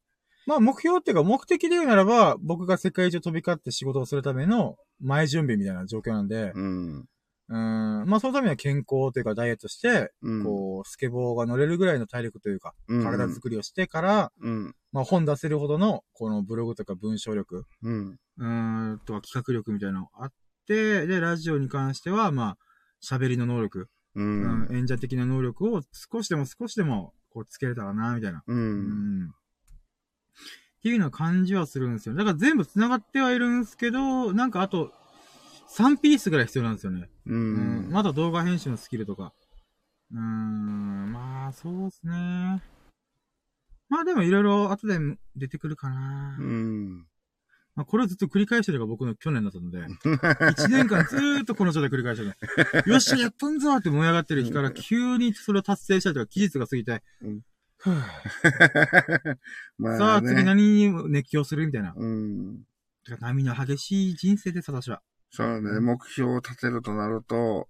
まあ、目標っていうか、目的で言うならば、僕が世界中飛び交って仕事をするための前準備みたいな状況なんで、うん。うーん、まあ、そのためには健康というか、ダイエットして、うん。こう、スケボーが乗れるぐらいの体力というか、うん体作りをしてから、うん。まあ、本出せるほどの、このブログとか文章力、うん。うーん、とは企画力みたいなのがあって、で、ラジオに関しては、まあ、喋りの能力、ううんん。演者的な能力を少しでも少しでも、こう、つけれたらな、みたいな。う。うんん。っていうような感じはするんですよ。だから全部繋がってはいるんですけど、なんかあと、3ピースぐらい必要なんですよね。ううん。ん。まだ動画編集のスキルとか。うーん、まあ、そうですね。まあでもいろいろ後で出てくるかな。うん。まあ、これをずっと繰り返してるのが僕の去年だったので、1年間ずーっとこの状態繰り返してね、よっしゃ、やったんぞって燃え上がってる日から急にそれを達成したりとか、期日が過ぎて、うんふぅ まさあ、ね次何に熱狂するみたいな。うん。波の激しい人生です、私は。そうね、目標を立てるとなると、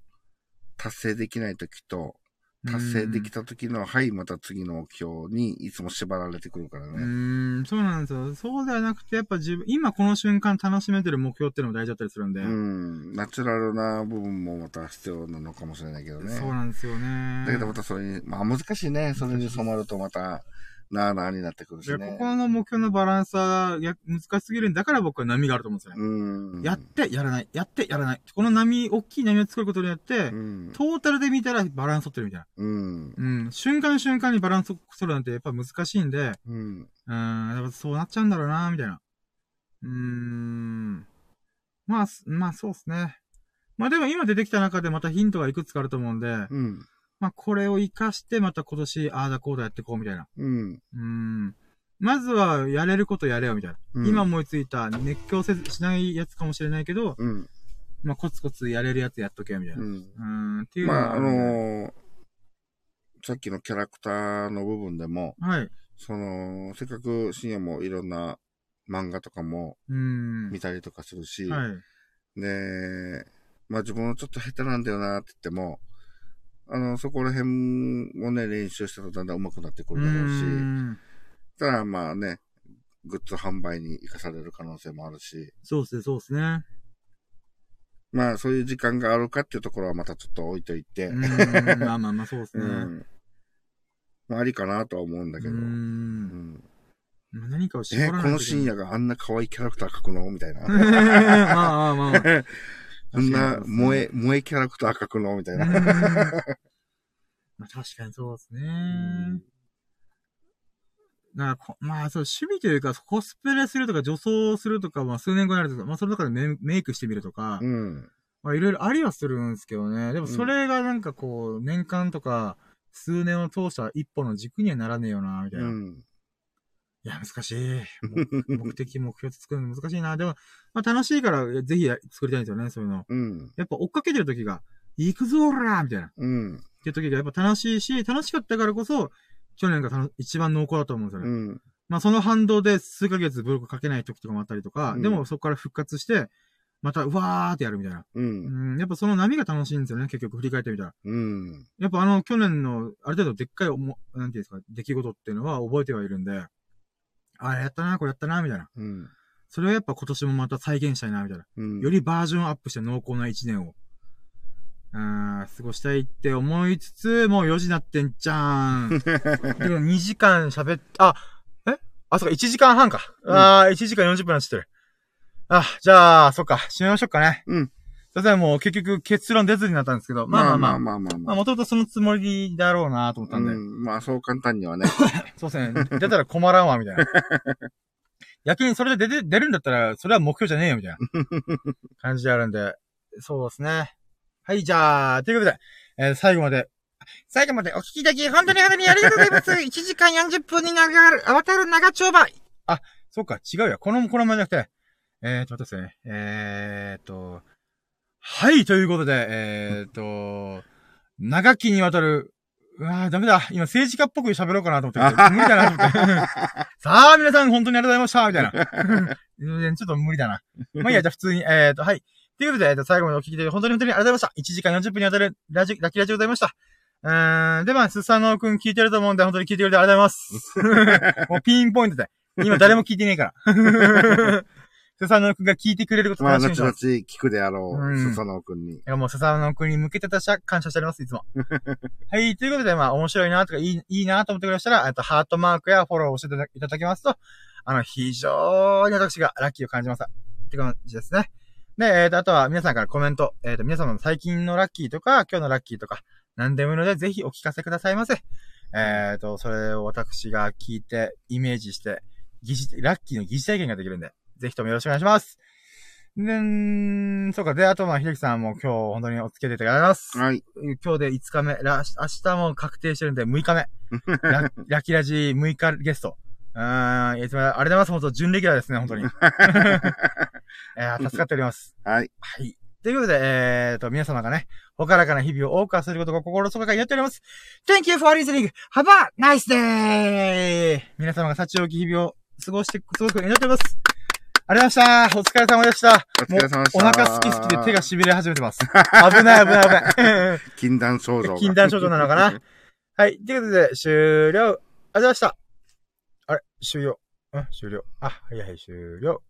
達成できないときと、達成できたときの、はい、また次の目標にいつも縛られてくるからうね。ーん、そうなんですよ。そうではなくて、やっぱ自分、今この瞬間楽しめてる目標っていうのも大事だったりするんで。うん。ナチュラルな部分もまた必要なのかもしれないけどね。そうなんですよね。だけどまたそれに、まあ難しいね。それに染まるとまた、なあなあになってくるしでね。ここの目標のバランスはや難しすぎるんだから僕は波があると思うんですよね。うん。やって、やらない。やって、やらない。この波、大きい波を作ることによって、うん。トータルで見たらバランス取ってるみたいな。うん。うん。瞬間瞬間にバランス取るなんてやっぱ難しいんで、うん。うん、そうなっちゃうんだろうな、みたいな。うーん。まあ、すまあそうっすね。まあでも今出てきた中でまたヒントがいくつかあると思うんで、うん。まあこれを活かしてまた今年、ああだこうだやってこうみたいな。うん。うーん。まずはやれることやれよ、みたいな。うん今思いついた熱狂せずしないやつかもしれないけど、うん。まあ、コツコツやれるやつやっとけよ、みたいな。う。うんーん、っていうまあ、あのーさっきのキャラクターの部分でも、はい。その、せっかく深夜もいろんな漫画とかもうーん。見たりとかするし、はい。で、まあ自分はちょっと下手なんだよなって言っても、あの、そこら辺もね、練習してるとだんだん上手くなってくうるだろうし、ーん。ただまあね、グッズ販売に活かされる可能性もあるし、そうっすね、そうっすね。まあそういう時間があるかっていうところはまたちょっと置いといて。まあまあまあ、そうっすね。う。うんまあありかなとは思うんだけー。ど、うんんまあ何かを絞え、らないこの深夜があんな可愛いキャラクター描くの？みたいな。まあまあまあま あ。あんな萌え、萌えキャラクター描くの？みたいな。まあ確かにそうですね。だからこ、まあそう、趣味というか、コスプレするとか、女装するとか、まあ数年後になると、まあその中でメメイクしてみるとか、うん。まあいろいろありはするんですけどね。でもそれがなんかこう、年間とか、数年を通した一歩の軸にはならねえよな、みたいうな。いん。や、難しい。も目的、目標作るの難しいな。でも、まあ楽しいから、ぜひや作りたいんですよね、そういうの。うん。やっぱ追っかけてる時が、行くぞーらーみたいな。うん。っていう時がやっぱ楽しいし、楽しかったからこそ、去年が楽一番濃厚だと思うんですよね。うん。まあその反動で数ヶ月ブログ書けない時とかもあったりとか、うんでもそこから復活して、またうわーってやるみたいな。う。うんん、やっぱその波が楽しいんですよね、結局振り返ってみたら。うん。やっぱあの去年のある程度でっかいおも、なんていうんですか、出来事っていうのは覚えてはいるんで、あれやったな、これやったな、みたいな。うん。それをやっぱ今年もまた再現したいな、みたいな。うん。よりバージョンアップして濃厚な一年を、うーん、過ごしたいって思いつつ、もう4時なってんじゃん。でも2時間喋っ、あ、え？あ、そっか、1時間半か。うんあー、1時間40分なっちゃってる。あ、じゃあ、そっか、締めましょうかね。うん。すいません、もう結局結論出ずになったんですけど、まあまあまあ。ままあまあまあまあ、あ。もともとそのつもりだろうなと思ったんで。うん。まあそう簡単にはね。そうですね。出たら困らんわ、みたいな。逆にそれで出て、出るんだったら、それは目標じゃねえよ、みたいな 感じであるんで。そうですね。はい、じゃあ、ということで、えー最後まで、最後までお聞きいただき、本当に本当にありがとうございます。1時間40分になる、渡る長丁場。あ、そうか、違うよ。この、このままじゃなくて、えーと、待ってくださいね。えーと、はい、ということで、えーと、長きにわたる、うわーダメだ。今政治家っぽく喋ろうかなと思ってて。無理だなと思って。さあ、皆さん本当にありがとうございましたみたいな。うんちょっと無理だな。まあいいや、じゃあ普通に、えーと、はい。ということで、えーと、最後までお聞きいただき、本当に本当にありがとうございました。1時間40分にわたるラジ、ラッキーラジオでございました。うーん、で、まあ、スサノオくん聞いてると思うんで、本当に聞いてくれてありがとうございます。もうピンポイントで。今誰も聞いてねえから。スサノオくんが聞いてくれることまあ、楽しみに後々。聞くであろう、うん笹野くんに。いや、もう、笹野くんに向けて私は感謝しております、いつも。はい、ということで、まあ、面白いなとか、いい、いいなと思ってくれましたら、あと、ハートマークやフォローをしていただきますと、あの、非常に私がラッキーを感じます。って感じですね。で、えっ、と、あとは皆さんからコメント、えっ、と、皆様の最近のラッキーとか、今日のラッキーとか、何でもいいので、ぜひお聞かせくださいませ。えっ、と、それを私が聞いて、イメージして、疑似、ラッキーの疑似体験ができるんで、ぜひともよろしくお願いします。でん、そうか。で、あと、まあ、ひろきさんも今日本当にお付き合いいただきます。はい。今日で5日目、ら明日も確定してるんで6日目。ラ ラキラジ6日ゲスト。うーん、いつもありがとうございます。本当準レギュラーですね、本当に。えー助かっております。はい。はい。ということで、えーと、皆様がね、ほからかな日々を謳歌することが心底からやっております。Thank you for listening! Have a nice day! 皆様が幸多き日々を過ごして、すごく祈っております。ありがとうございました。お疲れ様でした。お疲れ様でした。お腹好き好きで手が痺れ始めてます。危ない危ない危ない。禁断症状が。禁断症状なのかな？はい。ということで、終了。ありがとうございました。あれ？終了。ん？終了。あ、はいはい、終了。